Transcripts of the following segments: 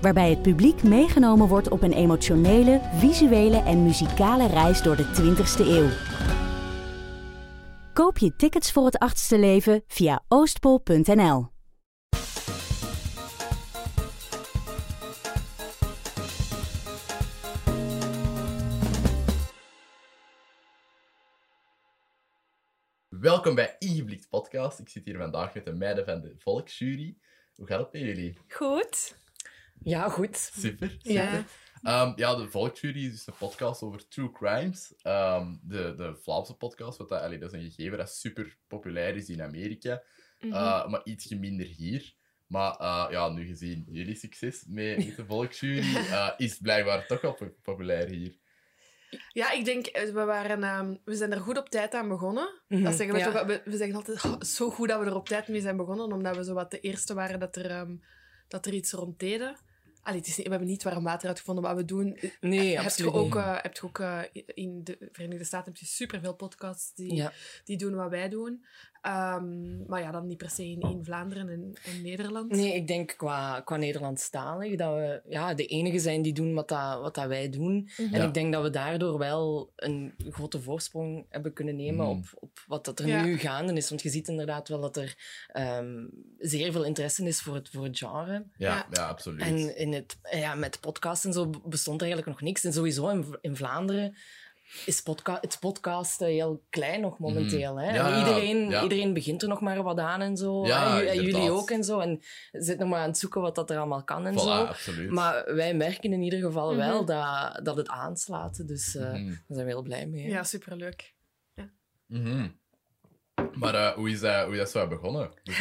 Waarbij het publiek meegenomen wordt op een emotionele, visuele en muzikale reis door de 20ste eeuw. Koop je tickets voor het achtste leven via oostpol.nl. Welkom bij Ingeblikt Podcast. Ik zit hier vandaag met de meiden van de Volksjury. Hoe gaat het met jullie? Goed. Ja, goed. Super. super. Ja. Ehm, ja, de Volksjury is dus een podcast over true crimes. Ehm, de, de Vlaamse podcast, wat dat, allee, dat is een gegeven dat super populair is in Amerika, Mhm. eh, maar ietsje minder hier. Maar eh, ja, nu gezien jullie succes met, met de Volksjury, eh, is het blijkbaar toch wel po- populair hier. Ja, ik denk, we, waren, ehm, we zijn er goed op tijd aan begonnen. Mhm, Dat zeggen we, ja. toch, we, we zeggen altijd, "Oh, zo goed dat we er op tijd mee zijn begonnen, omdat we zo wat de eerste waren dat er, ehm, dat er iets rond deden. Allee, het is niet, we hebben niet warm water uitgevonden, maar we doen... Nee, heb je absoluut ook, niet. eh, heb je ook eh, in de Verenigde Staten heb je superveel podcasts die, Ja. die doen wat wij doen. Ehm, maar ja, dan niet per se in, in Vlaanderen en, en Nederland. Nee, ik denk qua, qua Nederlandstalig dat we ja, de enige zijn die doen wat, dat, wat dat wij doen. Mhm. En Ja. ik denk dat we daardoor wel een grote voorsprong hebben kunnen nemen Mhm. op, op wat dat er Ja. nu gaande is. Want je ziet inderdaad wel dat er ehm, zeer veel interesse is voor het, voor het genre. Ja, Ja. ja. absoluut. En in het, ja, met podcasts en zo bestond er eigenlijk nog niks. En sowieso in, in Vlaanderen is podca het podcasten heel klein nog momenteel. Hè? Mhm. Ja, En iedereen, ja. iedereen begint er nog maar wat aan en zo. Ja, en jullie ook en zo. En zit nog maar aan het zoeken wat dat er allemaal kan en Voilà, zo. absoluut. Maar wij merken in ieder geval Mhm. wel dat, dat het aanslaat. Dus eh, Mhm. daar zijn we heel blij mee. hè. Ja, superleuk. Mhm. Maar eh, hoe, is dat, hoe is dat zo begonnen, de?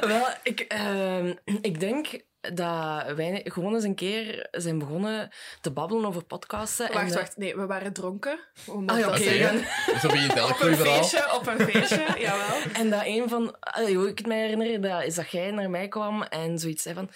Wel, ik, ehm, ik denk dat wij gewoon eens een keer zijn begonnen te babbelen over podcasten. Wacht, en, wacht. Nee, we waren dronken. Om Ah, ja, dat zeggen. ja. Zo begint elk Op een verhaal. feestje, op een feestje, jawel. En dat een van, allee, hoe ik het mij herinner, dat is dat jij naar mij kwam en zoiets zei van,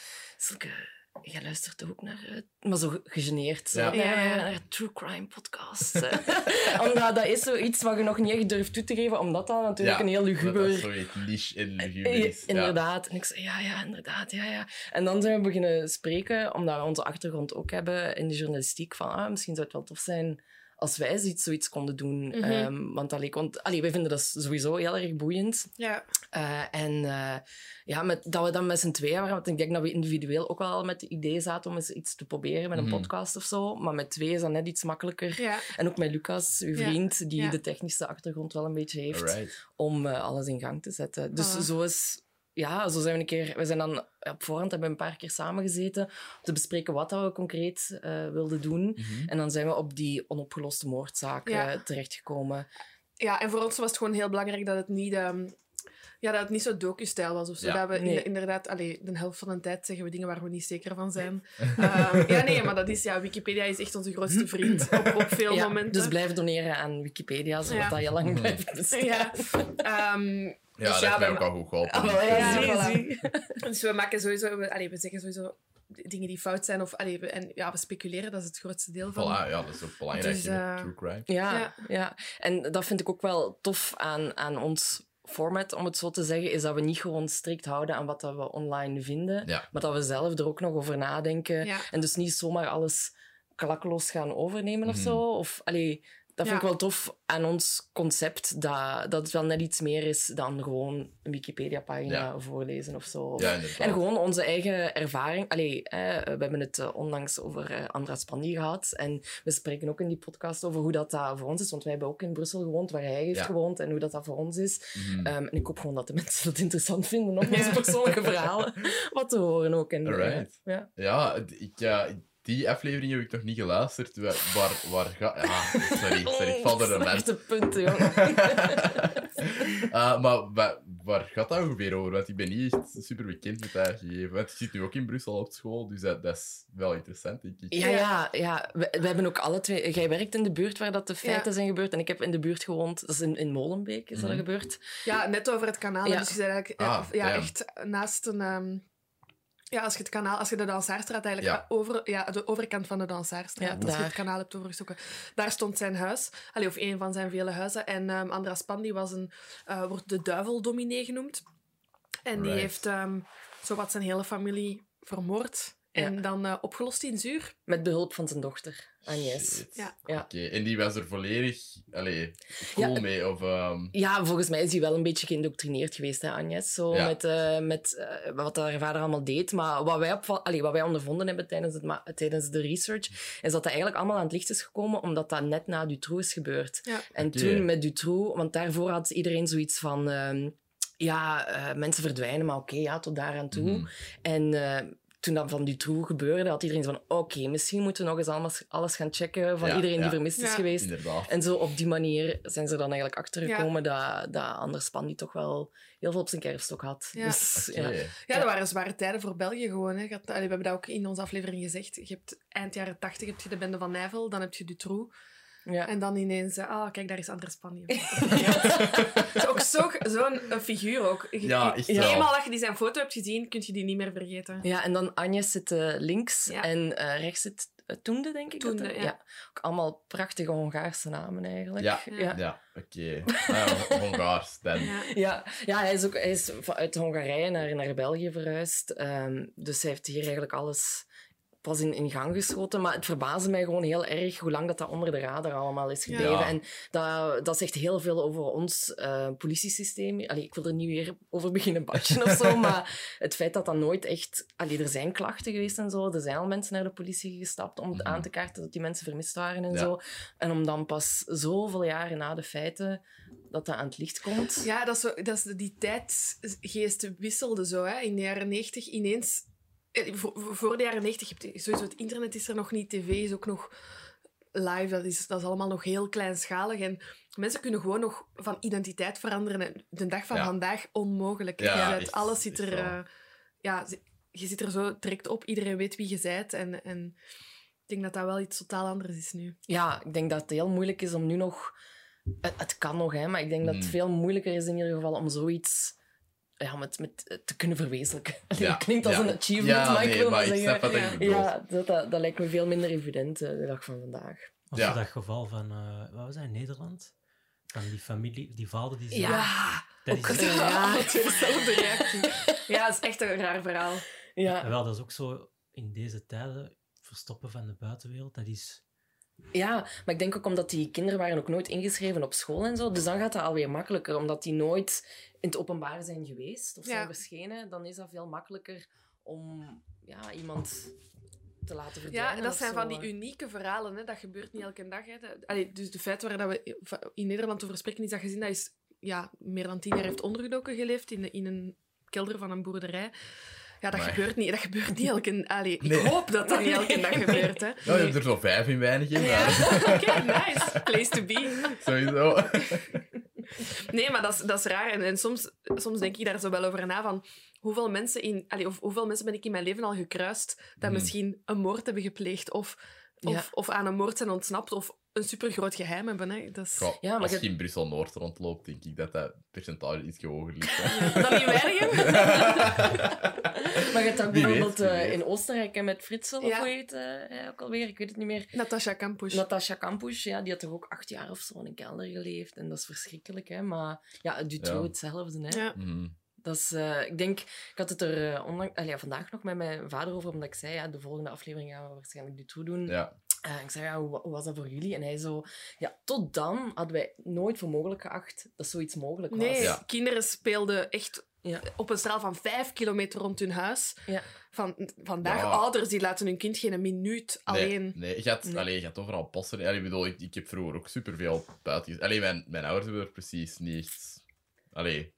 jij luistert toch ook naar, eh, maar zo gegeneerd, zo, Ja. naar, Ja, ja. naar true crime podcasts. eh. omdat dat is zoiets wat je nog niet echt durft toe te geven, omdat dat natuurlijk een heel Dat dat luguber... zoiets niche en luguber Eh, is. Inderdaad. En ik zei, ja, ja, inderdaad, ja, ja. En dan zijn we beginnen spreken, omdat we onze achtergrond ook hebben in de journalistiek, van ah, misschien zou het wel tof zijn als wij zoiets, zoiets konden doen. Mhm. Ehm, want allee, want, allee, wij vinden dat sowieso heel erg boeiend. Ja. Eh, en eh, ja, met, dat we dan met z'n tweeën waren, want ik denk dat we individueel ook wel met het idee zaten om eens iets te proberen met een Mhm. podcast of zo. Maar met twee is dat net iets makkelijker. Ja. En ook met Lucas, uw Ja. vriend, die Ja. de technische achtergrond wel een beetje heeft Alright. om eh, alles in gang te zetten. Dus zo is... Ja, zo zijn we een keer... We zijn dan op voorhand hebben we een paar keer samengezeten om te bespreken wat dat we concreet eh, wilden doen. Mhm. En dan zijn we op die onopgeloste moordzaak Ja. eh, terechtgekomen. ja, en voor ons was het gewoon heel belangrijk dat het niet, ehm, ja, dat het niet zo docu-stijl was. Of zo. Ja. Dat we Nee. inderdaad, allee, de helft van de tijd zeggen we dingen waar we niet zeker van zijn. Ehm, ja, nee, maar dat is, ja, Wikipedia is echt onze grootste vriend op, op veel Ja, momenten. dus blijf doneren aan Wikipedia, zodat Ja. dat heel lang blijft bestaan. Ja. Ehm, Ja, Dus dat ja, heeft mij we- ook al goed geholpen. Oh, ja, Ja, voilà. dus we maken sowieso, we, allee, we zeggen sowieso dingen die fout zijn. Of, allee, we, en ja, we speculeren, dat is het grootste deel van. Voilà, ja, dat is ook belangrijk Dus, in eh, true crime. Ja, Ja. ja. En dat vind ik ook wel tof aan, aan ons format, om het zo te zeggen, is dat we niet gewoon strikt houden aan wat dat we online vinden, Ja. maar dat we zelf er ook nog over nadenken. Ja. En dus niet zomaar alles klakkeloos gaan overnemen of Mhm. zo. Of, allee, dat vind Ja. ik wel tof aan ons concept, dat, dat het wel net iets meer is dan gewoon een Wikipedia-pagina Ja. voorlezen of zo. En gewoon onze eigen ervaring. Allee, eh, we hebben het eh, onlangs over eh, Andra Spandi gehad. En we spreken ook in die podcast over hoe dat, dat voor ons is. Want wij hebben ook in Brussel gewoond, waar hij heeft Ja. gewoond. En hoe dat, dat voor ons is. Mhm. Ehm, en ik hoop gewoon dat de mensen het interessant vinden om onze persoonlijke verhalen wat te horen ook. En, eh, Alright. ja. Ja, het- ik, ja, ik- die aflevering heb ik nog niet geluisterd. Waar, waar, waar ga... Ja, sorry, sorry, ik val er een mens. Slechte punten, jongen. Uh, maar waar, waar gaat dat ongeveer over? Want ik ben niet echt super bekend met dat gegeven. Want ik zit nu ook in Brussel op school, dus dat, dat is wel interessant, denk ik. Ja, ja, ja. We, we hebben ook alle twee... Jij werkt in de buurt waar dat de feiten Ja. zijn gebeurd. En ik heb in de buurt gewoond. Dat is in, in Molenbeek, is dat Mhm. gebeurd. Ja, net over het kanaal. Ja. Dus je bent eigenlijk Ah, ja, ja. echt naast een... ehm, ja, als je het kanaal, als je de Dansaarstraat eigenlijk Ja. over, ja, de overkant van de Dansaarstraat, Ja, als je het kanaal hebt overgestoken, daar stond zijn huis, Allee, of een van zijn vele huizen. En ehm, Andras Pandi was een, eh, wordt de duiveldominee genoemd. En die heeft ehm zowat zijn hele familie vermoord en Ja. dan eh, opgelost in zuur. Met behulp van zijn dochter, Agnes. Ja. Ja. Oké, en die was er volledig allee, cool Ja. mee? Of, ehm, Ja, volgens mij is hij wel een beetje geïndoctrineerd geweest, hè, Agnes. Zo Ja. met, eh, met eh, wat haar vader allemaal deed. Maar wat wij, opval- allee, wat wij ondervonden hebben tijdens, het ma- tijdens de research, is dat dat eigenlijk allemaal aan het licht is gekomen omdat dat net na Dutroux is gebeurd. Ja. En toen met Dutroux, want daarvoor had iedereen zoiets van... ehm, ja, eh, mensen verdwijnen, maar oké, ja, tot daar aan toe. mhm. En eh, toen dat van Dutroux gebeurde, had iedereen van... Oké, misschien moeten we nog eens alles, alles gaan checken van Ja, iedereen die ja. vermist is Ja. geweest. Inderdaad. En zo op die manier zijn ze er dan eigenlijk achter gekomen dat, dat Anders Pan toch wel heel veel op zijn kerfstok had. Ja. Dus, ja. Dat waren zware tijden voor België gewoon. Hè. We hebben dat ook in onze aflevering gezegd. Je hebt eind jaren tachtig heb je de bende van Nijvel, dan heb je Dutroux. Ja. En dan ineens, eh, ah, kijk, daar is Andres Spanje. Het is ook zo- zo'n figuur ook. Ja, echt wel. Eenmaal dat je die zijn foto hebt gezien, kun je die niet meer vergeten. Ja, en dan Agnes zit eh, links Ja. en eh, rechts zit uh, Toende, denk ik. Toende, ja. Ook allemaal prachtige Hongaarse namen eigenlijk. Ja. ja. Ja, oké. Ah, Hongaars, dan. Ja. Ja, ja hij is ook hij is uit Hongarije naar, naar België verhuisd. Ehm, dus hij heeft hier eigenlijk alles pas in, in gang geschoten. Maar het verbaasde mij gewoon heel erg hoe lang dat, dat onder de radar allemaal is gebleven. Ja. En dat, dat zegt heel veel over ons eh, politiesysteem. Allee, ik wil er niet weer over beginnen batchen of zo, maar het feit dat dat nooit echt... Allee, er zijn klachten geweest en zo. Er zijn al mensen naar de politie gestapt om het Mhm. aan te kaarten dat die mensen vermist waren en Ja. zo. En om dan pas zoveel jaren na de feiten dat dat aan het licht komt. Ja, dat is, zo, dat is die tijdsgeest wisselde zo. Hè. In de jaren negentig ineens... eh, Voor, voor de jaren negentig, heb je sowieso het internet is er nog niet, tv is ook nog live, dat is, dat is allemaal nog heel kleinschalig. En mensen kunnen gewoon nog van identiteit veranderen. En de dag van Ja. vandaag onmogelijk. Ja, Je echt, alles zit er... eh, ja, je zit er zo direct op, iedereen weet wie je bent. En, en ik denk dat dat wel iets totaal anders is nu. Ja, ik denk dat het heel moeilijk is om nu nog... Het, het kan nog, hè, maar ik denk dat het Mm. veel moeilijker is in ieder geval om zoiets ja, met, met, eh, te kunnen verwezenlijken. Allee, Ja, dat klinkt als ja. een achievement, Ja, maar ik nee, wil maar maar ik zeggen... snap wat ja. je dat, dat, dat lijkt me veel minder evident eh, de dag van vandaag. Of Ja. zo dat geval van, eh, wat was dat, in Nederland? Van die familie, die vader die zei... Ja. dat ook is, het- Ja. dezelfde reactie. Ja, het is echt een raar verhaal. Ja, wel, dat is ook zo in deze tijden verstoppen van de buitenwereld. Dat is... ja, maar ik denk ook omdat die kinderen waren ook nooit ingeschreven op school en zo. Dus dan gaat dat alweer makkelijker, omdat die nooit in het openbaar zijn geweest of zijn Ja. verschenen. Dan is dat veel makkelijker om ja, iemand te laten Ja, verdwijnen. en dat zijn zo, van die unieke verhalen. Hè. Dat gebeurt niet elke dag. Hè. Allee, dus de feit waar dat we in Nederland over spreken, is dat gezin dat is ja, meer dan tien jaar heeft ondergedoken geleefd in, in een kelder van een boerderij. Ja, dat gebeurt niet. Dat gebeurt niet elke... Allee, Nee. Ik hoop dat dat niet elke dag gebeurt. Hè. Ja, je hebt er zo vijf in weinig in, maar oké, nice. Place to be. sowieso. Nee, maar dat is, dat is raar. En, en soms, soms denk ik daar zo wel over na van... Hoeveel mensen, in, allee, of hoeveel mensen ben ik in mijn leven al gekruist dat Hmm. misschien een moord hebben gepleegd of, of, Ja. of aan een moord zijn ontsnapt of een supergroot geheim hebben. Hè. Dat is... Ja, maar als je- in Brussel-Noord rondloopt, denk ik dat dat percentage iets hoger ligt. hè. Dan niet weinigen. Maar je hebt ook bijvoorbeeld eh, in Oostenrijk hè, met Fritsel, Ja. of hoe heet eh, ook alweer? Ik weet het niet meer. Natasha Kampusch. Natasha Kampusch, ja, die had toch ook acht jaar of zo in een kelder geleefd. En dat is verschrikkelijk, hè. Maar ja, Dutroux Ja. hetzelfde, hè. ja. Mhm. Dat is, eh, ik denk, ik had het er eh, onlang, allee, ja, vandaag nog met mijn vader over, omdat ik zei, ja, de volgende aflevering gaan we waarschijnlijk Dutroux doen. Ja. Eh, ik zei, ja, hoe, hoe was dat voor jullie? En hij zo, ja, tot dan hadden wij nooit voor mogelijk geacht dat zoiets mogelijk was. Nee, Ja. kinderen speelden echt Ja. op een straal van vijf kilometer rond hun huis. Ja. Van, vandaag Ja. ouders die laten hun kind geen minuut alleen. Nee, nee, je gaat, Nee. allee, je gaat overal passen. Allee, ik bedoel, ik, ik heb vroeger ook superveel buiten gezien. Allee, mijn, mijn ouders hebben er precies niet. Allee,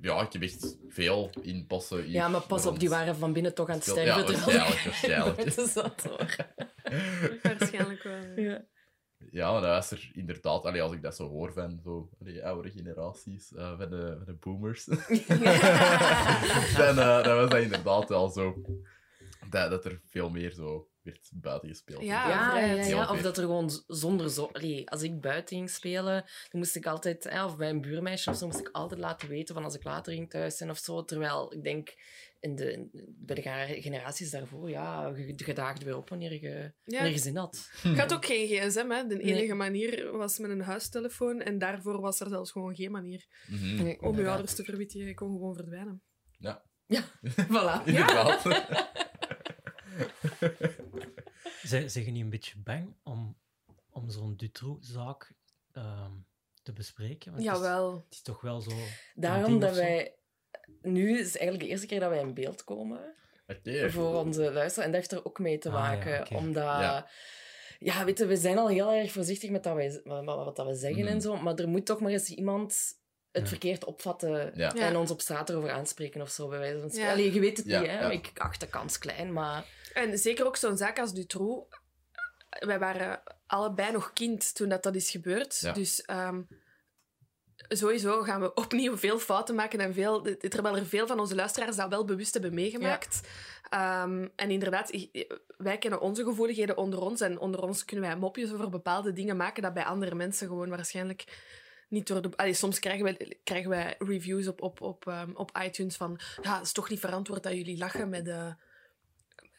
ja, ik heb echt veel in passen. Ja, maar pas op, die waren van binnen toch aan het sterven. ja, waarschijnlijk, waarschijnlijk. Het is dat hoor. Waarschijnlijk wel. Ja. Ja, maar dat is er inderdaad, allee, als ik dat zo hoor van zo, allee, oudere generaties, eh, van, de, van de boomers, dan, eh, dan was dat inderdaad wel zo dat, dat er veel meer zo werd buiten gespeeld. Ja, Ja, ja, ja, of dat er gewoon zonder zo... Allee, als ik buiten ging spelen, dan moest ik altijd... Hè, of bij een buurmeisje of zo, moest ik altijd laten weten van als ik later ging thuis zijn of zo. Terwijl ik denk, in de, in- bij de genera- generaties daarvoor, ja, je, je daagde weer op wanneer je, Ja. wanneer je zin had. Ik had ook geen gsm, hè. De Nee. enige manier was met een huistelefoon. En daarvoor was er zelfs gewoon geen manier Mhm. Om je ouders te verwittigen. Je kon gewoon verdwijnen. Ja, Voilà. inderdaad. Zijn zeg je niet een beetje bang om, om zo'n Dutroux-zaak ehm, te bespreken? Want het is- Jawel. Het is toch wel zo... Daarom dat wij... Nu is het eigenlijk de eerste keer dat wij in beeld komen. Voor onze luisteraar. En dat heeft er ook mee te Ah, ja, maken. Omdat... Ja. Ja. weet je, we zijn al heel erg voorzichtig met dat wij, wat, wat dat we zeggen en zo. Maar er moet toch maar eens iemand het Ja. verkeerd opvatten Ja. Ja. en ons op straat erover aanspreken of zo. Bij wijze van spreken. Ja. Allee, je weet het Ja, niet, hè. ja. Ik acht de kans klein, maar... En zeker ook zo'n zaak als Dutroux. Wij waren allebei nog kind toen dat, dat is gebeurd. Ja. Dus ehm, sowieso gaan we opnieuw veel fouten maken. En veel, terwijl er veel van onze luisteraars dat wel bewust hebben meegemaakt. Ehm, en inderdaad, wij kennen onze gevoeligheden onder ons. En onder ons kunnen wij mopjes over bepaalde dingen maken dat bij andere mensen gewoon waarschijnlijk niet door de... Allee, soms krijgen wij, krijgen wij reviews op, op, op, ehm, op iTunes van... Ja, het is toch niet verantwoord dat jullie lachen met... de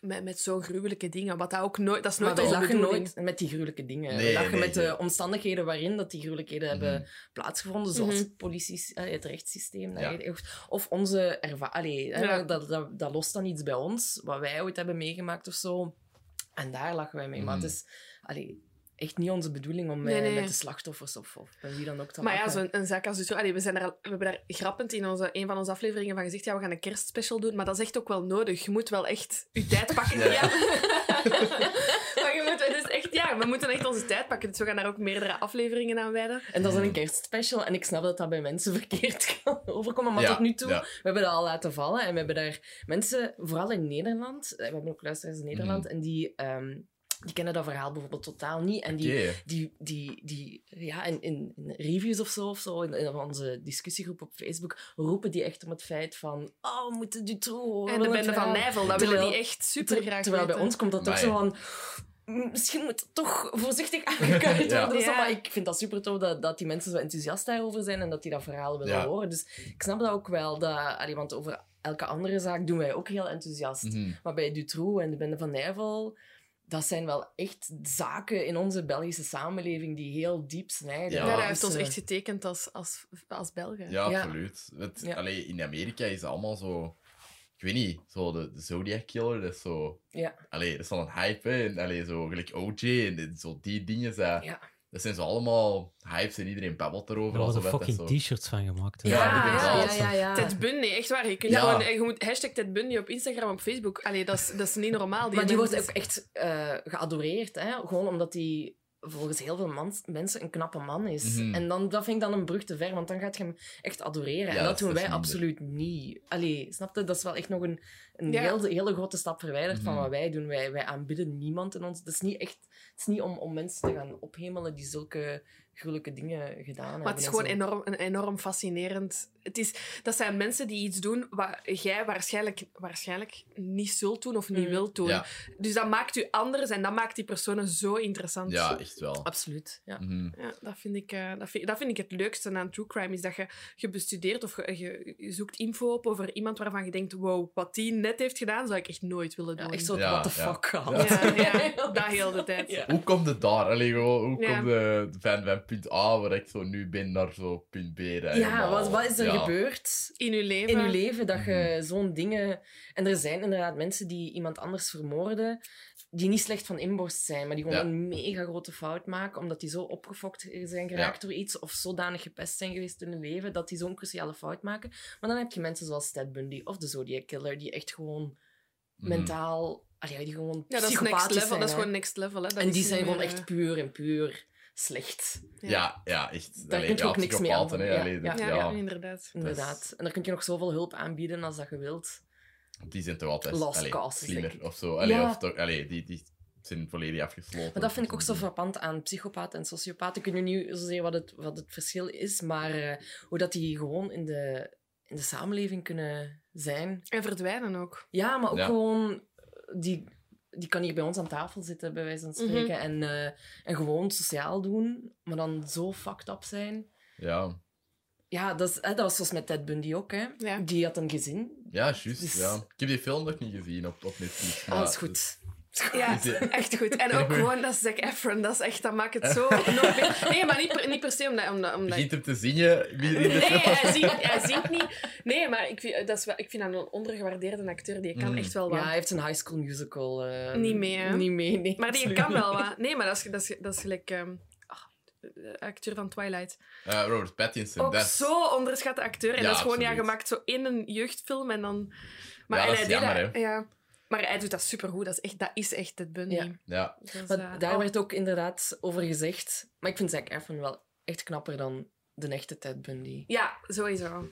met, met zo'n gruwelijke dingen. Wat dat ook nooit... Dat is Maar nooit onze lachen bedoeling. nooit met die gruwelijke dingen. Nee, we lachen nee, met de omstandigheden waarin dat die gruwelijkheden hebben Mhm. plaatsgevonden. Zoals Mhm. het, politie, eh, het rechtssysteem. Ja. Of, onze ervaring. Ja. Dat, dat, dat lost dan iets bij ons, wat wij ooit hebben meegemaakt of zo. En daar lachen wij mee. Maar Mhm. het is allee, echt niet onze bedoeling om Nee, eh, nee. met de slachtoffers of, of met wie dan ook te Maar ja, lachen. zo'n een zaak als Dutroux... Allee, we, zijn er al, we hebben daar grappend in onze, een van onze afleveringen van gezegd... Ja, we gaan een kerstspecial doen. Maar dat is echt ook wel nodig. Je moet wel echt je tijd pakken. Ja. ja. maar je moet dus echt... Ja, we moeten echt onze tijd pakken. Dus we gaan daar ook meerdere afleveringen aan wijden. En dat is een kerstspecial. En ik snap dat dat bij mensen verkeerd kan overkomen. Maar Ja, tot nu toe, ja. we hebben dat al laten vallen. En we hebben daar mensen, vooral in Nederland, eh, we hebben ook luisteraars in Nederland, Mhm. en die, ehm, die kennen dat verhaal bijvoorbeeld totaal niet. En die, die, die, die ja, in, in, in reviews of zo, of zo in, in onze discussiegroep op Facebook, roepen die echt om het feit van, oh, we moeten Dutroux horen. En de bende van verhaal." Nijvel, dat willen die echt super graag Terwijl bij ons komt dat toch zo van... "Mm, Misschien moet het toch voorzichtig aangekaart Ja. worden. of zo, Ja. Maar ik vind dat super tof dat, dat die mensen zo enthousiast daarover zijn en dat die dat verhaal willen Ja. horen. Dus ik snap dat ook wel. Dat, allee, want over elke andere zaak doen wij ook heel enthousiast. Mhm. Maar bij Dutroux en de Bende van Nijvel, dat zijn wel echt zaken in onze Belgische samenleving die heel diep snijden. Ja. Ja, dat Dus, heeft ons eh, echt getekend als, als, als Belgen. Ja, Ja. absoluut. Het, Ja. allee, in Amerika is het allemaal zo... Ik weet niet, zo de, de Zodiac Killer, dat is zo... Ja. Allee, dat is wel een hype, hè. En allee, zo gelijk OJ en zo die dingen, dat, Ja. Dat zijn zo allemaal hypes en iedereen babbelt erover. Er worden fucking t-shirts van gemaakt. hè. Ja, Ja, ja, ja, ja. Ted Bundy, echt waar. Je, kunt Ja. gewoon, je moet hashtag Ted Bundy op Instagram, op Facebook. Allee, dat is, dat is niet normaal. maar die wordt ook echt eh, geadoreerd. Hè? Gewoon omdat hij volgens heel veel mans- mensen een knappe man is. Mhm. En dan, dat vind ik dan een brug te ver, want dan gaat je hem echt adoreren. Ja, en dat doen dat wij minder. absoluut niet. Allee, snap je? Dat is wel echt nog een, een Ja. heel, hele grote stap verwijderd van Mhm. wat wij doen. Wij, wij aanbidden niemand in ons. Het is niet echt... Het is niet om, om mensen te gaan ophemelen die zulke gruwelijke dingen gedaan hebben. Maar het is gewoon enorm, een enorm fascinerend. Het is, dat zijn mensen die iets doen wat jij waarschijnlijk, waarschijnlijk niet zult doen of niet Mhm. wilt doen. Ja. Dus dat maakt u anders en dat maakt die personen zo interessant. Ja, echt wel. Absoluut, ja. Mhm. Ja, dat vind, ik, eh, dat, vind, dat vind ik het leukste aan true crime, is dat je, je bestudeert of je, je, je zoekt info op over iemand waarvan je denkt, wow, wat die net heeft gedaan, zou ik echt nooit willen doen. Ja, echt zo, Ja, what the ja. fuck, gehad. Ja, ja, dat heel de tijd. Ja. Hoe komt het daar? Allee, hoe Ja. komt de van, punt A, waar ik zo nu ben, naar zo punt B? Ja, wat, wat is er ja. gebeurd In uw leven. in je leven dat je Mhm. zo'n dingen... En er zijn inderdaad mensen die iemand anders vermoorden, die niet slecht van inborst zijn, maar die gewoon Ja. een mega grote fout maken, omdat die zo opgefokt zijn geraakt door iets, of zodanig gepest zijn geweest in hun leven, dat die zo'n cruciale fout maken. Maar dan heb je mensen zoals Ted Bundy of de Zodiac Killer, die echt gewoon Mhm. mentaal... die gewoon Ja, dat is next level. zijn, dat is gewoon next level. Hè. Dat En die zijn gewoon echt eh, puur en puur slecht. Ja, ja, echt. Daar Allee, kun je ook niks mee aan doen. allee, Ja, Ja, ja, inderdaad. Inderdaad. En daar kun je nog zoveel hulp aanbieden als dat je wilt. Die zijn toch altijd causes, slimmer of zo. Allee, Ja. of toch, allee, die, die zijn volledig afgesloten. Maar dat vind ik ook zo frappant aan psychopaten en sociopaten. Ik weet nu niet zozeer wat het, wat het verschil is, maar eh, hoe dat die gewoon in de, in de samenleving kunnen zijn. En verdwijnen ook. Ja, maar ook Ja. gewoon... Die, die kan hier bij ons aan tafel zitten, bij wijze van Mhm. spreken. en, eh, en gewoon sociaal doen, maar dan zo fucked up zijn. Ja, Ja, dat, is, hè, dat was zoals met Ted Bundy ook. Hè. Ja. Die had een gezin. ja juist. Dus- Ja. Ik heb die film nog niet gezien op, op Netflix. Maar Alles goed. Ja, echt goed. En ook gewoon, dat is Zac Efron. Dat is echt, dat maakt het zo. Nee, maar niet per, niet per se omdat... omdat, omdat begint hem te zingen in de Nee, hij zingt, hij zingt niet. Nee, maar ik vind, dat is wel, ik vind dat een ondergewaardeerde acteur. Die kan Mm. echt wel Ja, wat. hij heeft een high school musical. eh, Niet mee, hè? Niet mee, nee. Maar die kan wel wat. Nee, maar dat is, dat is, dat is gelijk... de acteur van Twilight. Eh, Robert Pattinson. Ook dat is- zo onderschatte acteur. En Ja, dat is gewoon, ja, je absoluut. maakt zo één jeugdfilm en dan... Maar, Ja, en dat hij is jammer, dat, ja. Maar hij doet dat supergoed. Dat is echt, dat is echt het Bundy. Ja. Ja, Maar daar oh. werd ook inderdaad over gezegd. Maar ik vind Zac Efron wel echt knapper dan de echte Ted Bundy. Ja, sowieso.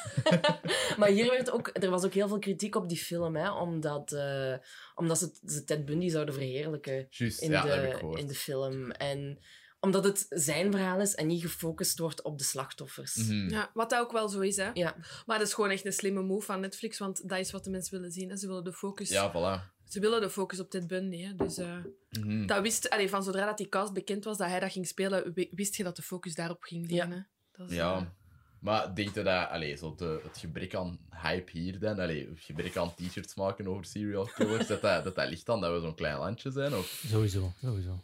maar hier werd ook, er was ook heel veel kritiek op die film, hè, omdat, eh, omdat ze, ze Ted Bundy zouden verheerlijken in, Ja, de, in de film. En omdat het zijn verhaal is en niet gefocust wordt op de slachtoffers. Mhm. Ja, wat dat ook wel zo is, hè. Ja, Maar dat is gewoon echt een slimme move van Netflix, want dat is wat de mensen willen zien. Hè. Ze willen de focus... Ja, voilà. Ze willen de focus op Ted Bundy, hè. Dus eh, Mhm. dat wist... Allee, van zodra dat die cast bekend was, dat hij dat ging spelen, wi- wist je dat de focus daarop ging liggen, Ja. Dat is, eh, Ja. Maar denk je dat allee, zo de, het gebrek aan hype hier dan, allee, het gebrek aan t-shirts maken over serial killers, dat dat, dat dat ligt dan dat we zo'n klein landje zijn? Of? Sowieso, sowieso.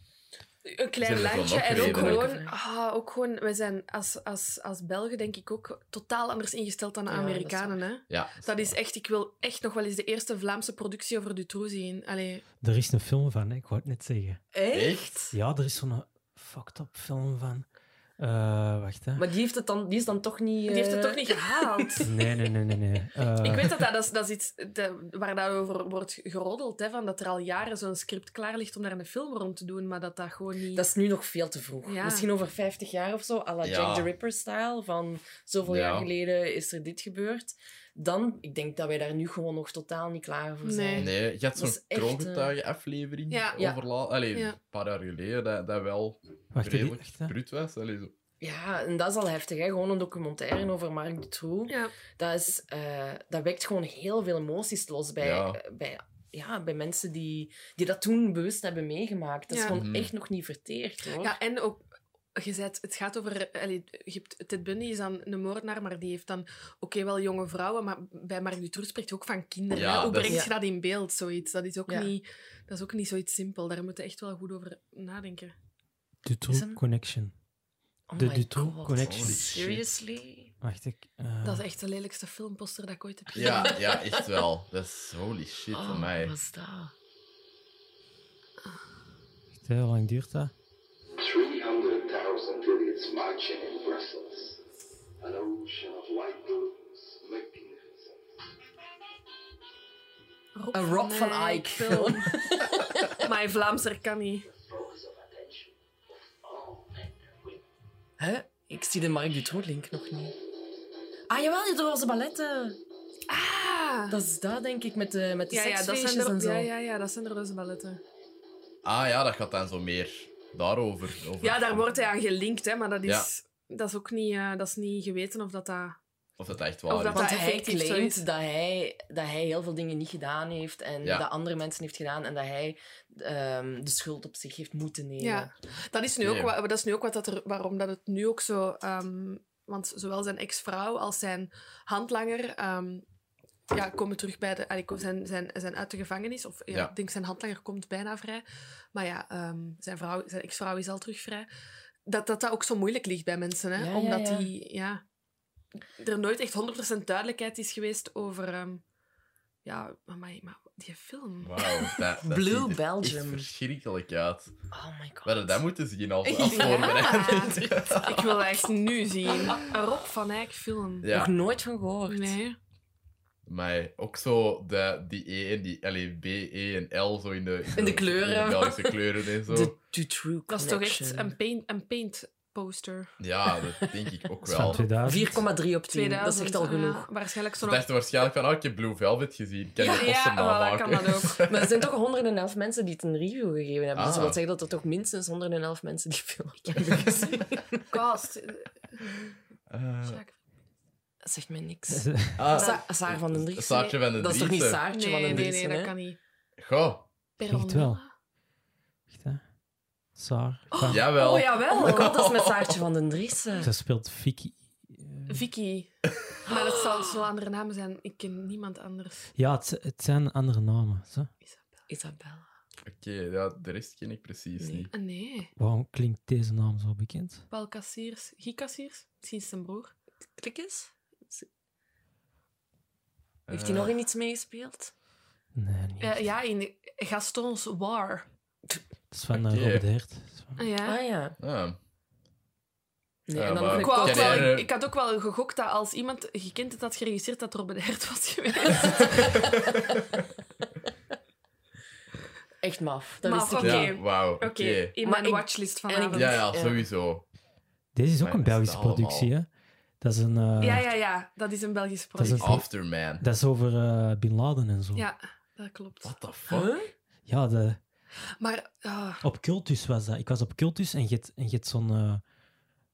Een klein landje. En ook gewoon, ah, ook gewoon... Wij zijn als, als, als Belgen, denk ik, ook totaal anders ingesteld dan de Ja, dat is Amerikanen, hè. Ja. Dat is echt... Ik wil echt nog wel eens de eerste Vlaamse productie over Dutroux zien. Allee, Er is een film van, hè, ik wou het net zeggen. Echt? Ja, er is zo'n fucked up film van. Eh, wacht, hè. maar die, heeft het dan, die is dan toch niet... die heeft het eh, toch niet gehaald. Nee, nee, nee, nee. nee. Eh, Ik weet dat dat, dat, is, dat is iets de- waar daarover wordt geroddeld. Hè, van dat er al jaren zo'n script klaar ligt om daar een film rond te doen, maar dat dat gewoon niet... Dat is nu nog veel te vroeg. Ja. Misschien over 50 jaar of zo, à la Ja. Jack the Ripper-style. Van zoveel Ja. jaar geleden is er dit gebeurd. Dan, ik denk dat wij daar nu gewoon nog totaal niet klaar voor zijn. Nee. Nee, je had Dat zo'n echt, kroongetuigen-aflevering Ja. Ja. allee, Ja. een paar jaar geleden, dat, dat wel wacht, redelijk wacht, hè. brut was. Allee, zo. Ja, en dat is al heftig. Hè? Gewoon een documentaire over Marc Dutroux. Ja, Dat, is, eh, dat wekt gewoon heel veel emoties los bij, Ja. eh, bij, ja, bij mensen die, die dat toen bewust hebben meegemaakt. Dat is Ja. gewoon Mhm. echt nog niet verteerd, hoor. ja, en ook... Je zei het, gaat over... Allee, je hebt, Ted Bundy is dan een moordenaar, maar die heeft dan... Oké, wel jonge vrouwen, maar bij Marc Dutroux spreekt je ook van kinderen. Ja. Hoe breng is- je dat in beeld, zoiets? Dat is ook, Ja. niet, dat is ook niet zoiets simpel. Daar moet je echt wel goed over nadenken. Dutroux hem? Connection. Oh de Dutroux God. Connection. Seriously? Wacht, ik... eh, Dat is echt de lelijkste filmposter dat ik ooit heb gezien. Ja, ja, echt wel. Dat is holy shit Oh, voor mij. wat is dat? hoe lang duurt dat? 300,000 idiots marching in Brussels. An ocean of white balloons, magnificent. Rob Een Rob van Eyck Eyck film. maar Vlaamser kan niet. Hè? Ik zie de Marc Dutroux-link nog niet. Ah, jawel, die roze balletten. Ah! Dat is dat, denk ik, met de, met de ja, ja, dat zijn seksfeestjes er, en zo. ja, ja, ja, dat zijn de roze balletten. Ah ja, dat gaat dan zo meer daarover. Over, Ja, daar wordt hij aan gelinkt, hè, maar dat is, dat is ook niet, eh, dat is niet geweten of dat... dat Of dat echt Of waar dat is. Want dat hij claimt dat hij, dat hij heel veel dingen niet gedaan heeft en Ja. dat andere mensen heeft gedaan en dat hij ehm, de schuld op zich heeft moeten nemen. Ja, dat is nu ook, Nee. wa- dat is nu ook wat dat er, waarom dat het nu ook zo... ehm, want zowel zijn ex-vrouw als zijn handlanger ehm, ja, komen terug bij de... allee, zijn, zijn, zijn uit de gevangenis. Of ja, Ja. ik denk zijn handlanger komt bijna vrij. Maar ja, ehm, zijn, vrouw, zijn ex-vrouw is al terug vrij. Dat, dat dat ook zo moeilijk ligt bij mensen. Hè? Ja, Omdat ja. die... Ja, er nooit echt 100% duidelijkheid is geweest over... ehm, ja, maar, maar die film... Wauw, dat, dat Blue ziet er Belgium. echt verschrikkelijk uit. Oh my god. We hadden dat moeten zien als, als Ja. voorbereiding. Ik wil dat echt nu zien. Een Rob van Eyck film. Ja. Nog nooit van gehoord. Nee. Maar ook zo de, die E en die allee, B, E en L zo in de, In de kleuren. in de Belgische kleuren en zo. De Dutroux Dat is toch echt een paint, een paint poster. Ja, dat denk ik ook wel. 2000. 4,3 op 10. 2000. Dat is echt al genoeg. waarschijnlijk zo nog... dachten waarschijnlijk van, oh, ik heb Blue Velvet gezien. Kan je Ja, poster ja, voilà, kan dat ook. Maar er zijn toch 111 mensen die het een review gegeven hebben. Dus Ah. dat wil zeggen dat er toch minstens 111 mensen die film hebben gezien. Cast. Eh, Jacques. Dat zegt mij niks. ah, Sa Saar van den Dries. Saartje van den Dat is toch niet Driessen. Saartje van Nee, den nee, Dries? nee, dat kan niet. Goh, Echt wel. Echt, hè? Saar. Enfin, jawel. Oh, jawel. Oh god, dat is met Saartje van den Dries. Ze speelt Vicky. Vicky. Maar het zal zo andere namen zijn. Ik ken niemand anders. Ja, het, het zijn andere namen. Zo. Isabella. Oké, ja, de rest ken ik precies Nee. niet. Ah, nee. Waarom klinkt deze naam zo bekend? Paul Kassiers. Guy Kassiers? Misschien zijn broer. Klik eens. Heeft hij Eh, nog in iets meegespeeld? Nee, niet. Eh, ja, in Gaston's War. Het is van eh, Oké. Robert Heert. Het is van- Ah, ja. Ah ja. ah, Nee, Ja, en dan maar- nog Ik, een wou ook Ken wel, eh, ik had ook wel gegokt dat als iemand gekend het had geregisseerd, dat Robert Hert was geweest. Echt maf. Dat Maf, wist ik oké. Ja, wauw. Oké, Oké. in Maar mijn ik- watchlist en ik- vanavond. Ja, ja, sowieso. Deze is ook Maar een dat Belgische productie, hè? Dat is een. eh, ja, ja, ja, dat is een Belgische Dat is een- Afterman. Dat is over eh, Bin Laden en zo. Ja, dat klopt. What the fuck? Huh? Ja, de, Maar ah, op Cultus was dat. Ik was op Cultus en je hebt, zo'n. eh,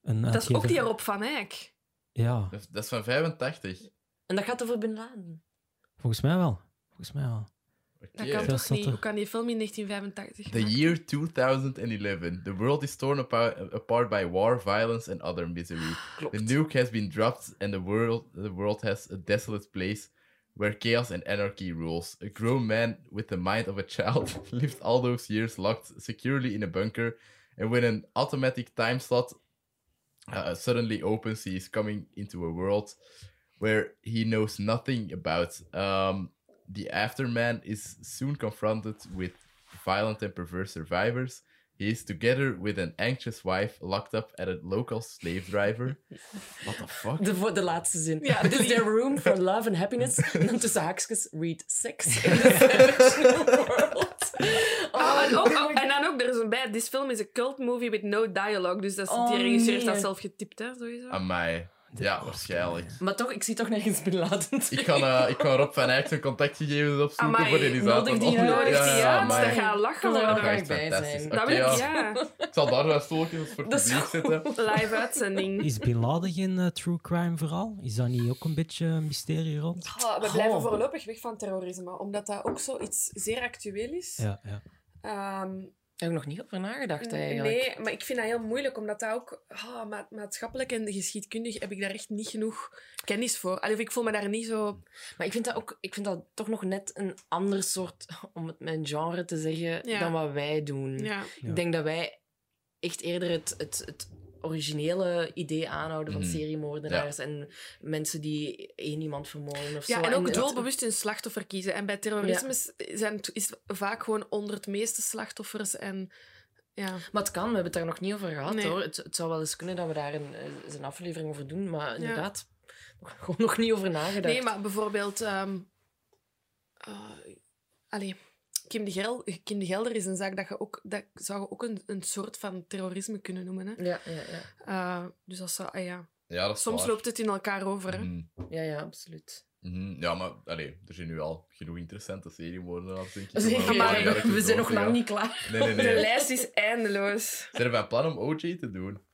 een dat is ook die Rob van Eyck. Ja, Dat is- Dat is van 85. En dat gaat over Bin Laden. volgens mij wel. Volgens mij wel. Dat kan toch niet? Hoe kan die film in 1985 The year 2011. The world is torn apart, apart by war, violence, and other misery. Klopt. The nuke has been dropped, and the world, the world has a desolate place where chaos and anarchy rules. A grown man with the mind of a child lived all those years locked securely in a bunker, and when an automatic time slot uh, suddenly opens, he is coming into a world where he knows nothing about. Um, the Afterman is soon confronted with violent and perverse survivors. He is together with an anxious wife locked up at a local slave driver. What the fuck? De, voor de laatste zin. Ja, It is there room for love and happiness? En dan tussen haakjes, read sex in the savage new world. Oh, en, ook, oh oh, en dan ook, er is een bij, this film is a cult movie with no dialogue. Dus dat is, Oh, die regisseur heeft nee. dat zelf getipt, hè, sowieso. Amai. Ja, waarschijnlijk. Maar toch, ik zie toch nergens Bin Laden. Ik ga, eh, ik ga Rob van Eyck zijn contactgegevens opzoeken Amai, voor die nodig zaten. die uit. Nodig die ja, uit, amai. dat gaat lachen wil er bij zijn. Dat wil ik, ja. Ik zal daar wel stoeltjes voor het is publiek zetten. Live uitzending. Is Bin Laden geen eh, true crime verhaal? Is dat niet ook een beetje een mysterie rond? Oh, we blijven Oh. voorlopig weg van terrorisme, omdat dat ook zoiets zeer actueel is. Ja, ja. Ehm, Daar heb ik nog niet over nagedacht, eigenlijk. nee, maar ik vind dat heel moeilijk, omdat dat ook ah, ma- maatschappelijk en geschiedkundig heb ik daar echt niet genoeg kennis voor. Allee, of ik voel me daar niet zo... Maar ik vind dat ook, ik vind dat toch nog net een ander soort, om het mijn genre te zeggen, Ja. dan wat wij doen. Ja. Ja. Ik denk dat wij echt eerder het, het, het originele idee aanhouden van Mhm. seriemoordenaars en mensen die één iemand vermoorden of Ja, zo. en ook het- doelbewust een slachtoffer kiezen. En bij terrorisme is- zijn, is vaak gewoon onder het meeste slachtoffers en... Ja. Maar het kan, we hebben het daar nog niet over gehad Nee. hoor. Het, het zou wel eens kunnen dat we daar een, eens een aflevering over doen, maar Ja. inderdaad, gewoon nog niet over nagedacht. Nee, maar bijvoorbeeld... ehm eh, allee, Kim de, Gel, Kim de Gelder is een zaak dat je ook... Dat zou je ook een, een soort van terrorisme kunnen noemen. Hè? Ja, ja, ja. Eh, dus dat zou... ah ja. Ja, dat is Soms waar. loopt het in elkaar over. Hè? Mhm, ja, ja, absoluut. mhm. Ja, maar allee, er zijn nu al genoeg interessante seriemoordenaars, denk ik. Zeker, om, maar een paar jaar we zijn nog lang niet klaar. Nee, nee, De lijst is eindeloos. Zijn er van plan om OJ te doen?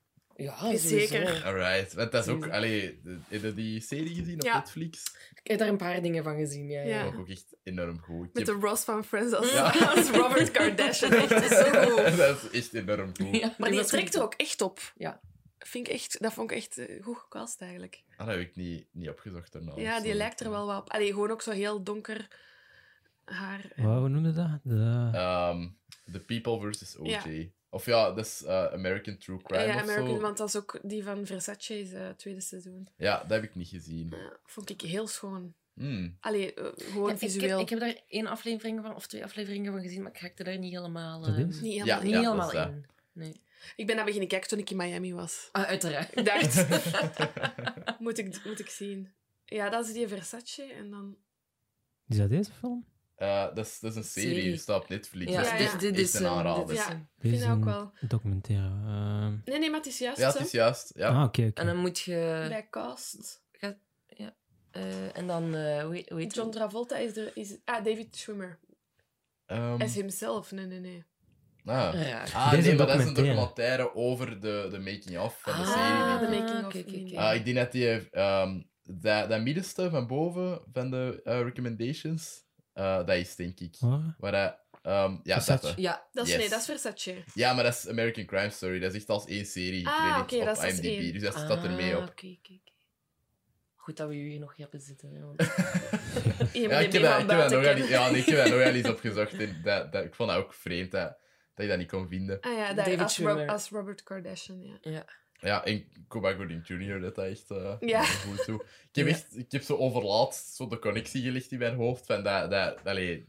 Ja, Zeker. Alright. Want dat is ook... Allee, de- heb je die serie gezien op Ja. Netflix? Ik heb daar een paar dingen van gezien, ja. Ja. Dat vond ik echt enorm goed. Ik Met heb- de Ross van Friends als, Ja. als Robert Kardashian. Echt zo goed. dat is echt enorm goed. Ja, Maar die trekt er ook echt op. Ja. Vind ik echt, dat vond ik echt eh, goed gecast eigenlijk. Ah, dat heb ik niet, niet opgezocht daarna. ja, die lijkt er wel wat op. Allee, gewoon ook zo heel donker haar. Wat, hoe noemde dat? De... Ehm, The People versus OJ. Of ja, dat is eh, American True Crime ja, of American, zo. want dat is ook die van Versace, is eh, tweede seizoen. Ja, dat heb ik niet gezien. Ja, vond ik heel schoon. Hmm. Allee, eh, gewoon Ja, ik, visueel. heb, ik heb daar één aflevering van, of twee afleveringen van gezien, maar ik raakte daar niet helemaal, eh, is? Niet Ja, helemaal niet ja, helemaal dat is dat. in. Nee. Ik ben dat beginnen kijken toen ik in Miami was. Ah, uiteraard. Ik dacht, moet, ik, moet ik zien. Ja, dat is die Versace. En dan Is dat deze film? Eh, dat, is, dat is een serie, Serie. staat op Netflix. Ja, dat is ja, ja. dit is een aanrader. dit is Ja, ik ook wel. documentaire. ehm. Nee, nee, maar het is juist Ja, het is juist. Ja. Ah, oké. oké. En dan moet je... Bij cast. eh, en dan, eh hoe hoe heet John Travolta is er... Is, ah, David Schwimmer. Ehm, Hij is hemzelf. Nee, nee, nee. ah. Ja. Ah, Deze nee, maar dat is een documentaire. over de, de making-of van de Ah, serie. de denk ik. making of. oké, oké, oké. Ah, ik denk dat die... ehm dat, dat middenste van boven van de recommendations, eh, dat is denk ik. Waar hij... ehm, ja, Versace. dat. Ja, Dat is, Yes. Nee, dat is Versace. ja, maar dat is American Crime Story. Dat is echt als één serie Ah, op dat IMDb. één. Dus dat staat er mee Ah, op. Oké, oké. Goed dat we u hier nog hebben zitten. Hè, want... IMDb Ja, ik heb dat, dat buiten nog al, kennen. ja, nee, ik heb dat nog al eens opgezocht. En dat, dat, ik vond dat ook vreemd dat, dat je dat niet kon vinden. Ah ja, als, als Robert Kardashian, ja. ja. Ja, en Cuba Gooding Jr. dat dat echt eh Ja. goed toe. Ik heb, echt, ik heb zo overlaatst zo de connectie gelegd in mijn hoofd van dat, dat allee,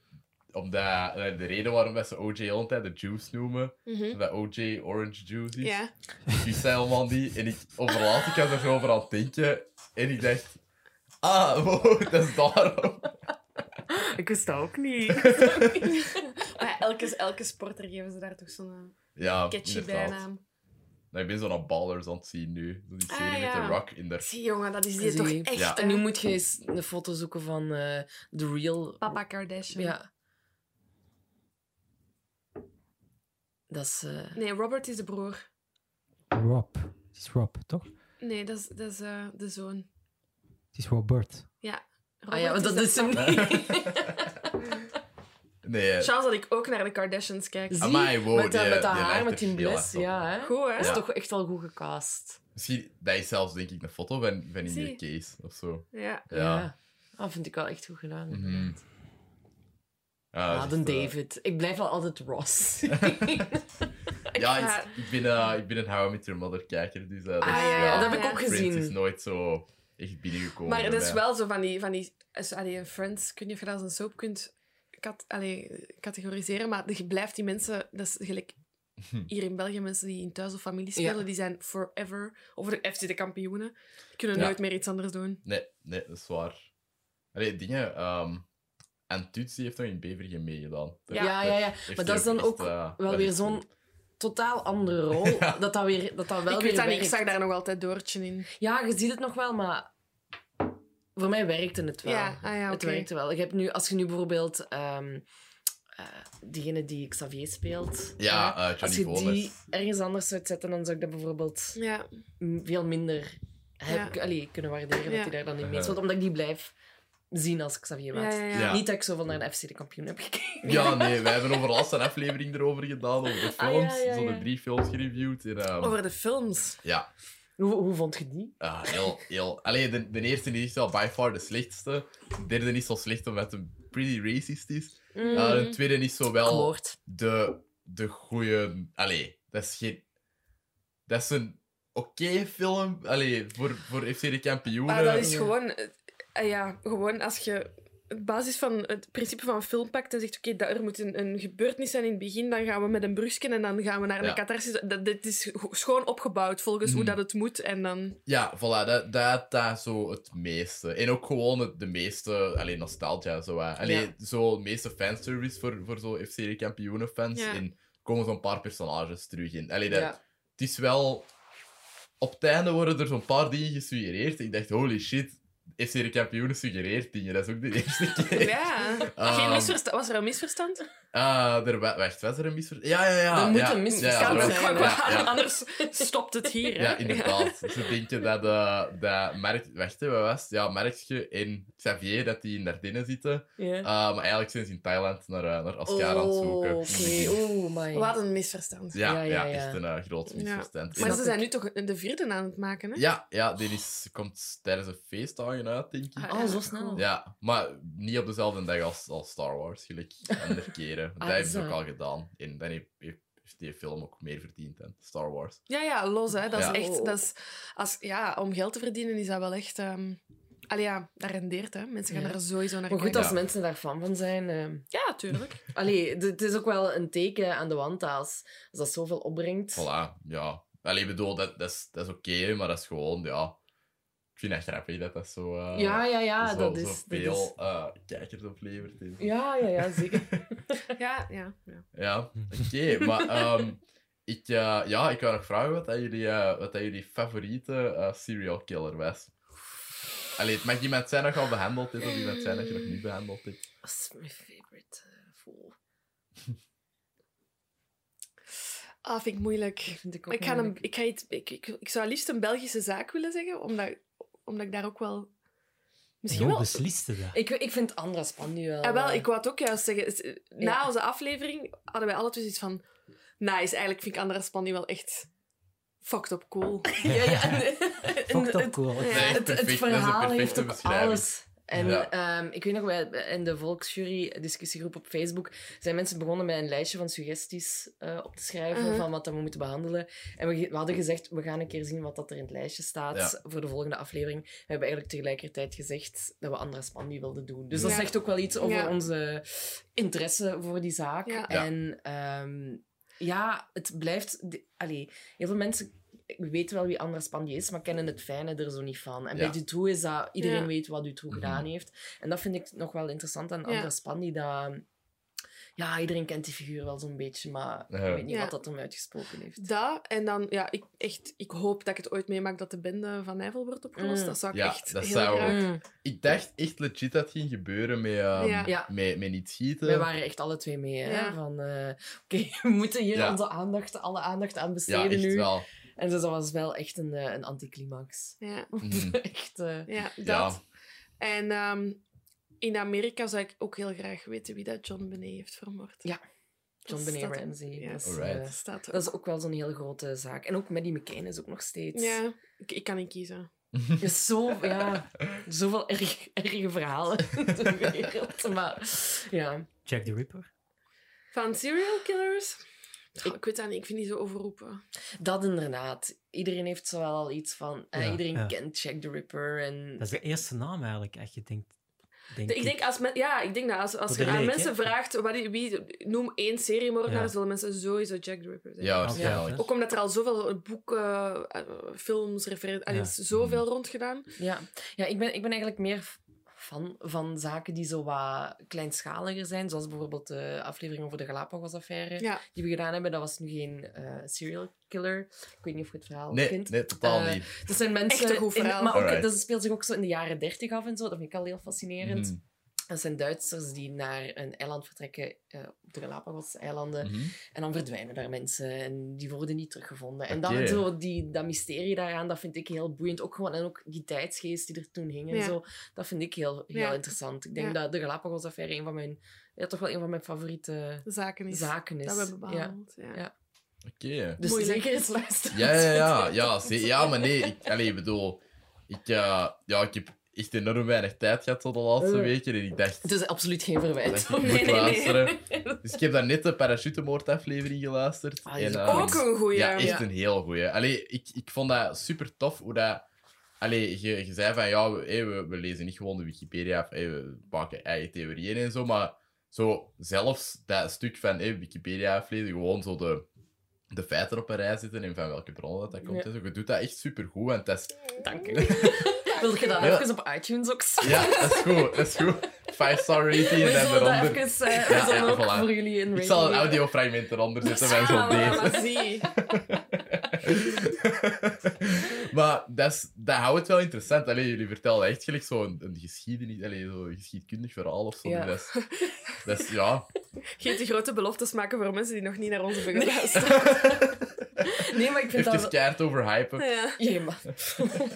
omdat eh, de reden waarom dat ze OJ altijd de juice noemen, Mhm. dat OJ orange juice is. Ja. Ik wist helemaal niet. En ik overlaatst, ik was er zo over aan het denken. En ik dacht, ah, wow, dat is daarom. Ik wist dat ook niet. Maar elke, elke sporter geven ze daar toch zo'n Ja, eh, catchy inderdaad. bijnaam. Nou, ik ben zo'n ballers aan het zien nu. Zo Die Ah, serie ja. met The Rock in de... Zie, jongen, dat is die Zie. toch echt, Ja. En nu moet je eens een foto zoeken van eh The Real... Papa Kardashian. Ja. Dat is... eh, Nee, Robert is de broer. Rob. Het is Rob, toch? Nee, dat is, dat is eh, de zoon. Het is Robert. Ja. Ah ja, Robert want dat is hem niet. Nee, eh, Chance dat ik ook naar de Kardashians kijk. Zie, Amai, wow, met, dat- die- met dat die haar, met die bles. op. Ja, hè? Goed, hè? Dat is toch echt wel goed gecast. misschien, dat is zelfs denk ik een foto van, van in je case of zo. Ja. Ja. Ja. Dat vind ik wel echt goed gedaan. Ja, Ah, echt, eh, David. Ik blijf wel altijd Ross. Ja, ik, ik ben, eh, ik ben een How I Met Your Mother kijker, dus eh, ah ja, ja, dat heb ik ook Friends gezien. is nooit zo echt binnengekomen. Maar dat is mij. wel zo van die... Van die Friends, weet niet of je dat als een soap kunt cat, allee, categoriseren, maar je blijft die mensen... Dat is gelijk hier in België, mensen die in thuis of familie spelen, Ja. die zijn forever over de FC de kampioenen. Die kunnen Ja. nooit meer iets anders doen. Nee, nee, dat is waar. Allee, dingen... ehm en Tuts heeft nog in Bevergem meegedaan. Ja. Ja, ja, Maar dat is dan echt, ook eh, wel weer zo'n totaal andere rol. Dat dat, weer, dat, dat wel ik weer weet dat niet, ik zag daar nog altijd Doortje in. Ja, je ziet het nog wel, maar voor mij werkte het wel. Ja, ah ja, Het werkte wel. Ik heb nu, als je nu bijvoorbeeld ehm, eh, diegene die Xavier speelt, Ja, eh, eh, als je die ergens anders zou zetten, dan zou ik dat bijvoorbeeld Ja, veel minder heb, Ja. allee, kunnen waarderen Ja. dat hij daar dan niet mee Uh-huh. speelt, omdat ik die blijf zien als Xavier ja, Maat. ja. ja. Ja. Niet dat ik zoveel naar de FC de kampioen heb gekeken. Ja, nee, wij hebben over laatst een aflevering erover gedaan, over de Ah, films. ja, ja, Zo de drie films gereviewd. En, ehm, Over de films. Ja, Hoe, hoe vond je die? ah, heel, heel... Allee, de, de eerste is wel by far de slechtste. De derde is zo slecht omdat het pretty racist is. Mm. Ah, de tweede is zo wel de, de goede... Allee, dat is geen... Dat is een oké film. Allee, voor, voor FC de kampioenen. Maar dat is Ja. gewoon... eh, ja, gewoon als je het basis van het principe van een film pakt en zegt, oké, dat er moet een, een gebeurtenis zijn in het begin, dan gaan we met een brusken en dan gaan we naar Ja. een catharsis. Dat, dit is schoon opgebouwd volgens hoe Mhm. dat het moet en dan... Ja, voilà, dat, dat, dat is zo het meeste. En ook gewoon het, de meeste, alleen nostalgia, zo. hè. Allee, Ja. zo meeste fanservice voor, voor zo FC de kampioenen-fans. Ja. En komen zo'n paar personages terug in. Allee, dat. Het is wel... Op het einde worden er zo'n paar dingen gesuggereerd. Ik dacht, holy shit, FC de kampioenen suggereert dingen. Dat is ook de eerste keer. Ja. Geen misverstand. Was er een misverstand? Ah, er, wa- wacht, was er een misverstand? Ja, ja, ja. Er moet ja, een misverstand ja, ook ja, anders stopt het hier. hè. Ja, inderdaad. Ze denken dat, uh, dat Merk... Wacht, hè, wat was? Ja, Merkje en Xavier, dat die in Dardenne zitten. Ja. Uh, maar eigenlijk zijn ze in Thailand naar, uh, naar Oscar aan het zoeken. Oh, Oké, oeh, my. We hadden een misverstand. Ja, Ja, ja, ja, ja. echt een uh, groot misverstand. Maar ze zijn nu toch de vierde aan het maken, hè? Ja, ja, die is, komt tijdens een feestdagen uit, denk ik. Ah, Oh, zo snel. Ja, maar niet op dezelfde dag als, als Star Wars, gelijk andere keren. Ah, dat is hebben ze ook al gedaan. En dan heeft, heeft die film ook meer verdiend dan Star Wars. Ja, ja, los, hè. Dat Ja. is echt... Dat is, als, ja, om geld te verdienen is dat wel echt... ehm Allee, ja, dat rendeert, hè. Mensen gaan Ja. er sowieso naar Maar goed, kijken. als mensen daar fan van zijn... ehm, Ja, tuurlijk. Allee, het is ook wel een teken aan de wand als, als dat zoveel opbrengt. Voilà, ja. Allee, ik bedoel, dat, dat is, dat is oké, maar dat is gewoon, ja... Ik vind dat grappig dat dat zo... eh, ja, ja, ja, zo, dat zo is... dat veel is- eh, kijkers oplevert. hè. Ja, ja, ja, zeker. Ja, ja, ja. Ja, oké. maar ehm, ik, eh, ja, ik wou nog vragen wat, dat jullie, eh, wat dat jullie favoriete serial killer was. Allee, het mag iemand zijn dat je al behandeld hebt, of iemand zijn dat je nog niet behandeld hebt. Dat is mijn favorite vol. Ah, vind ik moeilijk. Vind ik Maar ik, ga een, ik, ga iets, ik, ik, ik zou liefst een Belgische zaak willen zeggen, omdat, omdat ik daar ook wel... Misschien wel... besliste dat? Ik, ik vind Andra Span nu wel... Ja, wel, eh, ik wou het ook juist zeggen. eh, Na Ja. onze aflevering hadden wij alle twee iets van... Nice, eigenlijk vind ik Andra Span nu wel echt fucked up cool. ja, ja. en- en Fucked up cool. Het, het verhaal heeft ook alles. En Ja. ehm, ik weet nog, bij, in de Volksjury-discussiegroep op Facebook zijn mensen begonnen met een lijstje van suggesties eh, op te schrijven Mhm. van wat dat we moeten behandelen. En we, hadden gezegd, we gaan een keer zien wat dat er in het lijstje staat Ja. voor de volgende aflevering. We hebben eigenlijk tegelijkertijd gezegd dat we Andra Span nu wilden doen. Dus dat Ja. zegt ook wel iets over Ja. onze interesse voor die zaak. En ehm, ja, het blijft... allee, heel veel mensen weten wel wie Andras Pandje is, maar kennen het fijne er zo niet van. En Ja. bij Dutroux is dat... Iedereen Ja. weet wat Dutroux Mhm. gedaan heeft. En dat vind ik nog wel interessant aan Ja. Andras Pandje, dat... Ja, iedereen kent die figuur wel zo'n beetje, maar Ja. ik weet niet Ja. wat dat hem uitgesproken heeft. Dat, en dan, ja, ik, echt, ik hoop dat ik het ooit meemaak dat de bende van Nijvel wordt opgelost. Mm. Dat zou ik Ja, echt dat heel zou- graag... Mm. Ik dacht echt legit dat het ging gebeuren met, ehm, Ja. Ja. met, met niet schieten. Wij waren echt alle twee mee, hè? Ja. Van, eh, oké, we moeten hier Ja. onze aandacht, alle aandacht aan ja, besteden echt nu. wel. En dus dat was wel echt een, eh, een anticlimax. Ja, Mhm. echt... eh, ja, dat. Ja. En ehm, in Amerika zou ik ook heel graag weten wie dat John Benet heeft vermoord. Ja. John Dat Benet staat- Ramsey. ja. Dat, eh, Dat staat dat is ook wel zo'n hele grote zaak. En ook Maddie McCain is ook nog steeds... Ja, ik, ik kan niet kiezen. Er is zo, ja, zoveel erg, erge verhalen in de wereld. Maar ja, Jack the Ripper. Van serial killers? Ik weet dat niet, ik vind die zo overroepen. dat inderdaad. Iedereen heeft zo wel al iets van... eh, Ja, iedereen ja. kent Jack the Ripper. En, Dat is de eerste naam eigenlijk, echt je denkt. Denk ik denk, als men, ja, ik denk dat als, als je aan leek, mensen vraagt, wat, wie, noem één seriemoordenaar, Ja. zullen mensen sowieso Jack the Ripper zeggen. Ja, waarschijnlijk. Ook omdat er al zoveel boeken, eh, films, referenties, er Ja. is zoveel rondgedaan. ja, ja ik, ben, ik ben eigenlijk meer fan van zaken die zo wat kleinschaliger zijn. Zoals bijvoorbeeld de aflevering over de Galapagos-affaire Ja, die we gedaan hebben. Dat was nu geen eh, serial killer. Ik weet niet of je het verhaal Nee, kent. nee, totaal Eh, niet. Dat zijn mensen... Echt een goed in- maar ook, dat speelt zich ook zo in de jaren dertig af en zo. Dat vind ik al heel fascinerend. Mhm. Dat zijn Duitsers die naar een eiland vertrekken eh, op de Galapagos-eilanden. Mhm. En dan verdwijnen daar mensen en die worden niet teruggevonden. En dan Oké. zo die, dat mysterie daaraan, dat vind ik heel boeiend. Ook gewoon, en ook die tijdsgeest die er toen hing en Ja. zo. Dat vind ik heel, heel Ja. interessant. Ik denk Ja. dat de Galapagos-affaire een van mijn... Ja, toch wel een van mijn favoriete zaken is zaken is. dat we hebben ja. behandeld. Ja. Ja. Oké. Dus Moeilijk. zeker eens luisteren. Ja, ja, ja. Ja, maar nee. Ik, allee, ik bedoel... Ik, eh, ja, ik heb echt enorm weinig tijd gehad zo de laatste Eh. weken. En ik dacht... Het is absoluut geen verwijt. dat ik moet Nee, nee, nee. luisteren. Dus ik heb daar net de parachutemoordaflevering geluisterd. Ah, en, ook ehm, Ook een goeie. Ja, echt Ja. een heel goeie. Allee, ik, ik vond dat super tof hoe dat... Allee, je, je zei van, ja, we, we, we lezen niet gewoon de Wikipedia of we maken eigen theorieën en zo, maar zo zelfs dat stuk van Wikipedia aflezen, gewoon zo de, de feiten op een rij zitten en van welke bronnen dat, dat komt. Ja. en zo. Je doet dat echt super goed en het is... Dank u. Wil je dat Ja. even op iTunes ook zetten? Ja, dat is goed, dat is goed. Five star rating en dan eronder. even... eh, Ja, we zullen ook voilà. voor jullie een Ik zal een geven. audiofragment eronder zetten van Ah, zo'n deze. maar dat, is, dat houdt het wel interessant. Allee, jullie vertellen echt gelijk zo'n een geschiedenis, allee, zo een geschiedkundig verhaal of zo. Ja. Dat, is, dat is, ja. Geen te grote beloftes maken voor mensen die nog niet naar hebben geluisterd. Nee, maar ik vind dat... keihard overhypen. Ja. Ja, maar...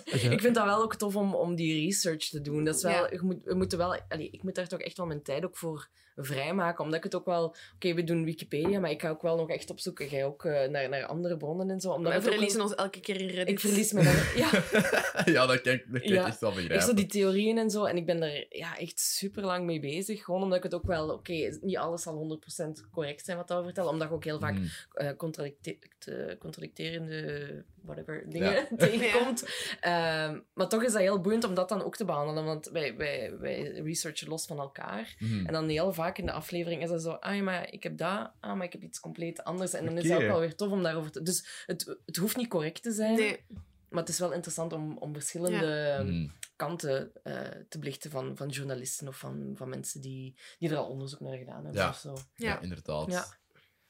ik vind dat wel ook tof om, om die research te doen. Dat is wel, Ja. je moet, we moeten wel, allee, ik moet daar toch echt wel mijn tijd ook voor vrijmaken. Omdat ik het ook wel... Oké, we doen Wikipedia, maar ik ga ook wel nog echt opzoeken. Jij ook eh, naar, naar andere bronnen en zo. Omdat We verliezen ons elke keer in Reddit. Ik verlies me dan... Ja, ja, dat kan, ik- dat kan ik Ja. echt wel echt zo begrijpen. die theorieën en zo. En ik ben daar ja, echt super lang mee bezig. Gewoon omdat ik het ook wel... Oké, niet alles zal 100% correct zijn wat we vertellen. Omdat ik ook heel vaak Mm. eh, contradicte- te- contradicterende whatever, dingen Ja. tegenkomt. Ehm, maar toch is dat heel boeiend om dat dan ook te behandelen. Want wij, wij, wij researchen los van elkaar. Mhm. En dan heel vaak in de aflevering is dat zo... Ah, ja, maar ik heb dat. Ah, maar ik heb iets compleet anders. En dan is dat Oké. ook wel weer tof om daarover te... Dus het, het hoeft niet correct te zijn. Nee. Maar het is wel interessant om, om verschillende Mhm. kanten eh, te belichten van, van journalisten of van, van mensen die, die er al onderzoek naar gedaan hebben. Ja. Of zo. Ja, Ja. inderdaad. Ja.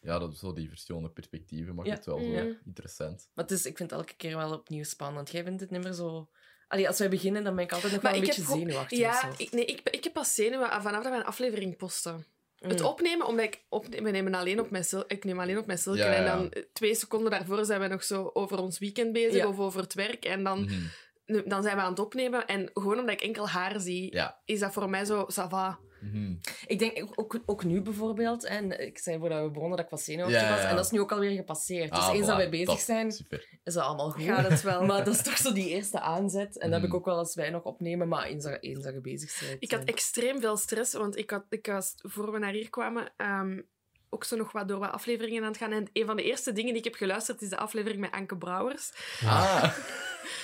Ja. dat is zo die verschillende perspectieven maakt Ja. het wel zo Ja. interessant. Maar het is, ik vind het elke keer wel opnieuw spannend. Jij vindt het niet meer zo... Allee, als wij beginnen, dan ben ik altijd nog Maar wel een beetje heb zenuwachtig. Ja, zo. ik, nee, ik, ik heb pas zenuwen vanaf dat we een aflevering posten. Het Mm. opnemen, omdat ik opnemen, we nemen alleen op mijn sil- ik neem alleen op mijn silken. Ja, ja. En dan eh, twee seconden daarvoor zijn we nog zo over ons weekend bezig Ja. of over het werk. En dan, Mhm. dan zijn we aan het opnemen. En gewoon omdat ik enkel haar zie, Ja. is dat voor mij zo, ça va. Mhm. Ik denk ook, ook nu bijvoorbeeld, en ik zei voordat we begonnen dat ik wat zenuwachtig Ja, ja, was, en dat is nu ook alweer gepasseerd. Dus Ah, eens dat wij bezig top. zijn, Super. is dat allemaal goed. Gaat het wel. Maar dat is toch zo die eerste aanzet. En dat heb ik Mhm. ook wel als wij nog opnemen, maar eens dat, eens dat je bezig bent. Ik had extreem veel stress, want ik, had, ik was, voor we naar hier kwamen, ehm, ook zo nog wat door wat afleveringen aan het gaan. En een van de eerste dingen die ik heb geluisterd is de aflevering met Anke Brouwers. Ah,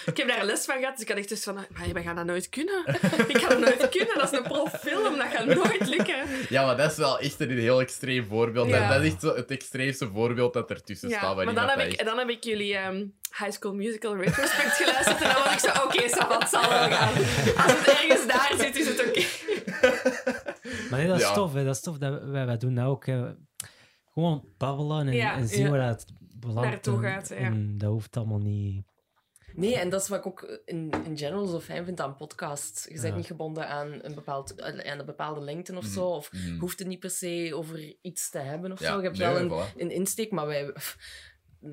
Ik heb daar les van gehad, dus ik had echt dus van, maar we gaan dat nooit kunnen. Ik ga dat nooit kunnen, dat is een profilm, dat gaat nooit lukken. ja, maar dat is wel echt een heel extreem voorbeeld. Ja. Dat is echt zo het extreemste voorbeeld dat ertussen Ja, staat. maar dan heb, ik, echt- dan heb ik jullie ehm, High School Musical Retrospect geluisterd en dan was ik zo, oké, okay, wat zal wel gaan. Als het ergens daar zit, is het oké. Maar nee, dat is Ja. tof. Hè. Dat is tof. Dat, wij, wij doen dat ook. hè. Gewoon babbelen en, Ja, en zien ja. waar het. Naartoe en- gaat, ja. En dat hoeft allemaal niet... Nee, en dat is wat ik ook in, in general zo fijn vind aan podcasts. Je bent Ja. niet gebonden aan een, bepaald, aan een bepaalde lengte of zo. Of Mhm. hoeft het niet per se over iets te hebben of Ja, zo. Je hebt nee, wel een, voilà. een insteek, maar wij...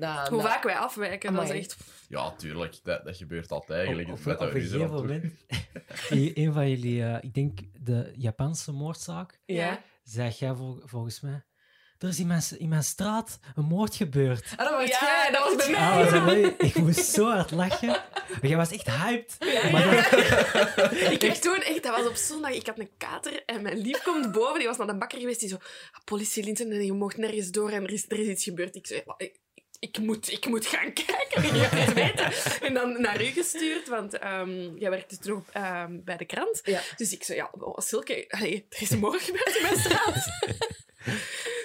Dat, Hoe dat- vaak wij afwijken, dat is echt... Ja, tuurlijk. Dat, dat gebeurt altijd eigenlijk. Op, op, Met dat op een gegeven moment... van jullie... eh, ik denk de Japanse moordzaak... Ja. Zeg jij vol- volgens mij... Er is in mijn, in mijn straat een moord gebeurd. Ah, dat was Ja, jij. dat was bij mij. Ah, was? Ik moest zo hard lachen. Maar jij was echt hyped. Maar dat- Ik kreeg toen echt, dat was op zondag, ik had een kater en mijn lief komt boven, die was naar de bakker geweest, die zo, "Ah, politie Linten en je mocht nergens door en er is, er is iets gebeurd. Ik zei, "Ja, ik, moet, ik moet gaan kijken, ik moet het weten. En dan naar u gestuurd, want ehm, jij werkte toen ook ehm, bij de krant. Ja. Dus ik zei, ja, oh, Silke, allee, er is morgen gebeurd in mijn straat.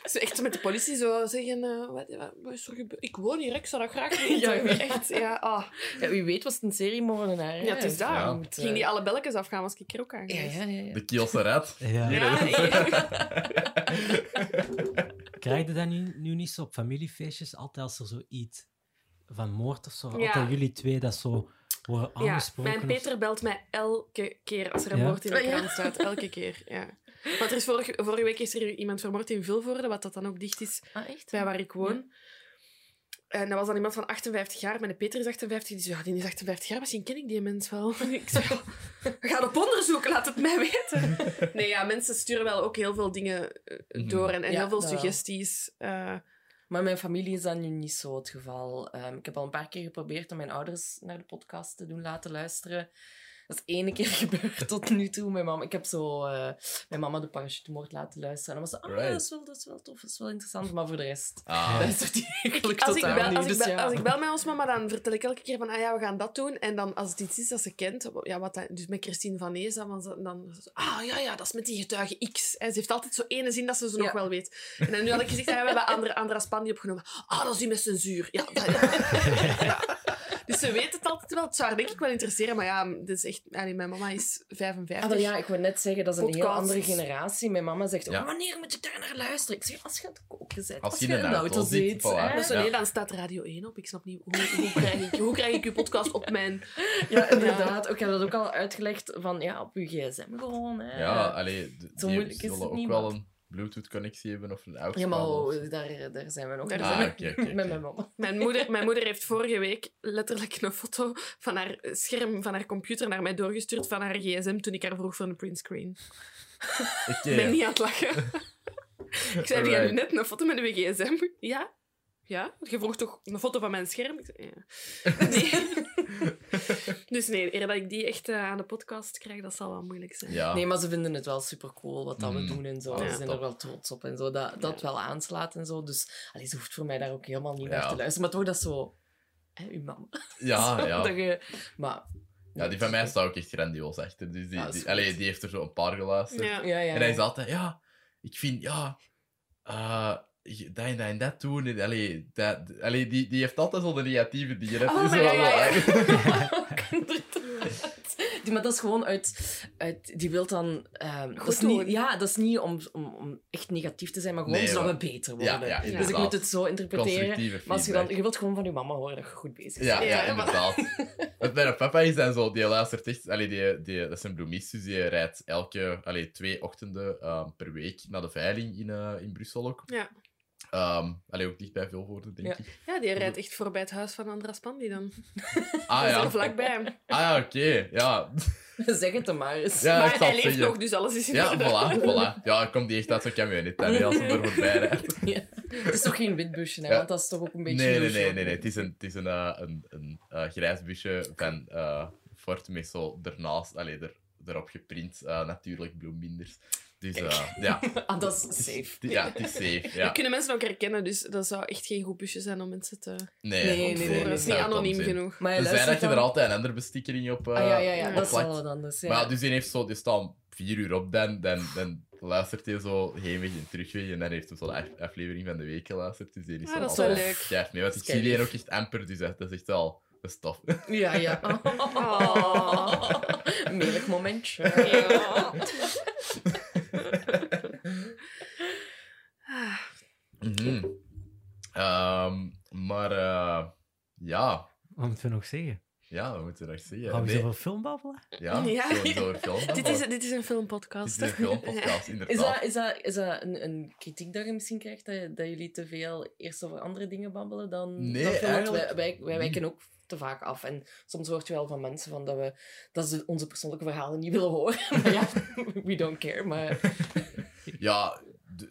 Zo echt met de politie zo zeggen, eh, wat, wat, is er gebeurd? Ik woon hier, ik zou dat graag weten. Ja, wie- echt, ja, ah. Ja, wie weet was het een seriemoordenaar. hè? ja, het is daar. Ja. Eh, Ging die alle belletjes afgaan, was ik er ook aan Ja, ja, ja. ja. De Kielse Red. Ja. Ja. Krijg je dat nu, nu niet zo op familiefeestjes? Altijd als er zoiets van moord of zo. Ja. Altijd jullie twee dat zo worden Ja, aangesproken. mijn of- Peter belt mij elke keer als er een Ja? moord in de Oh, ja. krant staat. Elke keer, ja. Want er is vorige, vorige week is er iemand vermoord in Vilvoorde, wat dat dan ook dicht is Ah, echt? bij waar ik woon. En dat was dan iemand van 58 jaar. Mijn Peter is 58. Die zei, ja, die is 58 jaar. Misschien ken ik die mens wel. Ik zei, we gaan op onderzoek. Laat het mij weten. Nee, ja, mensen sturen wel ook heel veel dingen eh, Mhm. door. En, en Ja, heel veel suggesties. Eh, Maar mijn familie is dat nu niet zo het geval. Ehm, ik heb al een paar keer geprobeerd om mijn ouders naar de podcast te doen laten luisteren. Dat is één keer gebeurd tot nu toe. Mijn mama, ik heb zo eh, mijn mama de parachutemoord laten luisteren. En dan was ze, ah, Right. dat, is wel, dat is wel tof, dat is wel interessant. Maar voor de rest, Ah, dat is het eigenlijk als, ik totaal bel, niet. als, ik Dus bel, ja. als ik bel met ons mama, dan vertel ik elke keer van, ah ja, we gaan dat doen. En dan, als het iets is dat ze kent, ja, wat dat, dus met Christine van Ees, dan, dan, dan ah ja, ja, dat is met die getuige X. En ze heeft altijd zo ene zin dat ze zo nog wel weet. En dan nu had ik gezegd, ah, ja, we hebben Andra, Andra Spandi opgenomen. Ah, dat is die met censuur. Ja, dat, ja. Dus ze weet het altijd wel. Het zou haar denk ik wel interesseren, maar ja, dit is echt, allee, mijn mama is 55. Ah, wel, ja, ik wil net zeggen, dat is een heel Podcasts. andere generatie. Mijn mama zegt, Ja. oh, wanneer moet ik daar naar luisteren? Ik zeg, als je aan het koken bent, Als als, je je in de auto zit. Dus nee, dan staat Radio 1 op. Ik snap niet, hoe, hoe, krijg, ik, hoe krijg ik uw podcast op mijn... Ja, inderdaad. Ik heb dat ook al uitgelegd van, ja, op uw gsm gewoon. Hè. ja, allee, Zo moeilijk is het ook niet, wel een Bluetooth-connectie hebben of een aux Ja, maar oh, daar, daar zijn we nog Daar niet. zijn we- Ah, oké, oké, oké. Met mijn mama. Mijn moeder, mijn moeder heeft vorige week letterlijk een foto van haar scherm, van haar computer naar mij doorgestuurd van haar gsm toen ik haar vroeg voor een printscreen. Ik ben niet aan het lachen. ik zei, nu Alright. net een foto met uw gsm? Ja. Ja? Je vroeg toch een foto van mijn scherm? Ik zei, ja. Nee. dus nee, eer dat ik die echt eh, aan de podcast krijg, dat zal wel moeilijk zijn. Ja. Nee, maar ze vinden het wel super cool wat dat we Mm. doen en zo. Ja, ze zijn top. er wel trots op en zo. Dat dat wel aanslaat en zo. Dus allee, ze hoeft voor mij daar ook helemaal niet naar te luisteren. Maar toch, dat zo... Hè, uw mama. Ja, Zo, ja. dat je, maar... ja, die van mij staat ook echt grandioos achter. Dus die, Ja, die, allee, die heeft er zo een paar geluisterd. Ja. Ja, ja. En hij is altijd, ja, ik vind, ja, eh, dat en dat en dat doen. en Allee, dat, allee, die, die heeft altijd zo de negatieve dingen. Dat Oh, is maar zo ja, ja, wel- Die, maar dat is gewoon uit... uit die wil dan... ehm, dat is doen. niet, ja, dat is niet om, om, om echt negatief te zijn, maar gewoon Nee, zodat we beter Ja, worden. ja, dus ik moet het zo interpreteren. Maar als je, dan, je wilt gewoon van je mama horen dat je goed bezig bent. Ja, ja, inderdaad. Met mijn papa is dan zo, die luistert echt... Allee, die, die, dat is een bloemist, dus die rijdt elke allee, twee ochtenden ehm, per week naar de veiling in, eh, in Brussel ook. Ja. Ehm allee, ook dicht bij Vilvoorde, denk Ja. ik. Ja, die rijdt echt voorbij het huis van Andras Pandi dan. Ah Dat is ja. er vlakbij. Ah ja, oké. Ja, zeg het dan maar eens. Ja, ik maar hij leeft zeggen. nog, dus alles is in ja orde. voilà, voilà. Ja, ik kom die echt uit zijn camionet, hè, als hij er voorbij rijdt. Ja. Het is toch geen wit busje, hè? Ja. want dat is toch ook een beetje... Nee, nee, nee, nee, nee. Het is een, het is een, eh, een, een eh, grijs busje van eh Ford met zo ernaast, allee, er, erop geprint, eh, natuurlijk bloembinders. Dus eh, ja. Ah, dat is is- safe. Ja, het is safe. Dat Ja. kunnen mensen ook herkennen, dus dat zou echt geen goed busje zijn om mensen te Nee, Nee, nee, nee, dat is niet anoniem genoeg. Maar Tenzij dat je er altijd een andere bestikkering op, eh Ah, ja, ja, ja. op Dat is plakt. wel wat anders. Ja. Maar ja, dus die heeft zo, die staat vier uur op, dan, dan, dan luistert hij zo heenweg en terugweg. En dan heeft hij zo de af- aflevering van de week geluisterd. Dus die is Ah, zo dat is wel leuk. mee. Want ik Dat is zie die ook echt amper, dus dat dat is echt wel dat is tof. Ja, ja. Oh. Een Melig momentje. Ja. Ah, Mhm. Ehm, maar eh, ja, Wat moeten we nog zeggen? ja, we moeten nog zeggen. Gaan we Nee, over film babbelen? Ja, Ja. film. dit, is, dit is een dit filmpodcast. is een filmpodcast, inderdaad. Is dat, is dat, is dat een, een kritiek dat je misschien krijgt? Dat, dat jullie te veel eerst over andere dingen babbelen dan, Nee, dan eigenlijk Wij, wij, wijken ook te vaak af. En soms hoort je wel van mensen van dat, we, dat ze onze persoonlijke verhalen niet willen horen. Maar ja, we don't care. Maar Ja,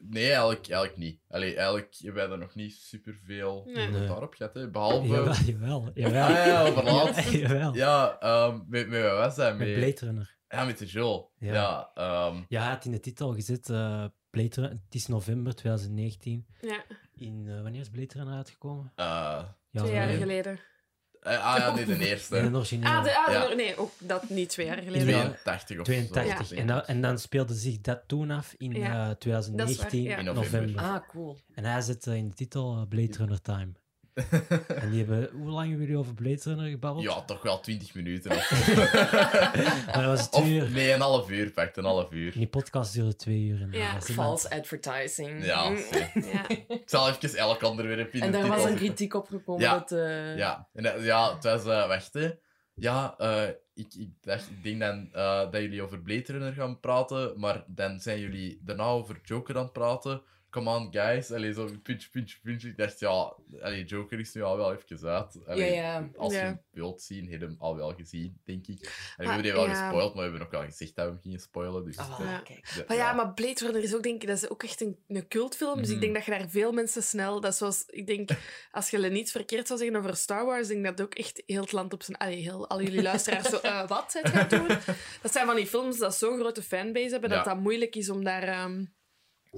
nee, eigenlijk, eigenlijk niet. Allee, eigenlijk hebben wij er nog niet superveel Nee. daarop gehad. Hè. Behalve... Jawel, jawel. jawel. Ah, ja, over laatst. Ja, jawel. Ja, ehm met, met wat was dat? Met Met, Blade Runner. Ja, met de Joel. Ja, Ja. ehm, Ja, hij had in de titel gezet uh, Blade Runner. Het is november 2019. Ja, In, eh, wanneer is Blade Runner uitgekomen? eh, Ja, twee jaar geleden. Eh, ah ja, nee, de eerste. nee, de originele. Ah, de, ah, Ja. nee, ook dat niet twee jaar geleden. 82 of 82. zo. En, dan, en dan speelde zich dat toen af in Ja, eh, 2019, ja. In november. ah, cool. En hij zet eh, in de titel eh, Blade Runner Time. en die hebben... Hoe lang hebben jullie over Blade Runner gebabbeld? Ja, toch wel 20 minuten. Maar dat was of twee uur. nee, een half uur pakt, een half uur. Die podcast duurde twee uur. En, Ja, eh, False advertising. Ja, Mm. Ja. Ik zal even elk onderwerp in En daar was een kritiek op gekomen. Ja. Dat, eh, Ja, en, dat- ja het was... eh wacht, hè. Ja, eh, ik, ik, dacht, ik denk dan eh, dat jullie over Blade Runner gaan praten, maar dan zijn jullie daarna over Joker aan het praten. Come on, guys. Allee, zo punch, punch, punch. Ik dacht, ja, allee, Joker is nu al wel even uit. Allee, Ja, ja. Als je hem wilt zien, heb je hem al wel gezien, denk ik. En we hebben die wel ja. gespoild, maar we hebben ook al gezegd dat we hem gingen spoilen. Dus, Ah, eh, Ja. kijk. Maar ja, maar Blade Runner is ook, denk ik, dat is ook echt een, een cultfilm. Dus ik denk dat je daar veel mensen snel... Dat is zoals, ik denk, als je niets verkeerd zou zeggen over Star Wars, denk ik dat ook echt heel het land op zijn... Allee, heel, al jullie luisteraars zo, eh, wat het gaat doen? Dat zijn van die films dat zo'n grote fanbase hebben, Ja. dat dat moeilijk is om daar ehm,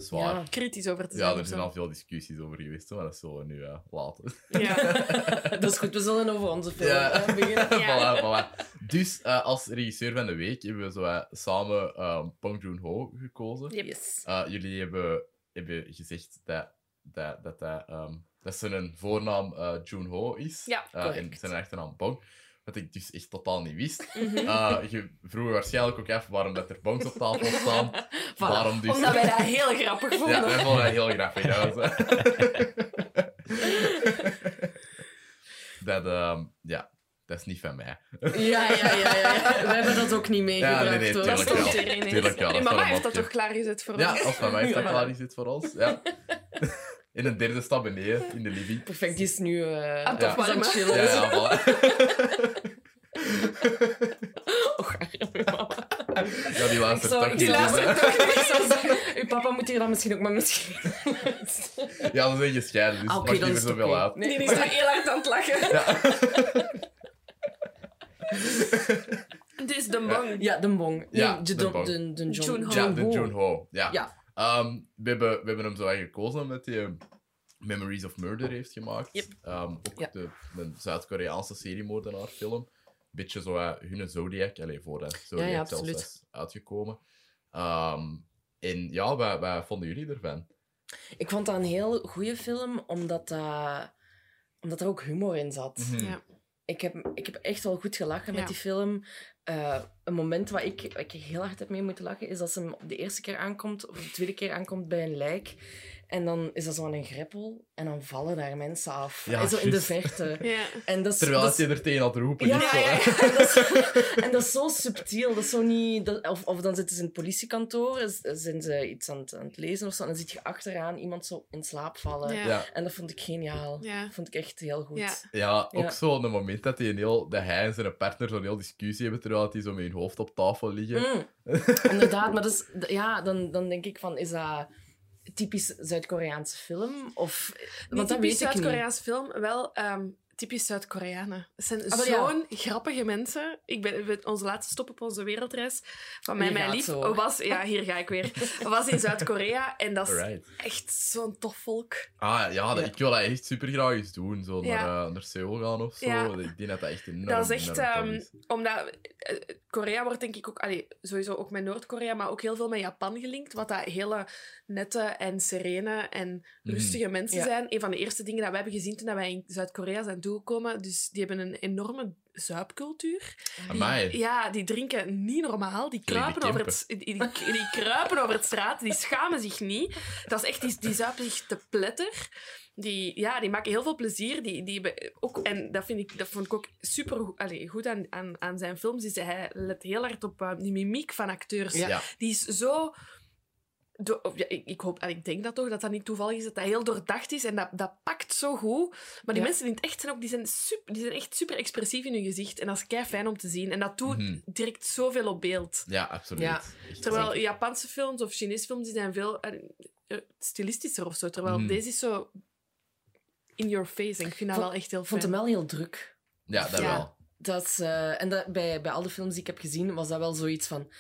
Zwaar. Ja. kritisch over te Ja, zijn. er of zijn al veel discussies over geweest, maar dat zullen we nu laten. Ja. Dat is goed, we zullen over onze film Ja. eh, beginnen. Ja. voilà, voilà. Dus eh, als regisseur van de week hebben we zo, eh, samen ehm Bong Joon-ho gekozen. Yes. Eh, jullie hebben, hebben gezegd dat dat, dat, dat, ehm, dat zijn voornaam eh Joon-ho is. Ja, correct. en zijn achternaam Bong. Wat ik dus echt totaal niet wist. Eh, je vroeg je waarschijnlijk ook af waarom dat er bongs op tafel staan. Waarom dus... Omdat wij dat heel grappig vonden. Ja, wij vonden dat heel grappig. Dat, was, dat, ehm, ja, dat is niet van mij. Ja, ja, ja, ja, ja. We hebben dat ook niet meegebracht, Ja, nee, nee, hoor. Dat tuurlijk wel. Tuurlijk dat mama heeft dat toch klaargezet voor Ja, ons? als van mij is dat Ja. klaar is dit voor ons. Ja. In een derde stap beneden, in de living. Perfect, die is nu eh Aan het Ja. is chillen. Ja, ja, voilà. Och, arme mama. Ja, die laatste Zo, toch niet. luister hè. toch niet. Ik zou zeggen, uw papa moet hier dan misschien ook maar misschien... Ja, we zijn gescheiden, dus Ah, maakt dan niet is meer zoveel oké. uit. Nee, Die is nu heel hard aan het lachen. Dus de bang. Ja, de Bong. Nee, Ja, de, de de, Bong. John, Joon-ho. Ja, de Ho. Joon-ho. Ja. Ja. Ehm, we, hebben, we hebben hem zo eigenlijk gekozen omdat hij eh, Memories of Murder heeft gemaakt. Yep. Ehm, ook Ja. de, een Zuid-Koreaanse seriemoordenaarfilm. Beetje zo uh, hun Zodiac, alleen voordat Zodiac Ja, ja, zelfs uitgekomen. Ehm, en ja, wat, wat vonden jullie ervan? Ik vond dat een heel goede film, omdat, dat, omdat er ook humor in zat. Mhm. Ja. Ik, heb, ik heb echt wel goed gelachen Ja. met die film. Eh, een moment waar ik, waar ik heel hard heb mee moeten lachen, is als hem de eerste keer aankomt, of de tweede keer aankomt bij een lijk. En dan is dat zo aan een greppel, en dan vallen daar mensen af. Ja, en zo in de verte. Ja. En dat is, Terwijl dat is- hij er tegen had roepen. Ja, zo, ja. En, dat is, en dat is zo subtiel. Dat is zo niet, dat- of, of dan zitten ze in het politiekantoor, zijn ze iets aan het, aan het lezen of zo, en dan zit je achteraan iemand zo in slaap vallen. Ja. Ja. En dat vond ik geniaal. Ja. Dat vond ik echt heel goed. Ja. Ja, ook Ja. zo een moment dat, hij een heel, dat hij en zijn partner zo'n heel discussie hebben terwijl die zo met hun hoofd op tafel liggen. Mm. Inderdaad, maar dat is, ja, dan, dan denk ik van, is dat typisch Zuid-Koreaanse film? Of, want typisch. Zuid-Koreaanse film, wel ehm, typisch Zuid-Koreanen. Het zijn Ah, ja. zo'n grappige mensen. Ik ben, onze laatste stop op onze wereldreis van mij, mijn lief, zo. was... Ja, hier ga ik weer. Was in Zuid-Korea en dat is echt zo'n tof volk. Ah, ja, dat- Ja. ik wil dat echt super graag eens doen. Zo naar, eh, naar Seoul gaan of zo. Ik denk dat dat echt enorm, Dat is echt... ehm, is. omdat eh, Korea wordt denk ik ook... Allee, sowieso ook met Noord-Korea, maar ook heel veel met Japan gelinkt. Wat dat hele nette en serene en Mhm. rustige mensen zijn. Een van de eerste dingen dat we hebben gezien toen wij in Zuid-Korea zijn toegekomen. Dus die hebben een enorme zuipcultuur. Amai. Ja, die drinken niet normaal. Die kruipen, over het, die, die, die kruipen over het straat. Die schamen zich niet. Dat is echt, die, die zuipen zich te pletter. Die, ja, die maken heel veel plezier. Die, die hebben ook, en dat, vind ik, dat vond ik ook super allee, goed aan, aan, aan zijn films. Is hij let heel hard op eh, die mimiek van acteurs. Ja. Die is zo... ik, hoop, en ik denk dat toch, dat dat niet toevallig is, dat dat heel doordacht is en dat, dat pakt zo goed. Maar die Ja. mensen in het echt zijn ook, die zijn, super, die zijn echt super expressief in hun gezicht. En dat is kei fijn om te zien. En dat doet Mhm. direct zoveel op beeld. Ja, absoluut. Ja. Terwijl. Japanse films of Chinese films, die zijn veel eh, stilistischer of zo. Terwijl Mhm. deze is zo in your face. En ik vind dat wel echt heel Ik vond fijn. hem wel heel druk. Ja, dat Ja. wel. Dat eh, en dat, bij, bij al de films die ik heb gezien, was dat wel zoiets van...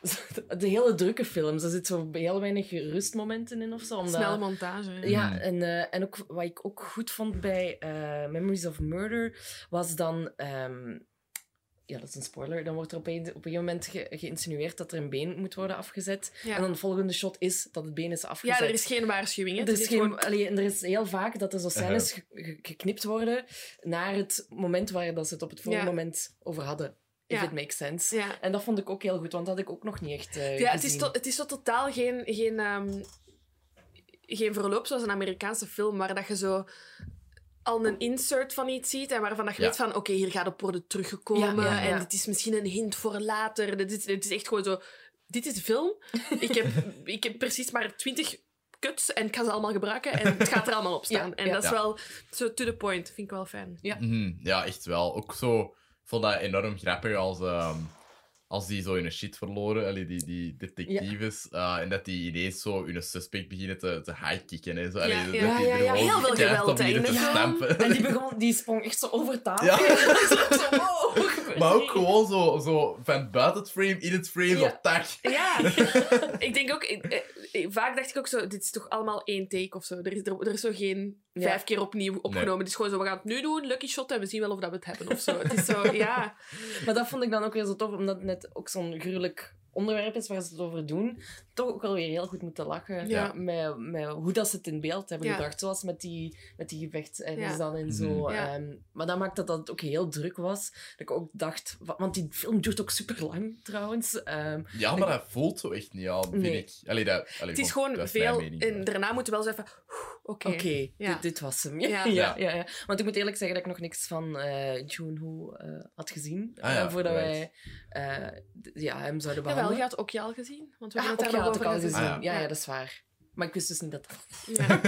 De hele drukke films, er zit zo heel weinig rustmomenten in of zo. Omdat, Snelle montage. Ja, Mhm. en, eh, en ook wat ik ook goed vond bij eh, Memories of Murder was dan. ehm, ja, dat is een spoiler. Dan wordt er op een, op een gegeven moment ge- geïnsinueerd dat er een been moet worden afgezet. Ja. En dan de volgende shot is dat het been is afgezet. Ja, er is geen waarschuwing. Hè. Er is, is geen, gewoon- allee, en er is heel vaak dat er zo scènes ge- ge- geknipt worden naar het moment waar dat ze het op het Ja. moment over hadden. If Ja. it makes sense. Ja. En dat vond ik ook heel goed, want dat had ik ook nog niet echt eh, Ja, het is, to- het is zo totaal geen, geen, ehm, geen verloop zoals een Amerikaanse film, waar dat je zo al een insert van iets ziet en waarvan dat je Ja. weet van, oké, hier gaat op worden teruggekomen Ja, ja, ja. en dit is misschien een hint voor later. Dit is, dit is echt gewoon zo... Dit is de film. Ik heb, ik heb precies maar twintig cuts en ik ga ze allemaal gebruiken en het gaat er allemaal op staan. Ja, en ja. dat is Ja. wel zo to the point. Vind ik wel fijn. Ja. Mhm, ja, echt wel. Ook zo, vond dat enorm grappig als, ehm, als die zo hun shit verloren, allee, die, die detectives, eh, en dat die ineens zo hun suspect beginnen te, te highkicken. En zo. Allee, Ja, dat ja, die ja, er heel veel geweld, hè, te stampen. En die, begon, die sprong echt zo over tafel. Ja. zo, wow, wat gebeurt Maar ook gewoon zo, zo van buiten het frame, in het frame, zo tak. Ja, ik denk ook... eh, eh, Vaak dacht ik ook zo, dit is toch allemaal één take of zo. Er is, er, er is zo geen Ja. vijf keer opnieuw opgenomen. Het is gewoon zo, we gaan het nu doen, lucky shot, en we zien wel of dat we het hebben of zo. Het is zo, ja. Maar dat vond ik dan ook weer zo tof, omdat het net ook zo'n gruwelijk onderwerp is waar ze het over doen. Toch ook wel weer heel goed moeten lachen Ja. met, met hoe dat ze het in beeld hebben Ja. gebracht. Zoals met die, met die gevecht en Ja. dan en Mhm. zo. Ja. Ehm, maar dat maakt dat dat ook heel druk was. Dat ik ook dacht... wa- Want die film duurt ook super lang trouwens. Ehm, Ja, maar dat voelt zo echt niet aan, vind Nee. ik. Allee, dat, allee, Het is gewoon veel... mening, En maar- daarna moeten we wel zeggen, oké. Oké, Ja. dit, dit was hem. Ja. Ja. Ja. Ja, ja, Want ik moet eerlijk zeggen dat ik nog niks van eh June-Ho eh, had gezien. Ah ja, eh, voordat right. wij eh, ja, hem zouden Jawel, behandelen. je had ook je al gezien. Want we Ah, hebben het ja, daar had nog ik over al gezien. Ah, ja. ja. Ja, dat is waar. Maar ik wist dus niet dat dat Ja,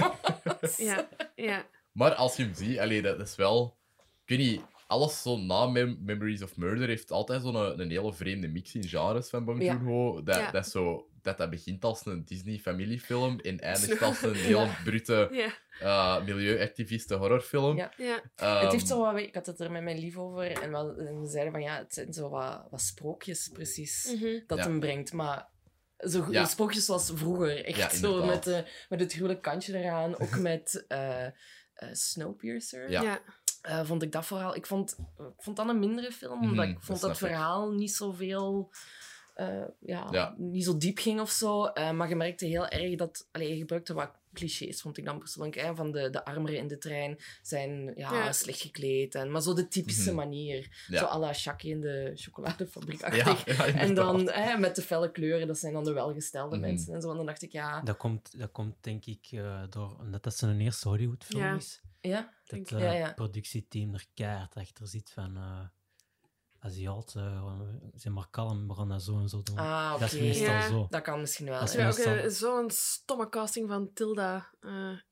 ja, ja. Maar als je hem ziet, allee, dat is wel... Ik weet niet, alles zo na Mem- Memories of Murder heeft altijd zo'n een, een hele vreemde mix in genres van Bong Ja. Joon-ho. Dat, Ja. dat, zo, dat dat begint als een Disney-familiefilm en eindigt als een heel brute ja, uh, milieuactiviste horrorfilm. Ja. ja. Ehm, het heeft zo wat, ik had het er met mijn lief over en, we zeiden van ja, het zijn zo wat, wat sprookjes precies Mhm. dat Ja. hem brengt. Maar zo Ja. sprookjes zoals vroeger. Echt Ja, zo met, de, met het gruwelijk kantje eraan. Ook met eh, eh, Snowpiercer. Ja. ja. eh, vond ik dat vooral... Ik vond, ik vond dat een mindere film, Mhm, omdat ik dat vond dat ik. verhaal niet zoveel... eh ja, Ja. niet zo diep ging of zo. Eh, maar je merkte heel erg dat... Allee, je gebruikte wat clichés, vond ik dan persoonlijk. Hè? Van de, de armeren in de trein zijn ja, Ja. slecht gekleed. En, maar zo de typische Mhm. manier. Ja. Zo à la Shaki in de chocoladefabriek. Ja, achtig. ja, En dan hè, met de felle kleuren, dat zijn dan de welgestelde Mhm. mensen en zo. En dan dacht ik, ja, Dat komt, dat komt denk ik eh, door omdat dat zijn eerste Hollywood-film Ja. is. ja, Dat Denk het ik. Ja, ja. productieteam er keihard achter zit van eh Aziaten. uh, zijn maar kalm, we gaan dat zo en zo doen. Ah, Dat is oké. meestal Ja. zo. dat kan misschien wel. Dat is Ja, ook meestal- eh, zo'n stomme casting van Tilda. Eh,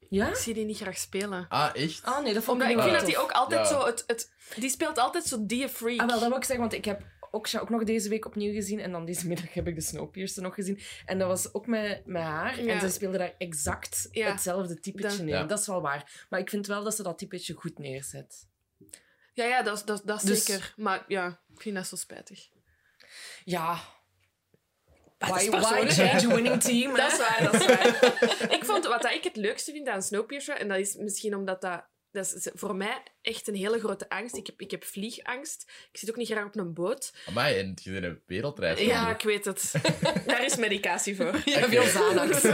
Ja? ik zie die niet graag spelen. Ah, echt? Ah, nee, dat vond Omdat ik vind dat die ook altijd Ja. zo... Het, het, die speelt altijd zo die freak. Ah, wel, dat wil ik zeggen, want ik heb ook, ook nog deze week opnieuw gezien. En dan deze middag heb ik de Snowpiercer nog gezien. En dat was ook met, met haar. Ja. En ze speelde daar exact Ja. hetzelfde typetje Dat- neer. Ja. Dat is wel waar. Maar ik vind wel dat ze dat typetje goed neerzet. Ja, ja, dat, dat, dat Dus- zeker. Maar ja, ik vind dat zo spijtig. Ja. dat Why, is why change winning team? Dat hè? is waar, dat is waar. ik vond, wat dat ik het leukste vind aan Snowpiercer, en dat is misschien omdat dat... Dat is voor mij echt een hele grote angst. Ik heb, ik heb vliegangst. Ik zit ook niet graag op een boot. Amai, en je bent een wereldreis. Ja, ik weet het. Daar is medicatie voor. Ja, veel Xanax.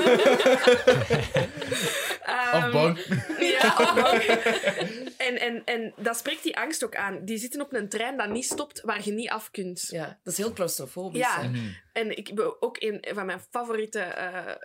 Ehm, Of bang. Ja, bank. En, en, en dat spreekt die angst ook aan. Die zitten op een trein dat niet stopt, waar je niet af kunt. Ja, dat is heel claustrofobisch. Ja. hè. Mhm. En ik ben ook een van mijn favoriete eh, eh,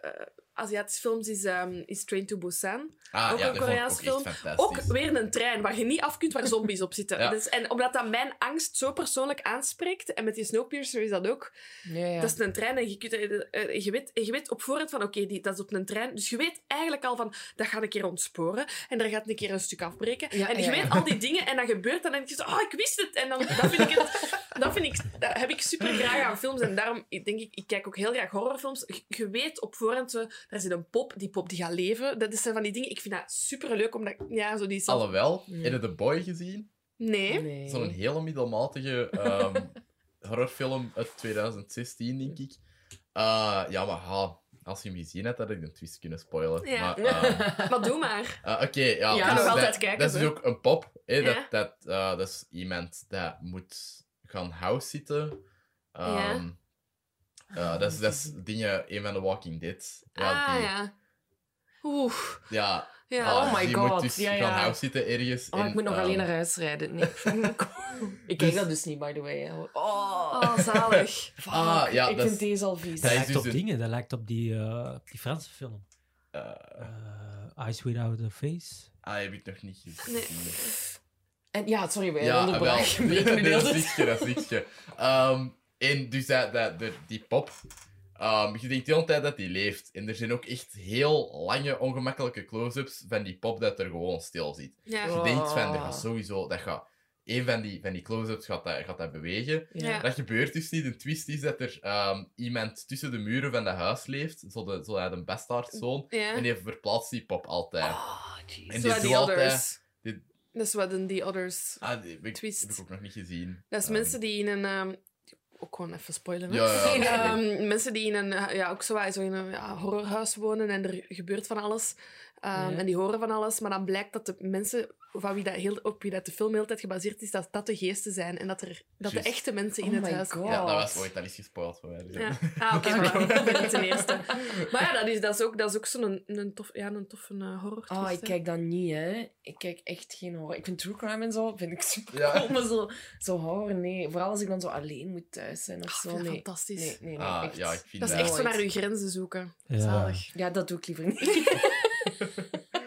Aziatische films is, ehm, is Train to Busan. Ah, Ook ja, een Koreaans film. Ook weer een trein waar je niet af kunt, waar zombies op zitten. Ja. Dus, en omdat dat mijn angst zo persoonlijk aanspreekt, en met die Snowpiercer is dat ook, Ja, ja. dat is een trein en je, kunt, eh, je, weet, je weet op voorhand van, oké, die dat is op een trein. Dus je weet eigenlijk al van, dat gaat een keer ontsporen en daar gaat een keer een stuk afbreken. Ja, en je ja, weet ja. al die dingen en dan gebeurt dat en dan denk je zo, oh, ik wist het. En dan dat vind ik het, dat, vind ik, dat heb ik super graag aan films en daarom ik denk ik, ik kijk ook heel graag horrorfilms. Je, weet op voorhand, daar zit een pop, die pop die gaat leven. Dat zijn van die dingen, ik vind dat super leuk, omdat, ja, zo die zelf... Alhoewel, Ja. heb je The Boy gezien? Nee. Nee. Zo'n hele middelmatige ehm, horrorfilm uit 2016, denk ik. Eh, ja, maar ha, als je hem gezien hebt, had ik de twist kunnen spoilen. Ja. Maar, ehm, Maar doe maar. Ah, Oké, ja. Dus nog altijd dat, kijken, Dat is dus ook een pop. Hè, Ja. dat, dat, eh, dat is iemand dat moet gaan house zitten. Ja. Ehm, eh, dat, is, dat is dingen, een van The Walking Dead. Ja, ah, die, ja. Oeh. ja, Ja. ah, Oh my die God, moet dus ja, gaan ja. house zitten ergens. Oh, en, ik moet nog ehm, alleen naar huis rijden. Nee. ik kijk dat dus niet, by the way. Oh, Oh, zalig. fuck. Ah, ja, ik dat vind is- deze al vies. Dat lijkt dus op de- dingen, dat lijkt op die, eh, die Franse film. eh, Eh, Eyes Without a Face. ah, heb ik nog niet gezien. Nee. En, ja, sorry, wij Ja, wel. onderbraken. De hele dat is dat is. Ehm, en dus dat, dat, de- die pop, ehm, je denkt de hele tijd dat die leeft. En er zijn ook echt heel lange, ongemakkelijke close-ups van die pop dat er gewoon stil zit. Ja. Je Oh. denkt van, dat gaat sowieso, dat gaat... Een van die, van die close-ups gaat dat, gaat dat bewegen. Ja. Dat gebeurt dus niet. De twist is dat er ehm, iemand tussen de muren van dat huis leeft, zo, de, zo bastaardzoon. Ja. En die verplaatst die pop altijd. Oh, jeez. En Zo die altijd- Dat is wat The Others. Ah, die heb ik, Twist. heb ik ook nog niet gezien. Dat is Ehm, mensen die in een... ehm, ook gewoon even spoilen. hè. Ja, ja. Ehm, mensen die in een, eh, ja, ook zo, zo in een ja, horrorhuis wonen en er gebeurt van alles. Ehm, Ja. En die horen van alles, maar dan blijkt dat de mensen van wie dat heel, op wie dat de film de hele tijd gebaseerd is, dat dat de geesten zijn en dat, er, dat de echte mensen in Oh het my huis... God. Ja, dat was ooit al eens gespoild voor mij. dus Ja. ja. Ah, oké, voilà. ik ben niet ten eerste. Maar ja, dat is, dat is ook, dat is ook zo'n een, tof, ja, een toffe uh, horror Oh, ik kijk dat niet, hè. Ik kijk echt geen horror. Ik vind true crime en zo, vind ik super Ja. cool, maar zo, zo horror, nee. Vooral als ik dan zo alleen moet thuis zijn of Oh, zo, nee. fantastisch. Nee, nee, nee, Ah, echt. ja, ik vind Dat is echt zo naar uw grenzen zoeken. Ja. Zalig. Ja, dat doe ik liever niet.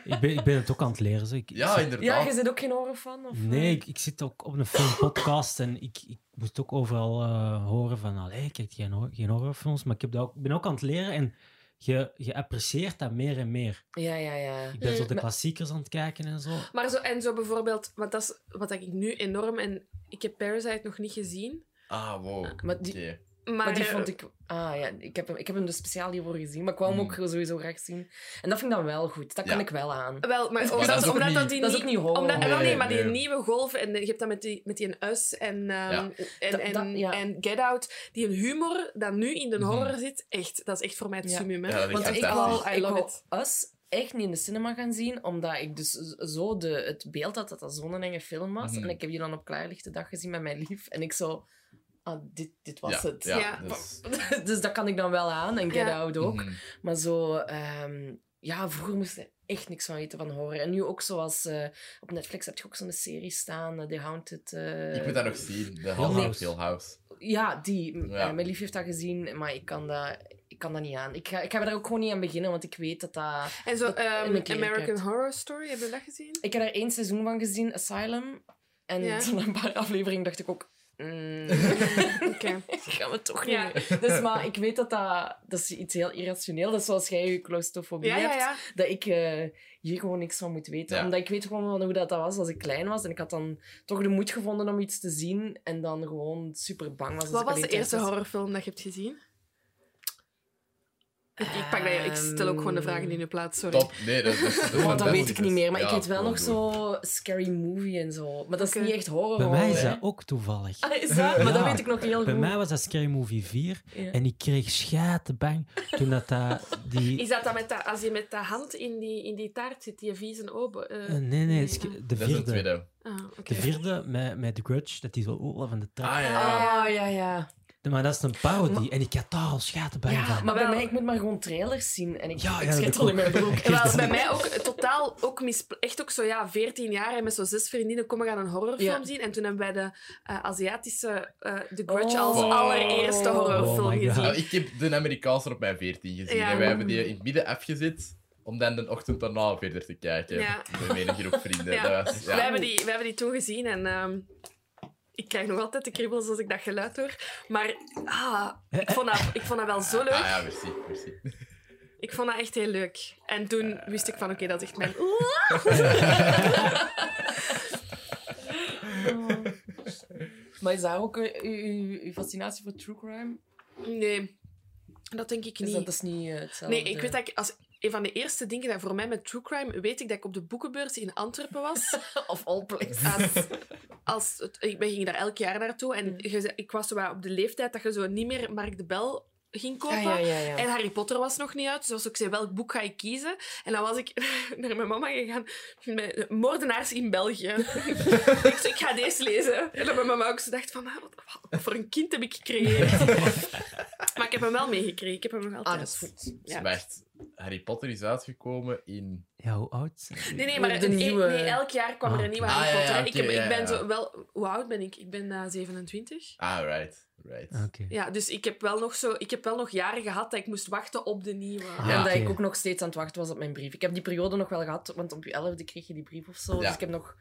Ik ben, ik ben het ook aan het leren. Zo. Ik, ik Ja, zit- inderdaad. ja, je zit ook geen horror fan? Of, Nee, ik, ik zit ook op een filmpodcast en ik, ik moest ook overal eh, horen van, allee, kijk geen, geen horrorfilms, maar ik, heb dat ook, ik ben ook aan het leren en je, je apprecieert dat meer en meer. Ja, ja, ja. Ik ben zo de Mm. klassiekers aan het kijken en zo. Maar zo, en zo bijvoorbeeld, want dat is wat ik nu enorm... En ik heb Parasite nog niet gezien. Ah, wow. Maar die- Oké. Maar, Maar die vond ik... Ah ja, ik heb hem, ik heb hem dus speciaal hiervoor gezien. Maar ik wou hem Hmm. ook sowieso graag zien. En dat vind ik dan wel goed. Dat kan Ja. ik wel aan. Wel, maar dat omdat, is ook omdat niet- dat die dat is ook niet horror. Omdat, wel, nee, Nee, maar die nee. nieuwe golven, en je hebt dat met die, met die een Us en, ehm, Ja. en, Dat- en, dat- ja. en Get Out, die een humor dat nu in de Mhm. horror zit, echt, dat is echt voor mij het Ja. summum. hè. Dat is Want ik I love it. Us echt niet in de cinema gaan zien, omdat ik dus zo de, het beeld had dat dat zo'n enge film was. Mhm. En ik heb die dan op klaarlichte dag gezien met mijn lief. En ik zo... Ah, dit, dit was ja, het. Ja, Ja. dus- dus dat kan ik dan wel aan. En Get Ja. Out ook. Mhm. Maar zo... ehm, ja, vroeger moest ik echt niks van weten van horror. En nu ook zoals... eh, op Netflix heb je ook zo'n serie staan, eh, The Haunted... eh, Ik moet dat nog zien. De Hill House. House. Hill House. Ja, die. Ja. Eh, mijn lief heeft dat gezien, maar ik kan dat, ik kan dat niet aan. Ik ga, ik ga er ook gewoon niet aan beginnen, want ik weet dat dat... En zo Dat- ehm, American. Horror Story, heb je dat gezien? Ik heb er één seizoen van gezien, Asylum. En Ja. een paar afleveringen dacht ik ook... mm, Oké. gaan we toch niet Ja. Dus, maar ik weet dat dat... Dat is iets heel irrationeel. Dat is zoals jij je claustrofobie Ja, hebt. ja. Dat ik eh, hier gewoon niks van moet weten. Ja. Omdat ik weet gewoon van hoe dat, dat was als ik klein was. En ik had dan toch de moed gevonden om iets te zien. En dan gewoon super bang was. Wat ik was de eerste was. horrorfilm dat je hebt gezien? Ik, ik, pak dat, ik stel ook gewoon de vragen in je plaats, sorry. Top. Nee, dat, dat, dat, Want Oh, dat weet ik niet meer. Maar Ja, ik weet wel nog zo Scary Movie en zo. Maar dat is niet echt horror. Bij mij is dat ook toevallig. Ah, is dat? Maar dat weet ik nog heel Bij goed. mij was dat Scary Movie 4 Ja. en ik kreeg schatenbang toen dat, dat die... Is dat dan met dat, als je met de hand in die, in die taart zit, die vieze open? eh, Eh, nee, nee, de Dat vierde. tweede. Ah, oké. De vierde met, met The Grudge, dat die zo oh, van de trap. Ah ja. Ah, ja, ja. Maar dat is een parodie en ik had daar al schatenbang Ja, van. Maar bij mij, ik moet maar gewoon trailers zien. En ik, Ja, ik ja, al in mijn broek. Bij mij ook totaal ook mis, echt ook zo ja, 14 jaar en met zo zes vriendinnen komen gaan een horrorfilm Ja. zien. En toen hebben wij de eh, Aziatische eh The Grudge Oh. als allereerste horrorfilm Oh God. gezien. Nou, ik heb de Amerikaanse op mijn 14 gezien. Ja. En wij hebben die in het midden afgezet om dan de ochtend daarna verder te kijken. Ja. Met een groep vrienden. Ja. Dat was, ja. We, hebben die, we hebben die toen gezien en ehm, ik krijg nog altijd de kriebels als ik dat geluid hoor. Maar ah, ik, vond dat, ik vond dat wel zo leuk. Ah ja, merci. merci. Ik vond dat echt heel leuk. En toen wist ik van oké, dat is echt mijn... Maar is daar ook eh, uw, uw, uw fascinatie voor true crime? Nee, dat denk ik Dus niet. dat is niet eh, hetzelfde? Nee, ik weet dat ik als een van de eerste dingen dat voor mij met true crime weet ik dat ik op de boekenbeurs in Antwerpen was. Of all places. Als, als het, ik ben- ging daar elk jaar naartoe en je ik was zo op de leeftijd dat je zo niet meer Mark de Bel ging kopen. Ja, ja, ja. ja. En Harry Potter was nog niet uit, dus was ook zei, welk boek ga ik kiezen? En dan was ik naar mijn mama gegaan met Moordenaars in België. ik, zei, ik ga deze lezen. En dan mijn mama ook zo dacht van, ah, wat, wat voor een kind heb ik gecreëerd? maar ik heb hem wel meegekregen, ik heb hem nog altijd. Ah, dat is goed. Ja. Echt, Harry Potter is uitgekomen in... Ja, hoe oud? Nee, nee, maar De een- nieuwe- nee, elk jaar kwam er een nieuwe Ah, Harry ja, ja, Potter. ik, heb, ja, ik ben ja. zo wel... Hoe oud ben ik? Ik ben uh, 27. Ah, right. right. Oké. Ja, dus ik heb, wel nog zo, ik heb wel nog jaren gehad dat ik moest wachten op de nieuwe. Ah, en dat ik ook nog steeds aan het wachten was op mijn brief. Ik heb die periode nog wel gehad, want op je elfde kreeg je die brief of zo. Ja. Dus ik heb nog...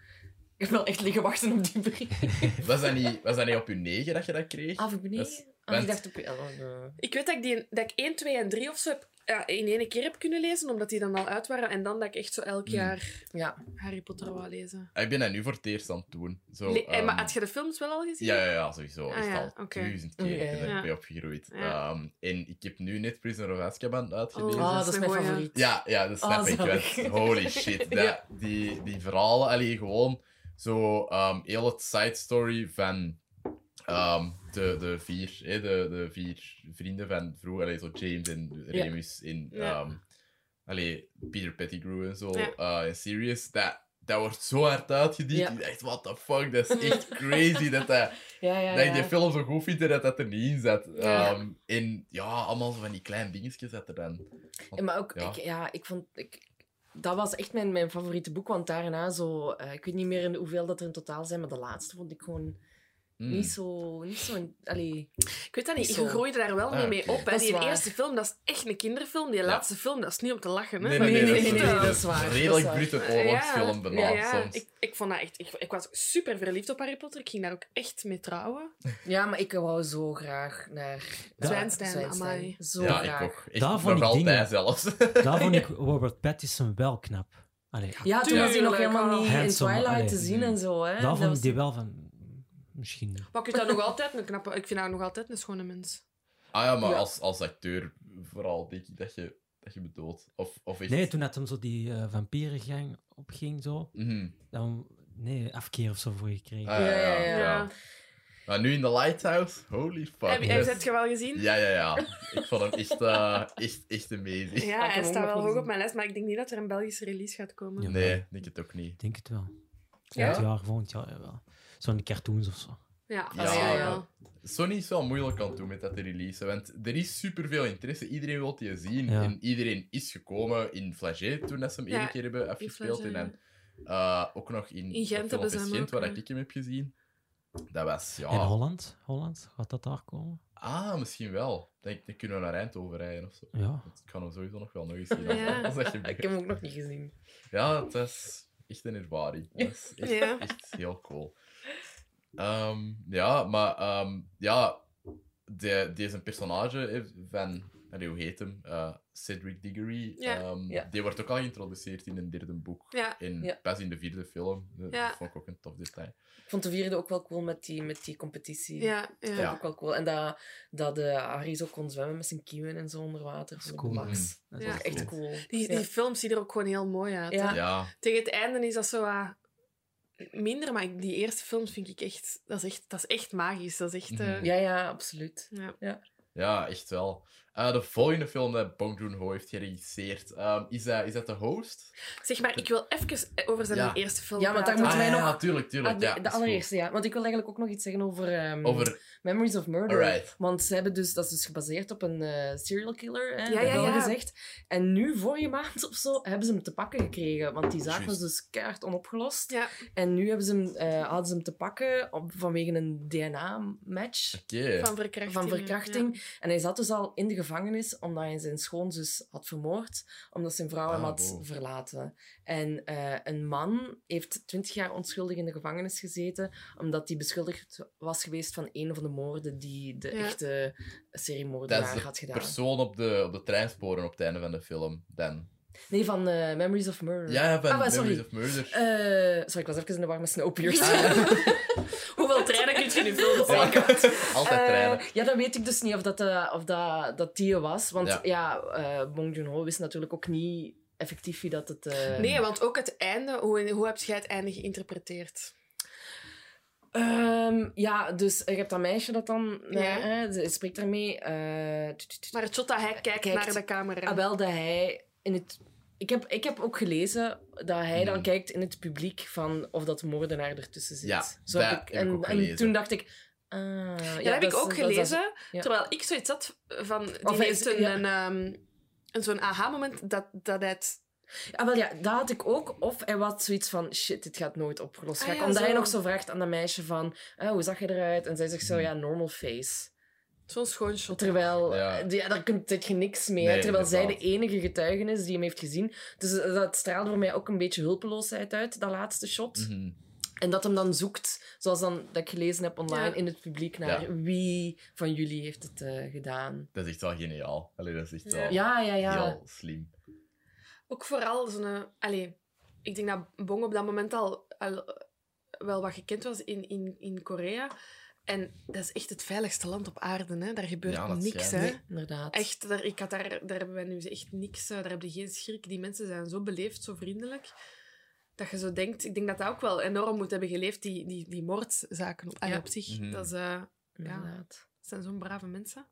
Ik heb wel echt liggen wachten op die brief. Was dat, niet, was dat niet op je negen dat je dat kreeg? Ah, voor Dat beneden? Ah, ik want- dacht op elfde. Ik weet dat ik, die, dat ik 1, 2 en 3 of zo heb, ja, in één keer heb kunnen lezen, omdat die dan al uit waren. En dan dat ik echt zo elk Hmm. jaar Ja. Harry Potter wou lezen. Ik ben dat nu voor het eerst aan het doen. Zo, Le- eh, ehm, maar had je de films wel al gezien? Ja, ja, ja, sowieso. Ah, Echt ja, al duizend keer. Ja, ja, Ik ben ja. opgegroeid. Ja. Ehm, en ik heb nu net Prisoner of Azkaban uitgelezen. Oh, Ah, dat is mijn favoriet. Ja, ja, dat snap Ah, ik. want Holy shit. Dat, Ja. die, die verhalen, allee, gewoon zo ehm, heel het side story van ehm, de, de, vier, hè, de, de vier vrienden van vroeger, allee, zo James en. Remus en Ja. ehm, allee, Peter Pettigrew en zo, eh, en Sirius. Dat, dat wordt zo hard uitgediend. Ik dacht, what the fuck, dat is echt crazy dat dat Ja, ja, dat ik die ja. film zo goed vind en dat dat er niet in zat. Ehm, en ja, allemaal zo van die kleine dingetjes dat er dan... Ja, maar ook, Ja. Ik, ja, ik vond... Ik, dat was echt mijn, mijn favoriete boek, want daarna zo... eh, ik weet niet meer in hoeveel dat er in totaal zijn, maar de laatste vond ik gewoon Mm. niet zo... Niet zo allee, Ik weet dat niet, je groeide daar wel Ah, mee, op. Hè. Die waar. eerste film, dat is echt een kinderfilm. Die Ja. laatste film, dat is niet om te lachen. Hè. Nee, nee, nee, Nee, dat, nee, is, nee, nee, dat dat is waar, redelijk brute Ja, oorlogsfilm bijna ja, ja. soms. Ik, ik vond dat echt... Ik, ik was super verliefd op Harry Potter. Ik ging daar ook echt mee trouwen. Ja, maar ik wou zo graag naar... Zwijnstein, amai. Zo ja, graag. ik ook. Echt, Daar nog vond ik altijd dingen. zelfs. Daar vond ik Robert Pattinson wel knap. Allee, Ja, toen was hij nog helemaal niet in Handsome, Twilight te zien en zo. Hè. daar vond ik die wel van... Misschien... Maar ik vind dat nog altijd een knappe... Ik vind dat nog altijd een schone mens. Ah ja, maar Ja. Als, als acteur vooral denk ik dat je, dat je bedoelt. Of, of echt... Nee, toen had hem zo die eh vampierengang opging, zo, Mhm. dan... Nee, afkeer of zo voor gekregen. Ah, ja, ja, Ja, ja, ja, ja. Maar nu in The Lighthouse, holy fuck. Heb, je- je het wel gezien? Ja, ja, ja. Ik vond hem echt, eh, echt, echt amazing. Ja, hij staat wel hoog op mijn lijst, maar ik denk niet dat er een Belgische release gaat komen. Ja. Nee, denk het ook niet. Ik denk het wel. Ja? Volgend jaar, volgend jaar, jawel. Zo'n cartoons of zo. Ja, Ja, ja, ja. ja. Sony is wel moeilijk aan het doen met dat te releasen, want er is superveel interesse. Iedereen wil die zien. Ja. En iedereen is gekomen in Flagey toen dat ze hem Ja, één keer hebben afgespeeld. Flagey, En dan eh, ook nog in, In Gent hebben ze Gent, waar ik hem heb gezien. Dat was, ja... In Holland? Holland? Gaat dat daar komen? Ah, misschien wel. Dan, dan kunnen we naar Eindhoven rijden of zo. Ja. Ik ga hem sowieso nog wel nog eens zien. Ja. als dat Ik heb hem ook nog niet gezien. Ja, het is echt een ervaring. Dat is echt, Ja. echt heel cool. Ehm, ja, maar ehm, ja, de, deze personage eh, van, allee, hoe heet hem? Eh, Cedric Diggory. Ja. ehm, Ja. Die wordt ook al geïntroduceerd in een derde boek. Ja. En Ja. pas in de vierde film. Dat vond ik ook een tof detail. Ik vond de vierde ook wel cool met die, met die competitie. Ja, Dat ja. vond ik ook wel cool. En dat, dat de Harry zo kon zwemmen met zijn kieuwen en zo onder water. is cool. Max. Dat Ja. is echt Echt cool. Die, die Ja. film ziet er ook gewoon heel mooi uit. Ja. Tegen het einde is dat zo wat minder, maar die eerste films vind ik echt... Dat is echt, dat is echt magisch. Dat is echt... eh, Mhm. Ja, ja, absoluut. ja. ja, echt wel. Eh, de volgende film dat Bong Joon-ho heeft geregisseerd, ehm, is, dat, is dat de host? Zeg maar, ik wil even over zijn Ja. eerste film Ja, want daar moeten wij ah, nog- Ja, tuurlijk, tuurlijk. Ah, de, ja, de allereerste, ja. Want ik wil eigenlijk ook nog iets zeggen over, ehm, Over... Memories of Murder. Alright. Want ze hebben dus, dat is dus gebaseerd op een eh, serial killer, hè, Ja, gezegd. En nu, vorige maand of zo, hebben ze hem te pakken gekregen. Want die zaak was dus keihard onopgelost. Ja, En nu hebben ze hem, eh, hadden ze hem te pakken op, vanwege een DNA-match. Van verkrachting. Van verkrachting. En hij zat dus al in de gevangenis omdat hij zijn schoonzus had vermoord, omdat zijn vrouw hem Ah, had wow. verlaten. En eh, een man heeft twintig jaar onschuldig in de gevangenis gezeten, omdat hij beschuldigd was geweest van een van de moorden die de Ja. echte Dat seriemoordenaar is had de gedaan. persoon op de, op de treinsporen op het einde van de film, Dan. Nee, van eh, Memories of Murder. Ja, van Ah, maar sorry. Memories of Murder. Eh, sorry, ik was even in de war met Snowpiercer. Hoeveel treinen kun je in je film Ja, altijd Eh, treinen. ja, dat weet ik dus niet of dat, eh, of dat, dat die was. Want Ja. ja, eh, Bong Joon-ho wist natuurlijk ook niet effectief wie dat het... eh, Nee, want ook het einde, hoe, hoe heb jij het einde geïnterpreteerd? Ehm, ja, dus je hebt dat meisje dat dan... Ja. ze spreekt daarmee. eh, Maar het shot dat hij kijkt, Kijkt. naar de camera. ah, wel dat hij in het... Ik heb, ik heb ook gelezen dat hij dan Hmm. kijkt in het publiek van of dat de moordenaar ertussen zit. Ja, Zo dat heb heb ik, en, ook en toen dacht ik... Ah, ja, dat ja, heb ik ook is- gelezen. ja. Terwijl ik zoiets had van... Die Of heeft is- een, ja. een, ehm, een zo'n aha-moment dat, dat hij het... Ah, wel ja, dat had ik ook. Of hij was zoiets van, shit, dit gaat nooit opgelost Ah, raken. ja, Omdat zo. hij nog zo vraagt aan dat meisje van, ah, hoe zag je eruit? En zij zegt zo, ja, normal face. Zo'n schoon shot. Terwijl, Ja. ja. ja, daar kun je niks mee. Nee, terwijl zij de enige getuige is die hem heeft gezien. Dus eh, dat straalde voor mij ook een beetje hulpeloosheid uit, dat laatste shot. Mhm. En dat hem dan zoekt, zoals dan, dat ik gelezen heb online Ja. in het publiek, naar Ja. wie van jullie heeft het eh, gedaan. Dat is echt wel geniaal. Allee, dat is echt Ja. wel Ja, ja, ja. heel slim. Ook vooral zo'n... Allee, ik denk dat Bong op dat moment al, al eh, wel wat gekend was in, in, in Korea. En dat is echt het veiligste land op aarde. Hè? Daar gebeurt Ja, niks. Hè? Nee, inderdaad. Echt, daar, ik had daar, daar hebben wij nu echt niks. eh, Daar heb je geen schrik. Die mensen zijn zo beleefd, zo vriendelijk. Dat je zo denkt... Ik denk dat dat ook wel enorm moet hebben geleefd, die, die, die moordzaken op, Ja. op zich. Mhm. Dat, is, eh, Inderdaad. dat zijn zo'n brave mensen.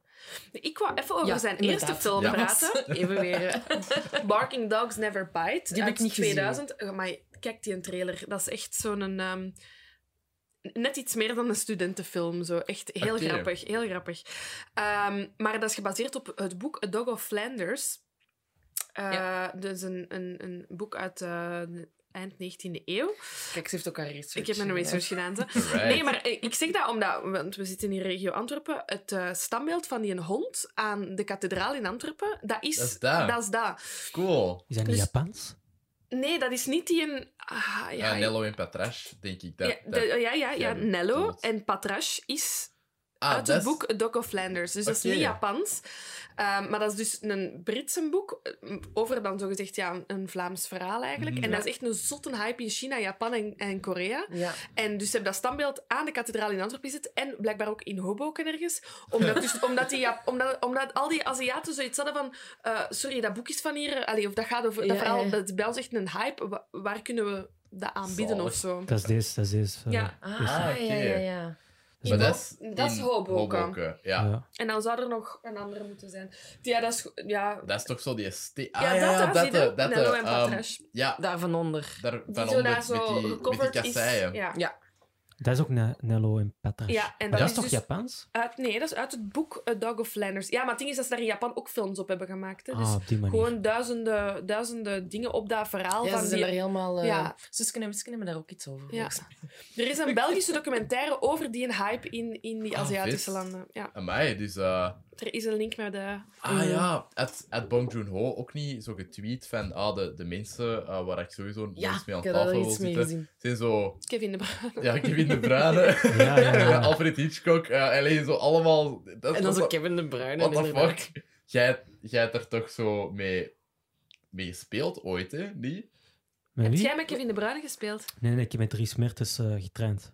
Ik wou even over Ja, zijn inderdaad. eerste film Ja. praten. Even weer... eh, Barking Dogs Never Bite. Die heb uit ik niet gezien. 2000. Eh, Maar kijk die een trailer. Dat is echt zo'n... ehm, net iets meer dan een studentenfilm. Zo. Echt heel grappig. Heel grappig. Ehm, maar dat is gebaseerd op het boek A Dog of Flanders. Eh, Ja. Dus een, een, een boek uit de eind 19e eeuw. Kijk, ze heeft ook haar research. Ik heb mijn research gedaan. Nee, maar ik zeg dat omdat, want we zitten in regio Antwerpen, het eh, standbeeld van die hond aan de kathedraal in Antwerpen, dat is Dat is dat. Dat is dat. Cool. Is dat niet Dus- Japans? Nee, dat is niet die een... Ah, ja, Ja, Nello en Patrash, denk ik. Dat, ja, dat- de- ja, ja, Nello en Patrache is Ah, uit het boek A Dog of Flanders. Dus dat is niet Japans. Ehm, maar dat is dus een Britse boek eh, over dan zogezegd ja, een- een Vlaams verhaal eigenlijk. Mhm. En dat is echt een zotte hype in China, Japan en, en Korea. Ja. En dus ze hebben dat standbeeld aan de kathedraal in Antwerpen gezet. En blijkbaar ook in Hoboken ergens. Omdat, dus, omdat, die, ja, omdat, omdat al die Aziaten zoiets hadden van... eh, sorry, dat boek is van hier. Allee, of dat gaat over... dat Ja, verhaal, ja. dat is bij ons echt een hype. Wa- waar kunnen we dat aanbieden Zalig. of zo? Dat is deze, dat is deze. Ja. Ah. Ah, ja, ja. Maar In dat is, dat is in Hoboken. Ja. Ja. En dan zou er nog een andere moeten zijn. Ja, dat is... Ja, Dat is toch zo die... Ste ah, Ja, ja, dat dat, eh, dat, eh, en ehm, Patrache. ja, onder. daar van onder daar zo met die, met die gecoverd is. kasseien. Ja. Ja. Dat is ook Ne- Nello en Petra. Ja, en Maar dat dat is is toch dus- Japans? Uit, nee, dat is uit het boek A Dog of Flanders. Ja, maar het ding is dat ze daar in Japan ook films op hebben gemaakt. Hè. Dus ah, op die manier. gewoon duizenden, duizenden dingen op dat verhaal. Ja, van ze zijn die... daar helemaal... eh Ja. Susken en hebben daar ook iets over. Ja. mij. Er is een Belgische documentaire over die hype in, in die Ah, Aziatische vet. landen. Ja, Amai, dus... eh, er is een link naar de... Ah ja, at, at Bong Joon-ho ook niet zo getweet van ah, de, de mensen eh, waar ik sowieso Ja, eens mee aan tafel wil zitten, gezien. zijn zo... Kevin de Bruyne. Ja, Kevin de Bruyne, Ja, ja, ja. Alfred Hitchcock, eh alleen zo allemaal... Dat, En dan zo Kevin de Bruyne. What the fuck? Jij, jij hebt er toch zo mee, mee gespeeld ooit, hè? Niet? Met Heb jij met Kevin de Bruyne gespeeld? Nee, nee, ik heb met Dries Mertens eh, getraind.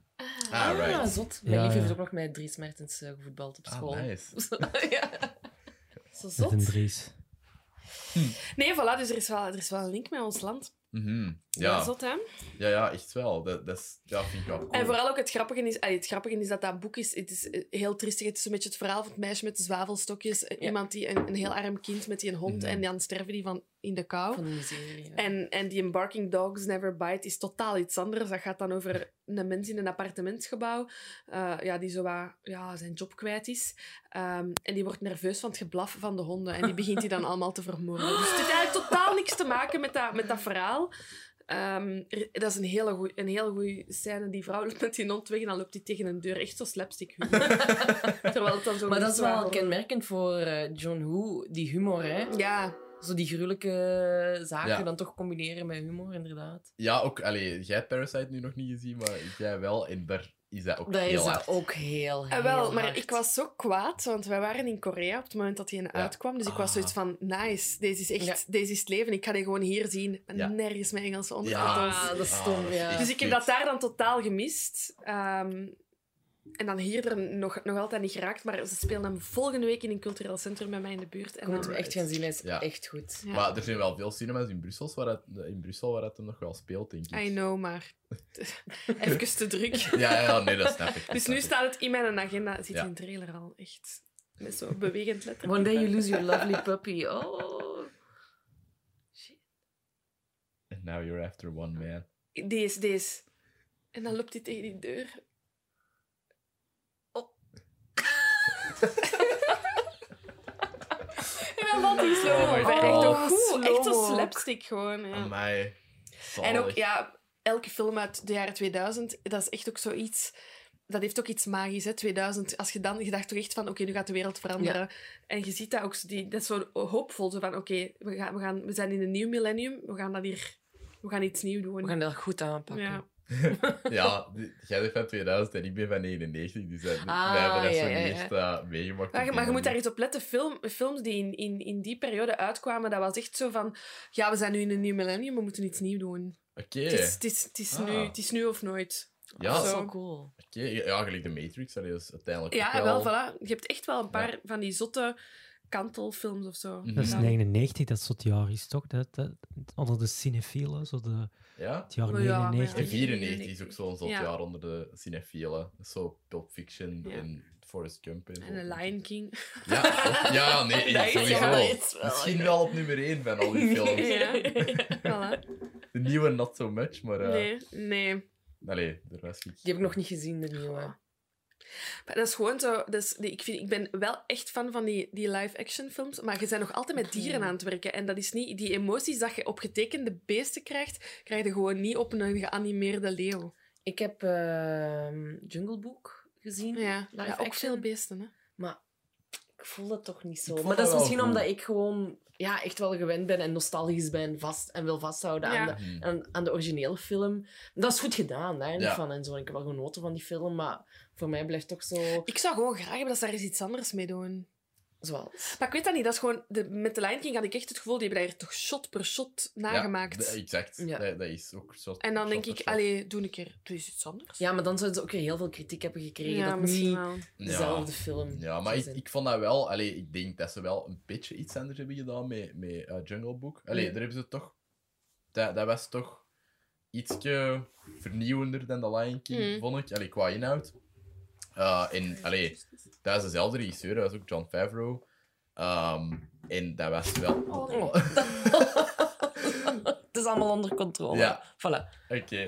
Ah, Ah, right. zot. Mijn Ja, lief heeft ja. ook nog met Dries Mertens eh, gevoetbald op Ah, school. nice. ja. Zo Met een zot. Dries. Nee, voilà, dus er is wel, er is wel een link met ons land. Mhm. Ja. Ja, Zot, hè? ja, ja, echt wel. Dat, dat is, ja, vind ik wel cool. En vooral ook het grappige is, allee, het grappige is dat dat boek is, het is eh, heel triestig. Het is een beetje het verhaal van het meisje met de zwavelstokjes. Eh, Ja. Iemand die een, een heel arm kind met die een hond Mhm. en dan sterven die van in de kou. Van de miserie. ja. En, en die Barking Dogs Never Bite is totaal iets anders. Dat gaat dan over een mens in een appartementsgebouw eh, ja, die zo wat, ja, zijn job kwijt is. Ehm, en die wordt nerveus van het geblaf van de honden. En die begint hij dan allemaal te vermoorden. Dus het heeft eigenlijk totaal niks te maken met dat, met dat verhaal. Ehm, dat is een hele goeie- een heel goede scène. Die vrouw loopt met die hond weg en dan loopt hij tegen een deur. Echt zo slapstick. Terwijl het dan zo Maar dat is wel kenmerkend voor eh, John Woo, die humor, hè? Ja, Zo die gruwelijke zaken Ja. dan toch combineren met humor, inderdaad. Ja, ook, allee, jij hebt Parasite nu nog niet gezien, maar jij wel. En daar is dat ook Dat heel is hard. dat ook heel, heel Eh, wel, maar hard. ik was zo kwaad, want wij waren in Korea op het moment dat hij een uitkwam. Dus ik was Ah. zoiets van, nice, deze is echt, Ja. deze is het leven. Ik ga die gewoon hier zien. En Ja. nergens met Engelse Ja, ondertitels. Ah, dat is Ah, stom, ja. echt Dus ik heb dat daar dan totaal gemist. Ehm, en dan hier er nog, nog altijd niet geraakt. Maar ze spelen hem volgende week in een cultureel centrum bij mij in de buurt. En dan- hem echt gaan zien, hij is Ja. echt goed. Ja. Maar er zijn wel veel cinemas in Brussel waar het, in Brussel waar het hem nog wel speelt, denk ik. I know, maar even te druk. Ja, ja, nee, dat snap ik. dat Dus snap nu ik. staat het in mijn agenda. Zit Ja. in een trailer al, echt. Met zo'n bewegend letter. One day you lose your lovely puppy. Oh. And now you're after one man. Deze, deze. En dan loopt hij tegen die deur. En dan valt hij slow Oh over. Echt, ook goed. echt zo slow ook. slapstick gewoon. Ja. Amai. En ook, ja, elke film uit de jaren 2000, dat is echt ook zoiets... Dat heeft ook iets magisch, hè, 2000. Als je dan, je dacht toch echt van, oké, nu gaat de wereld veranderen. En je ziet dat ook, zo die, dat is zo hoopvol, zo van, oké, we, gaan, we, gaan, we zijn in een nieuw millennium, we gaan dat hier... We gaan iets nieuws doen. We gaan dat goed aanpakken. ja. Ja, die- jij bent van 2000 en ik ben van 99, dus wij, Ah, wij hebben dat ja, zo ja, niet ja. echt meegemaakt. Maar, je- die maar je moet daar eens op letten. Film, films die in, in, in die periode uitkwamen, dat was echt zo van... Ja, we zijn nu in een nieuw millennium, we moeten iets nieuws doen. Oké. Het, is, het, is, het, is Ah. nu, het is nu of nooit. Ja, dat is zo. wel cool. Oké, ja, gelijk de Matrix, dat is uiteindelijk Ja, wel, voilà. Je hebt echt wel een paar Ja. van die zotte kantelfilms of zo. Mhm. Dat is Ja. 99, dat is het jaar is toch? Dat, dat, onder de cinefielen, zo de, Ja? het jaar Oh ja, maar 99. En Ja. 94 is ook zo'n zot Ja. jaar onder de cinefielen. Zo Pulp Fiction Ja. en Forrest Gump. En, zo. En The Lion King. Ja, ja nee, Dat sowieso. wel Misschien wel op nummer 1 van al die films. ja, voilà. De nieuwe not so much, maar... eh Nee, nee. Allee. Die heb ik nog niet gezien, de nieuwe. Maar dat is gewoon zo... Dus die, ik, vind, ik ben wel echt fan van die, die live-action films, maar je bent nog altijd met dieren aan het werken. En dat is niet... Die emoties dat je op getekende beesten krijgt, krijg je gewoon niet op een geanimeerde leeuw. Ik heb ehm, Jungle Book gezien. Ja, Live ja ook action. veel beesten, hè. Maar voel dat toch niet zo. Maar dat dat is misschien goed. omdat ik gewoon ja, echt wel gewend ben en nostalgisch ben vast, en wil vasthouden Ja. aan, de, Mhm. aan, aan de originele film. Dat is goed gedaan, daar Ja. van en zo. Ik heb wel genoten van die film, maar voor mij blijft toch zo... Ik zou gewoon graag hebben dat ze daar eens iets anders mee doen. Zoals... Maar ik weet dat niet, dat is gewoon... De, met de Lion King had ik echt het gevoel, die hebben daar toch shot per shot nagemaakt. Ja, de- exact. Ja. Dat, dat is ook zo. en dan shot denk ik, shot. allee, doe een keer, doe eens iets anders. Ja, maar dan zouden ze ook weer heel veel kritiek hebben gekregen. Ja, dat misschien niet wel. dezelfde film Ja, maar ik, ik vond dat wel... Allee, ik denk dat ze wel een beetje iets anders hebben gedaan met, met eh, Jungle Book. Allee, Ja. daar hebben ze toch... Dat, dat was toch ietsje vernieuwender dan The Lion King, Mm. vond ik. Allee, qua inhoud. Uh, en, allee, dat is dezelfde regisseur, dat was ook John Favreau. Ehm, en dat was wel... Oh, Het is allemaal onder controle. Ja. Voilà. Oké.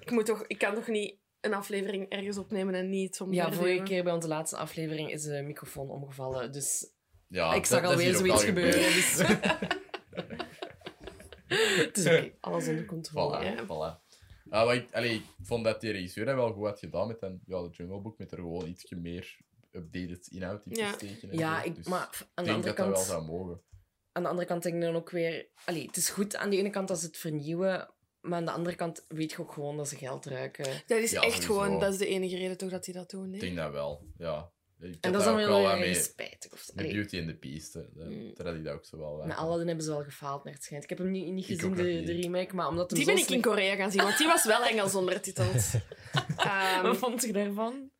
Ik, moet toch, ik kan toch niet een aflevering ergens opnemen en niet soms Ja, vorige keer bij onze laatste aflevering is de microfoon omgevallen. Dus Ja, ik zag alweer zoiets al gebeuren. gebeurd. Dus... Het is oké, alles onder controle. Voilà, Ja. voilà. Ah, maar ik, allee, ik vond dat die regisseur dat wel goed had gedaan met een, ja, de Jungle Book, met er gewoon iets meer updated inhoud in Ja. te steken. en Ja, zo. ik, Dus maar ik aan de denk andere dat dat wel kant... zou mogen. Aan de andere kant denk ik dan ook weer... Allee, het is goed aan de ene kant als ze het vernieuwen, maar aan de andere kant weet je ook gewoon dat ze geld ruiken. Dat is Ja, echt sowieso. gewoon, dat is de enige reden toch dat die dat doen. Ik hè? denk dat wel, ja. Ik En dat is dan weer wel ergens mee. spijtig. Of, The allee, Beauty and the Beast, hè. Dat- Mm. daar had ik dat ook zo wel Aladdin hebben ze wel gefaald, naar het schijnt. Ik heb hem niet, niet gezien, de, niet. de remake, maar omdat hem Die zo ben ik in Korea gaan zien, want die was wel Engels ondertiteld. Ehm, Wat vond je daarvan?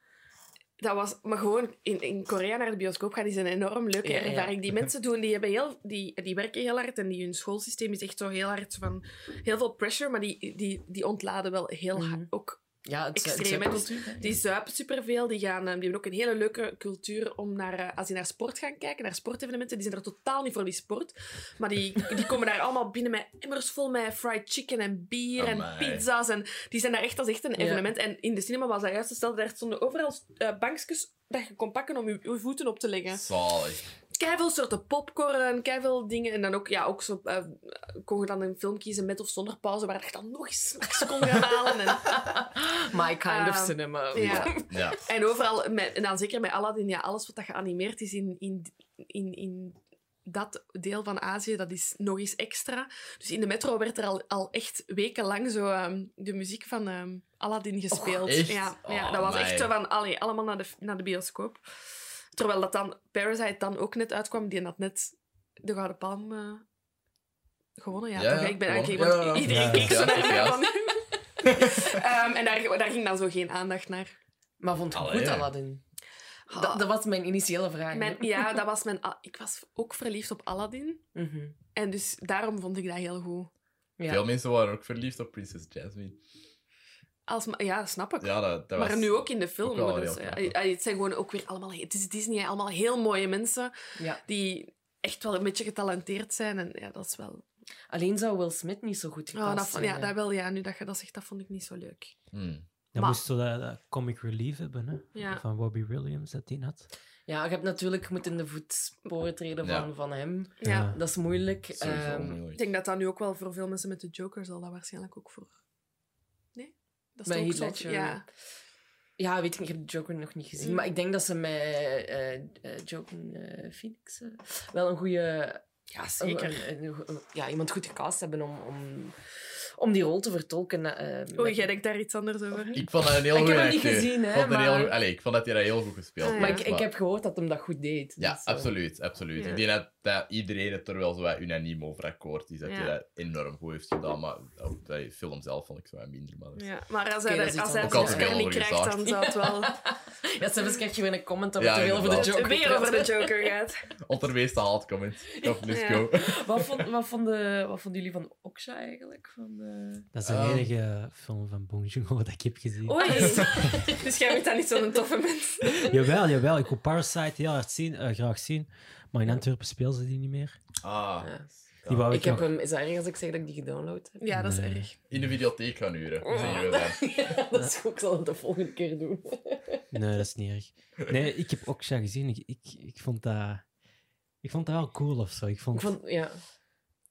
dat was, maar gewoon in, in Korea naar de bioscoop gaan is een enorm leuke Ja, ja. ervaring. Die mensen doen, die, hebben heel, die, die werken heel hard en die, hun schoolsysteem is echt zo heel hard van heel veel pressure, maar die, die, die ontladen wel heel Mhm. hard. Ook, Ja, het Extreem, het hè. die zuipen superveel, die, gaan, eh, die hebben ook een hele leuke cultuur om naar, eh, als die naar sport gaan kijken, naar sportevenementen, die zijn er totaal niet voor die sport, maar die, die komen daar allemaal binnen met emmers vol met fried chicken en bier en pizza's en die zijn daar echt als echt een Ja. evenement. En in de cinema was dat juist hetzelfde, daar stonden overal eh, bankjes dat je kon pakken om je, je voeten op te leggen. Zalig. Keiveel soorten popcorn, keiveel dingen. En dan ook, ja, ook zo, eh, kon je dan een film kiezen met of zonder pauze, waar je dan nog eens snacks kon gaan halen. En, My kind of Ehm, cinema. ja. Ja. en overal, met, en dan zeker bij Aladdin, ja, alles wat dat geanimeerd is in, in, in, in dat deel van Azië, dat is nog eens extra. Dus in de metro werd er al, al echt wekenlang zo ehm, de muziek van ehm, Aladdin gespeeld. echt? Ja, ja, Oh, dat was echt my. zo van, allee, allemaal naar de, naar de bioscoop. Terwijl dat dan Parasite dan ook net uitkwam, die had net de Gouden Palm eh, gewonnen. Ja, Ja, toch? ja, Ik ben gewonnen. eigenlijk, want Ja, ja. iedereen Ja, keek zo ja, naar ja. van... Ehm, en daar, daar ging dan zo geen aandacht naar. Maar vond je Allee. goed Aladdin? Dat, dat was mijn initiële vraag. Mijn, ja, dat was mijn... Ik was ook verliefd op Aladdin. Mhm. En dus daarom vond ik dat heel goed. ja. Veel mensen waren ook verliefd op Princess Jasmine. Als, ja, dat snap ik. Ja, dat, dat maar was... nu ook in de film. wel ze- knap, eh, het zijn gewoon ook weer allemaal... Het is Disney, allemaal heel mooie mensen Ja. die echt wel een beetje getalenteerd zijn. En ja, dat is wel... Alleen zou Will Smith niet zo goed Oh, gepast dat, vond- ja, zijn. dat wel, ja. Nu dat je dat zegt, dat vond ik niet zo leuk. Hmm. Dat Maar- moest zo dat, dat comic relief hebben, hè? Ja. Van Robbie Williams, dat die had. Ja, je hebt natuurlijk moeten in de voetsporen treden Ja. van, van hem. Ja. Ja. Dat is moeilijk. Ehm, moeilijk. Ik denk dat dat nu ook wel voor veel mensen met de Joker zal dat waarschijnlijk ook voor... Dat toch ook Heath zo- Ledger. Ja. ja, weet ik niet, ik heb de Joker nog niet gezien. Mm. Maar ik denk dat ze met eh eh Joaquin eh, Phoenix wel een goede... ja, zeker. een- een- een- ja, iemand goed gecast hebben om, om, om die rol te vertolken. Oei, met- jij denkt daar iets anders over. Ik vond dat een heel Ik heb hem niet gezien, hè, Ik vond, dat een heel maar- goed- Allee, ik vond dat hij dat heel goed gespeeld Ah, ja. Maar ik, ik heb gehoord dat hem dat goed deed. Ja, dus, absoluut, absoluut. Ja. Ik denk dat, dat iedereen het er wel zo wat unaniem over akkoord is. Dat Ja. hij dat enorm goed heeft gedaan. Maar ook de film zelf vond ik zo wat minder. Maar Ja, maar als hij, er- iets als hij de Oscar niet over krijgt, dan zou het wel Ja, zelfs krijg je weer een comment dat Ja, het te veel over de. Joker weer over de. Joker gaat. Onderwees haalt comment. Kom, let's Ja. go. Wat, vond, wat, vonden, wat vonden jullie van Oksha eigenlijk? Van, eh, Dat is de Ehm. enige film van Bong Joon-ho dat ik heb gezien. Oei. dus jij bent dan niet zo'n toffe mens. Jawel, jawel. Ik wil Parasite heel hard zien, eh, graag zien. Maar in Antwerpen spelen ze die niet meer. Ah. Ja. Die wou ik, ik heb nog... hem, is dat erg als ik zeg dat ik die gedownload heb? Ja, dat is erg. In de videotheek gaan huren. We. Ja, dat is goed. Ik zal het de volgende keer doen. Nee, dat is niet erg. Nee, ik heb Oksha gezien. Ik, ik, ik vond dat... Ik vond dat wel cool of zo. Ik vond... Ik vond, ja.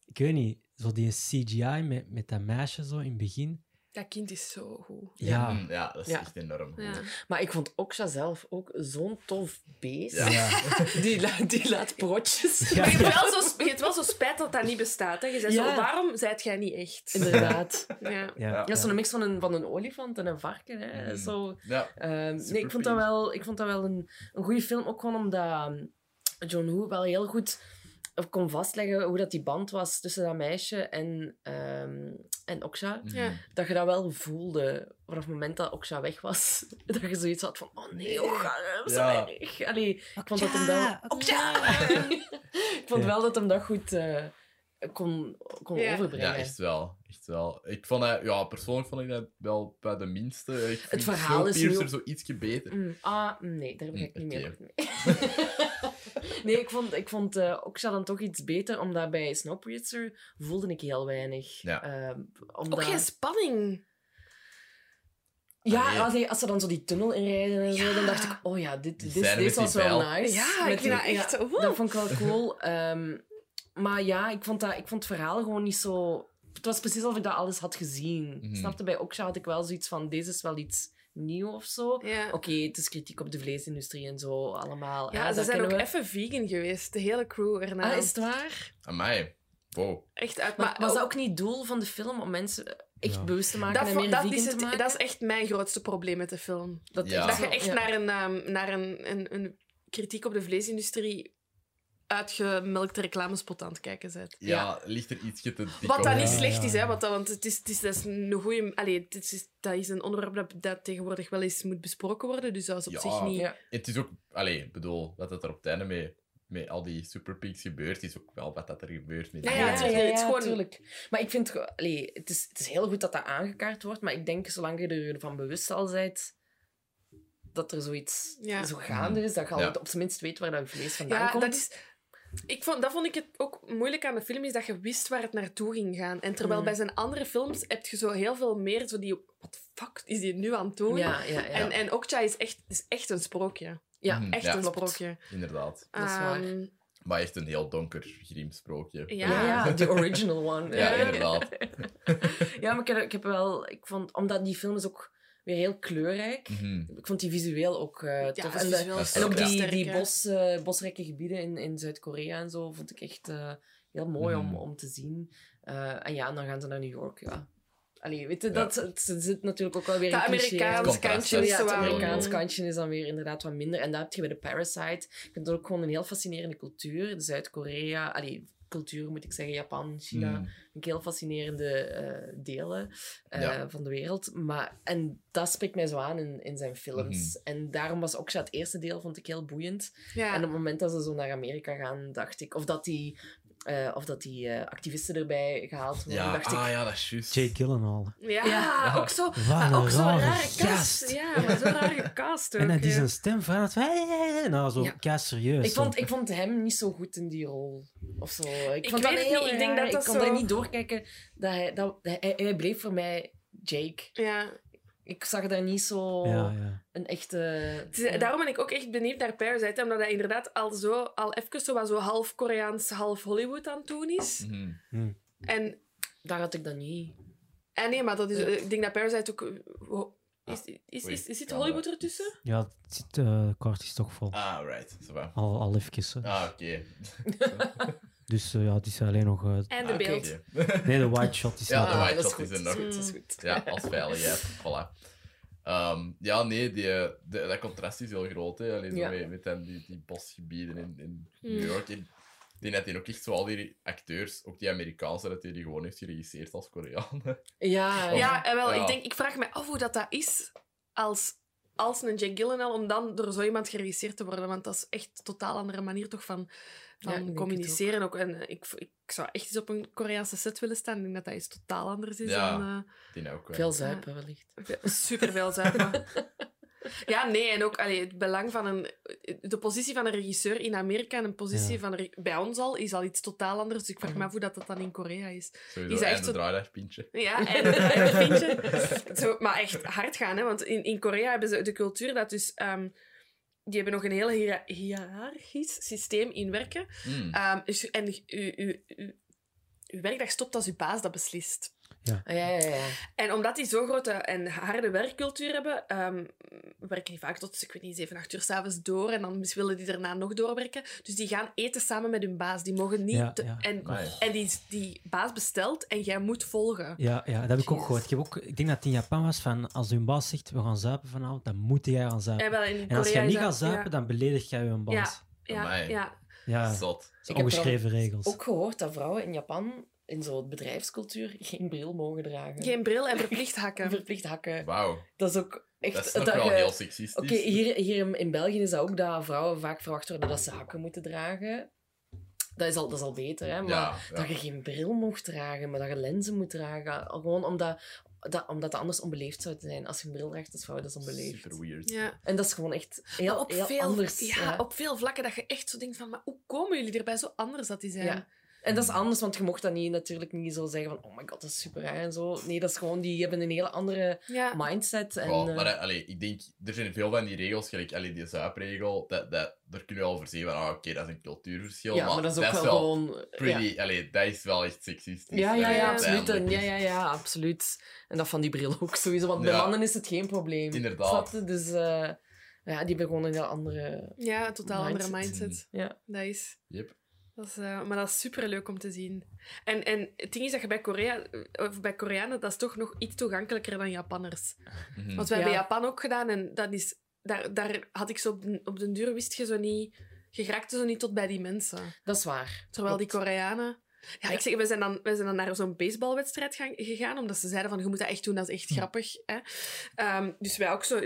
Ik weet niet, zo die CGI met, met dat meisje zo in het begin. Dat kind is zo goed. Ja. Mm, ja, dat is Ja. echt enorm goed. Ja. Maar ik vond Oksha zelf ook zo'n tof beest. Die, la- die laat broodjes. Ja. Maar je hebt, wel zo, je hebt wel zo spijt dat dat niet bestaat. Hè? Je zegt Ja. zo, waarom zijt jij niet echt? Inderdaad. Ja. Ja, Ja. Dat is zo'n mix van een, van een olifant en een varken. Hè. Mm. Zo, Ja. Ehm, nee, Super ik vond dat wel, ik vond dat wel een, een goede film. Ook gewoon omdat um, John Woo wel heel goed kon vastleggen hoe dat die band was tussen dat meisje en, ehm en Oksha. Ja. Dat je dat wel voelde vanaf het moment dat Oksha weg was. Dat je zoiets had van, oh nee, Oksha, dat is zo Ja. erg. Allee, ik vond dat hem dat... Oksha! ik vond wel dat hem dat goed eh, kon, kon Ja. overbrengen. Ja, echt wel. Echt wel. Ik vond dat, ja, persoonlijk vond ik dat wel bij de minste. Ik vind verhaal is nu ook- zo ietsje beter. Mm, ah, nee, daar ben ik Mm, niet meer oké. mee. nee, ik vond, ik vond eh, Oksha dan toch iets beter, omdat bij Snowpiercer voelde ik heel weinig. Ja. Ehm, omdat... Ook geen spanning. Ja, als, hij- als ze dan zo die tunnel inrijden en zo, Ja. dan dacht ik, oh ja, dit, dit, was wel nice. Ja, Met ik vind die- dat echt ja. Dat vond ik wel cool. Ehm, maar ja, ik vond, dat, ik vond het verhaal gewoon niet zo... Het was precies alsof ik dat alles had gezien. Mhm. Snapte? Bij Oksha had ik wel zoiets van, deze is wel iets nieuw of zo. Ja. Oké, het is kritiek op de vleesindustrie en zo allemaal. Ja, hè, ze zijn ook we. even vegan geweest, de hele crew erna. Ah, is het waar? Amai. Wow. Echt uit. Maar, Maar, was dat ook niet het doel van de film om mensen echt Ja. bewust te maken dat, en meer dat, vegan is te het, maken? dat is echt mijn grootste probleem met de film. Dat, Ja. Dat je echt ja. naar, een, ehm, naar een, een, een kritiek op de vleesindustrie uitgemelkte reclamespot aan het kijken bent. Ja, ligt er ietsje te dik Wat dat niet slecht is, hè, want dat, want het is, het is, dat is een goede. Allee, het is, dat is een onderwerp dat, dat tegenwoordig wel eens moet besproken worden, dus dat is op Ja. zich niet. Ja. Het is ook... Allee, ik bedoel, wat het er op het einde mee, met al die superpigs gebeurt, is ook wel wat dat er gebeurt met Ja, het is- gewoon- tuurlijk. Maar ik vind, allee, het, is, het is heel goed dat dat aangekaart wordt, maar ik denk, zolang je er ervan bewust al bent dat er zoiets Ja. zo gaande is, dat je al Ja. op zijn minst weet waar dat vlees vandaan Ja, komt. dat is. Ik vond, dat vond ik het ook moeilijk aan de film, is dat je wist waar het naartoe ging gaan. En terwijl Mm. bij zijn andere films heb je zo heel veel meer zo die... Wat fuck is die nu aan het doen? Ja, ja, ja. En, en Okja is echt, is echt een sprookje. ja, Mhm. Echt Ja. een Klopt. sprookje. Inderdaad. Dat is waar. Ehm, Maar echt een heel donker grimsprookje. Ja. ja, ja, de original one. Ja, inderdaad. Ja, maar ik heb, ik heb wel... Ik vond, omdat die film is ook weer heel kleurrijk. Mhm. Ik vond die visueel ook eh, tof. en, visueel ook die, sterk, die bos, eh, bosrijke gebieden in, in Zuid-Korea en zo vond ik echt eh, heel mooi Mhm. om, om te zien. Eh, en ja, en dan gaan ze naar New York, ja. Allee, weet je, Ja. dat het zit natuurlijk ook wel weer cliché. Amerikaans kantje Ja, het aan- Amerikaans kantje is dan weer inderdaad wat minder. En dat heb je bij de Parasite. Ik vind het ook gewoon een heel fascinerende cultuur. Zuid-Korea, allee, cultuur moet ik zeggen, Japan, China. Vind ik heel fascinerende eh, delen eh, Ja. van de wereld. Maar, en dat spreekt mij zo aan in, in zijn films. Mhm. En daarom was ook het eerste deel vond ik heel boeiend. ja. En op het moment dat ze zo naar Amerika gaan, dacht ik... Of dat die, eh, of dat die eh, activisten erbij gehaald worden, Ja, dacht ah ik... ja, dat is juist. Jake Gyllenhaal. Ja, Ja. ook zo. Maar een ook zo'n rare rare cast. gast. Ja, maar zo'n rare cast ook. En hij die ja. zijn stem. Hey, nou, zo Ja. serieus. Ik vond, zo. ik vond hem niet zo goed in die rol. Of zo. Ik, Ik vond weet dat heel niet. Ik denk dat dat ik kon zo- er niet doorkijken. Dat hij, dat, hij, hij bleef voor mij Jake. Ja. Ik zag daar niet zo Ja, ja. een echte... Is- daarom ben ik ook echt benieuwd naar Parasite, omdat hij inderdaad al, zo, al even zo, wat zo half Koreaans, half Hollywood aan het doen is. Mhm. En, Daar had ik dat niet. en nee, maar dat is, ik denk dat Parasite ook... oh, Is, is, is, is, zit Ja, Hollywood ertussen? Ja, het zit, eh, kort is toch vol. Ah, right. Al, al even. hè. Ah, oké. Dus eh, ja, het is alleen nog... eh, En de beeld. nee, de white shot is Ja, nog- de white shot is er nog. Dat is goed. Ja, als veiligheid. Voilà. Ehm, ja, nee, die, eh, de, dat contrast is heel groot. Hè. Alleen zo Ja. met, met dan die, die bosgebieden in, in Hmm. New York. Ik denk dat hij ook echt zo al die acteurs, ook die Amerikaanse, dat hij die gewoon heeft geregisseerd als Koreanen. Ja, Ja, en wel, Ja. Ik, denk, ik vraag me af hoe dat, dat is als, als een Jack Gyllenhaal om dan door zo iemand geregisseerd te worden. Want dat is echt een totaal andere manier toch van, van communiceren. Ook. En eh, ik, ik zou echt eens op een Koreaanse set willen staan. Ik denk dat dat iets totaal anders is Ja. dan... eh, Die ook wel. Veel zuipen wellicht. Super veel zuipen. Ja, nee, en ook allee, het belang van een... De positie van een regisseur in Amerika en een positie Ja. van een, bij ons al is al iets totaal anders. Dus ik vraag me Mhm. af hoe dat, dat dan in Korea is. Sowieso, is dat echt zo- draaidagpintje. Ja, en een vriendje. Zo, maar echt hard gaan, hè. Want in, in Korea hebben ze de cultuur dat dus... ehm, die hebben nog een heel hiëra- hiërarchisch systeem in werken. Mm. Ehm, dus, en uw werkdag stopt als uw baas dat beslist. Ah, ja, ja, ja. En omdat die zo'n grote en harde werkcultuur hebben, ehm, werken die vaak tot, ik weet niet, 7, 8 uur s'avonds door. En dan willen die daarna nog doorwerken. Dus die gaan eten samen met hun baas. Die mogen niet... Ja, te- ja. En, Amai. en die, die baas bestelt en jij moet volgen. Ja, ja, dat heb ik ook gehoord. Ik, heb ook, ik denk dat het in Japan was van als hun baas zegt we gaan zuipen vanavond, dan moet jij gaan zuipen. En, wel, in En als jij niet gaat zuipen, dan beledig jij je baas. Ja, ja. Ja, dat Zot. ongeschreven regels. Ook gehoord dat vrouwen in Japan, in zo'n bedrijfscultuur, geen bril mogen dragen. Geen bril en verplicht hakken. Verplicht hakken. Wauw. Dat is ook echt... Dat is dat wel je- heel seksistisch. Oké, hier, hier in- in België is dat ook dat vrouwen vaak verwacht worden dat ze hakken moeten dragen. Dat is al, dat is al beter, hè? Maar Ja, ja. dat je geen bril mocht dragen, maar dat je lenzen moet dragen. Gewoon omdat, dat, omdat dat anders onbeleefd zou zijn. Als je een bril draagt als vrouw, dat is onbeleefd. Super weird. Ja. En dat is gewoon echt heel, op, heel veel, anders. ja, op veel vlakken dat je echt zo denkt van, maar hoe komen jullie erbij zo anders dat die zijn? En dat is anders, want je mocht dat niet, natuurlijk niet zo zeggen van oh my god, dat is super en zo. Nee, dat is gewoon, die hebben een hele andere Ja. mindset. En, Ja, eh, maar eh, allee, ik denk, er zijn veel van die regels, gelijk allee, die zuipregel, dat, dat, daar kun je al voor zeggen van, ah, oké, dat is een cultuurverschil, ja, maar dat is ook wel, gewoon... ja. pretty, allee, dat is wel echt seksistisch. Ja, ja, ja, absoluut. En, uiteindelijk. ja, ja, ja, absoluut. En dat van die bril ook sowieso, want bij mannen is het geen probleem. Inderdaad. Snap je? Dus eh, ja, die hebben gewoon een heel andere... Ja, een totaal andere Mindset. mindset. Ja. Dat is... Yep. Dat is, eh, maar dat is super leuk om te zien. En, en het ding is dat je bij, Korea, of bij Koreanen, dat is toch nog iets toegankelijker dan Japanners. Mhm. Want we Ja. hebben Japan ook gedaan en dat is, daar, daar had ik zo op de, op de duur, wist je zo niet, je raakte zo niet tot bij die mensen. Dat is waar. Terwijl die. Koreanen. Ja, ik zeg, we zijn dan, we zijn dan naar zo'n baseballwedstrijd gaan, gegaan, omdat ze zeiden van, je moet dat echt doen, dat is echt grappig. Hè? Ehm, dus wij ook zo...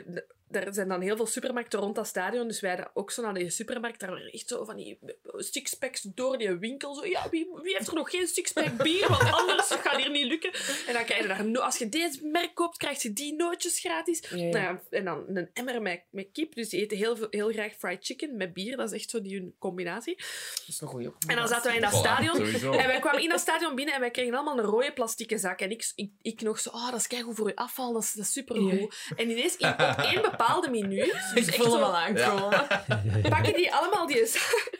Er zijn dan heel veel supermarkten rond dat stadion, dus wij ook zo naar die supermarkt, daar waren echt zo van die sixpacks door die winkel. Zo, ja, wie, wie heeft er nog geen sixpack bier? Want anders gaat hier niet lukken. En dan krijg je daar, als je deze merk koopt, krijg je die nootjes gratis. Ja, ja. Nou ja, en dan een emmer met, met kip, dus die eten heel, veel- heel graag fried chicken met bier. Dat is echt zo die hun combinatie. Dat is een goeie En dan zaten wij in dat stadion. En wij kwamen in dat stadion binnen en wij kregen allemaal een rode plastieke zak. En ik, ik, ik nog zo, oh, dat is keigoed voor je afval, dat is, dat is supergoed. En ineens, in, op één bepaalde minuut, dus Ik voel hem al aankomen. pakken die allemaal die.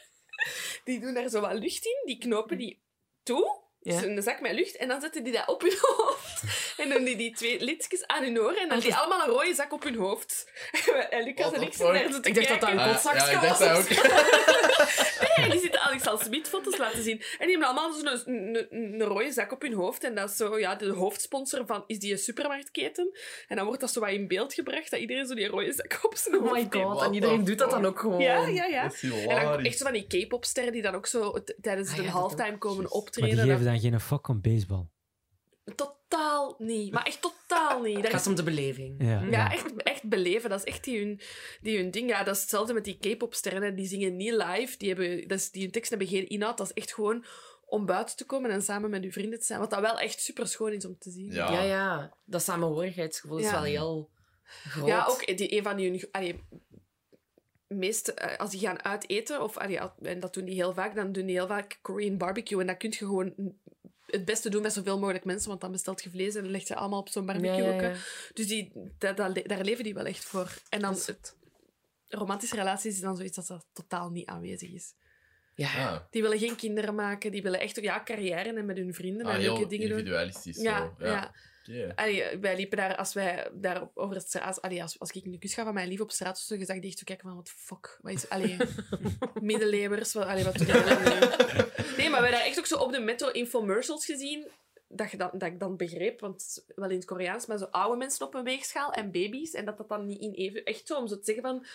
Die doen daar zo wat lucht in, die knopen die toe. Ja. Dus een zak met lucht. En dan zetten die dat op hun hoofd. En doen die die twee lidsjes aan hun oren. En dan hebben die allemaal een rode zak op hun hoofd. En Lucas en ik zitten daar fuck? zo te Ik dacht dat dat een Ah, kotzakje ja, was dat ook. Nee, die zitten Alexander Smit foto's laten zien. En die hebben allemaal zo'n een, een, een rode zak op hun hoofd. En dat is zo, ja, de hoofdsponsor van is die een supermarktketen. En dan wordt dat zo wat in beeld gebracht, dat iedereen zo die rode zak op zijn Oh hoofd my heeft. god, What en iedereen doet dat dan ook gewoon. Ja, ja, ja. En dan echt zo van die K-popsterren die dan ook zo tijdens Ah, de halftime komen optreden. Dan geen fuck om baseball. Totaal niet. Maar echt totaal niet. Het Dat gaat is- om de beleving. Ja. Ja, echt, echt beleven. Dat is echt die hun, die hun ding. Ja, dat is hetzelfde met die K-popsterren. Die zingen niet live. Die, hebben, dat is, die hun teksten hebben geen inhoud. Dat is echt gewoon om buiten te komen en samen met uw vrienden te zijn. Wat dat wel echt super schoon is om te zien. Ja. Ja, ja. Dat samenhorigheidsgevoel is Ja. wel heel groot. Ja, ook die, een van die... hun- Allee, meest, eh, als die gaan uiteten, of, allee, en dat doen die heel vaak, dan doen die heel vaak Korean barbecue. En dat kun je gewoon het beste doen met zoveel mogelijk mensen, want dan bestelt je vlees en dan leg je allemaal op zo'n barbecue. Ja, ja, ook, hè. ja. Dus die, dat, dat, daar leven die wel echt voor. En dan het, romantische relaties is dan zoiets dat dat totaal niet aanwezig is. Ja. Ah, Die willen geen kinderen maken, die willen echt ja, carrière en met hun vrienden ah, en leuke dingen doen. individualistisch. Ja, zo. ja. ja. Allee, wij liepen daar, als wij daar over het straat... Als, allee, als, als ik een kus gaf van mijn lief op straat, zo, zag die echt zo kijken van, wat fuck, wat is... Allee, middeleeuwers, wat, allee, wat doe? Nee, maar we hebben daar echt ook zo op de metro infomercials gezien, dat, je dan, dat ik dan begreep, want wel in het Koreaans, maar zo oude mensen op een weegschaal en baby's, en dat dat dan niet in even... Echt zo, om zo te zeggen van,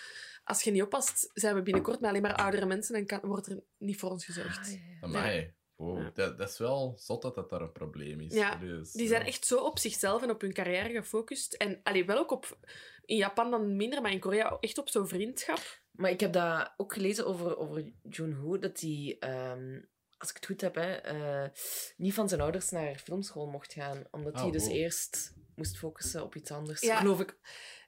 als je niet oppast, zijn we binnenkort met alleen maar oudere mensen en kan, wordt er niet voor ons gezorgd. Ah, ja, ja. Amai. Wow, Ja. dat, dat is wel zot dat dat daar een probleem is. Ja, serieus. Die zijn echt zo op zichzelf en op hun carrière gefocust. En allee, wel ook op... In Japan dan minder, maar in Korea echt op zo'n vriendschap. Maar ik heb dat ook gelezen over, over Jun-Ho, dat hij, ehm, als ik het goed heb, hè, eh, niet van zijn ouders naar filmschool mocht gaan, omdat Ah, hij dus wow. eerst moest focussen op iets anders. Ja. Geloof ik.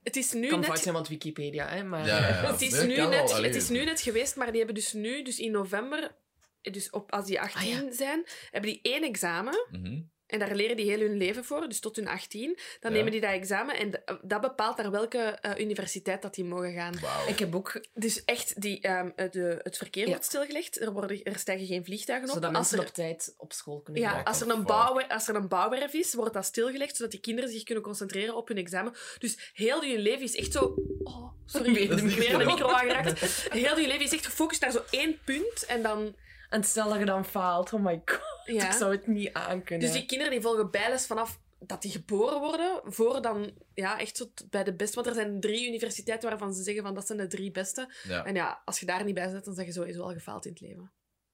Het is nu kan net... fout zijn, want Wikipedia, hè, maar... Ja, ja, ja. Het is, Nee, nu net, het is nu net geweest, maar die hebben dus nu, dus in november, dus op, als die 18 Ah, ja. zijn, hebben die één examen. Mhm. En daar leren die heel hun leven voor, dus tot hun 18. Dan Ja. nemen die dat examen en dat bepaalt naar welke eh, universiteit dat die mogen gaan. Ik heb ook, Dus echt, die, ehm, eh, de, het verkeer Ja. wordt stilgelegd. Er, worden, er stijgen geen vliegtuigen op. zodat Als mensen er- op tijd op school kunnen Ja, gaan. als er, een bouwer, als er een bouwwerf is, wordt dat stilgelegd, zodat die kinderen zich kunnen concentreren op hun examen. Dus heel je leven is echt zo... Oh, sorry, ik de ben weer de micro. aangeraakt. Heel je leven is echt gefocust naar zo één punt en dan... En stel dat je dan faalt, oh my god, Ja. ik zou het niet aankunnen. Dus die kinderen die volgen bijles vanaf dat die geboren worden, voor dan ja, echt zo t- bij de beste. Want er zijn drie universiteiten waarvan ze zeggen van dat zijn de drie beste. Ja. En ja, als je daar niet bij zit, dan zeg je sowieso al gefaald in het leven.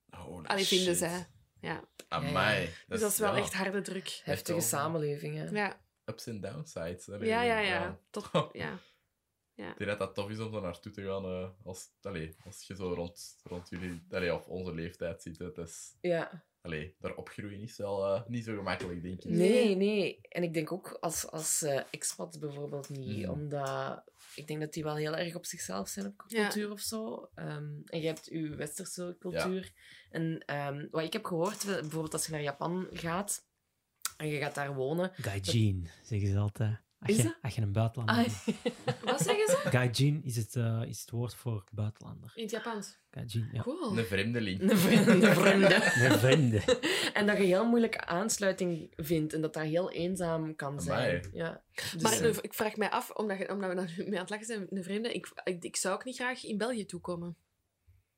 Holy Allee, vinden shit. zij. Ja. Amai. Dus dat is wel echt harde druk. Heftige samenleving, hè. Ja, Ups en downsides. Ja, ja. ja. Tot, ja. Ik denk dat dat tof is om er naartoe te gaan eh, als, allee, als je zo rond, rond jullie, allee, of onze leeftijd ziet. Het is, Ja. allee, daar opgroeien is wel eh, niet zo gemakkelijk, denk ik. Nee, nee. En ik denk ook als, als eh expat bijvoorbeeld niet. Mhm. Omdat ik denk dat die wel heel erg op zichzelf zijn op Ja. cultuur of zo. Ehm, en je hebt je westerse cultuur. En ehm, wat ik heb gehoord, bijvoorbeeld als je naar Japan gaat en je gaat daar wonen. Gaijin, zeggen ze altijd. Als Is je, dat? als je een buitenlander Ah, bent. Wat zeggen ze? Gaijin is het, eh, is het woord voor buitenlander. In het Japans. Gaijin, ja. Cool. Een vreemdeling. een vreemde. een vreemde. En dat je heel moeilijke aansluiting vindt en dat dat heel eenzaam kan zijn. Amai. Ja. Dus, Maar eh, ik- ik vraag mij af, omdat, je, omdat we daar nu mee aan het lachen zijn, een vreemde, ik, ik, ik zou ook niet graag in België toekomen.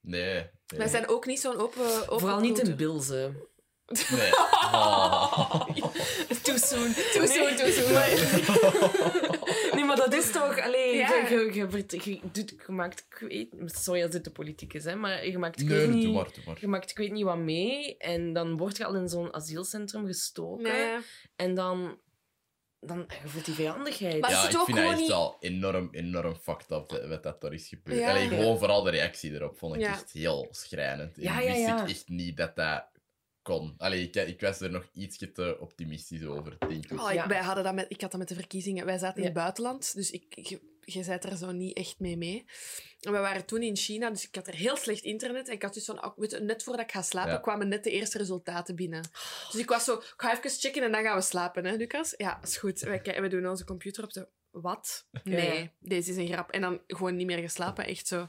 Nee. nee. Wij zijn ook niet zo'n open, open vooral niet in cultuur. Bilze. Nee. Oh. Too soon. Too soon, too soon. nee, maar dat is toch... Allee, Ja. je, je, je, je doet, je maakt... Ik weet, sorry als dit de politiek is, hè, maar je maakt... Ik Nee, doe niet, maar, doe maar. Je maakt ik weet niet wat mee en dan word je al in zo'n asielcentrum gestoken. Nee. En dan... Dan je voelt die vijandigheid. Maar- Ja, is ik het ook vind dat niet- wel enorm, enorm fucked up dat- wat dat daar is gebeurd. Ja. Allee, gewoon vooral de reactie erop vond ik Ja. echt heel schrijnend. Ja, ik ja, wist ja. ik echt niet dat dat kon. Allee, ik, ik was er nog ietsje te optimistisch over, denk ik. Oh, ik, Ja. wij hadden dat met, ik had dat met de verkiezingen. Wij zaten in het buitenland, dus ik, je, je zat er zo niet echt mee mee. En we waren toen in China, dus ik had er heel slecht internet. En ik had dus weet je, net voordat ik ga slapen, Ja. kwamen net de eerste resultaten binnen. Dus ik was zo, ik ga even checken en dan gaan we slapen, hè, Lucas? Ja, is goed. Wij, kijken- we doen onze computer op, zo, wat? Nee, Ja. deze is een grap. En dan gewoon niet meer geslapen, echt zo...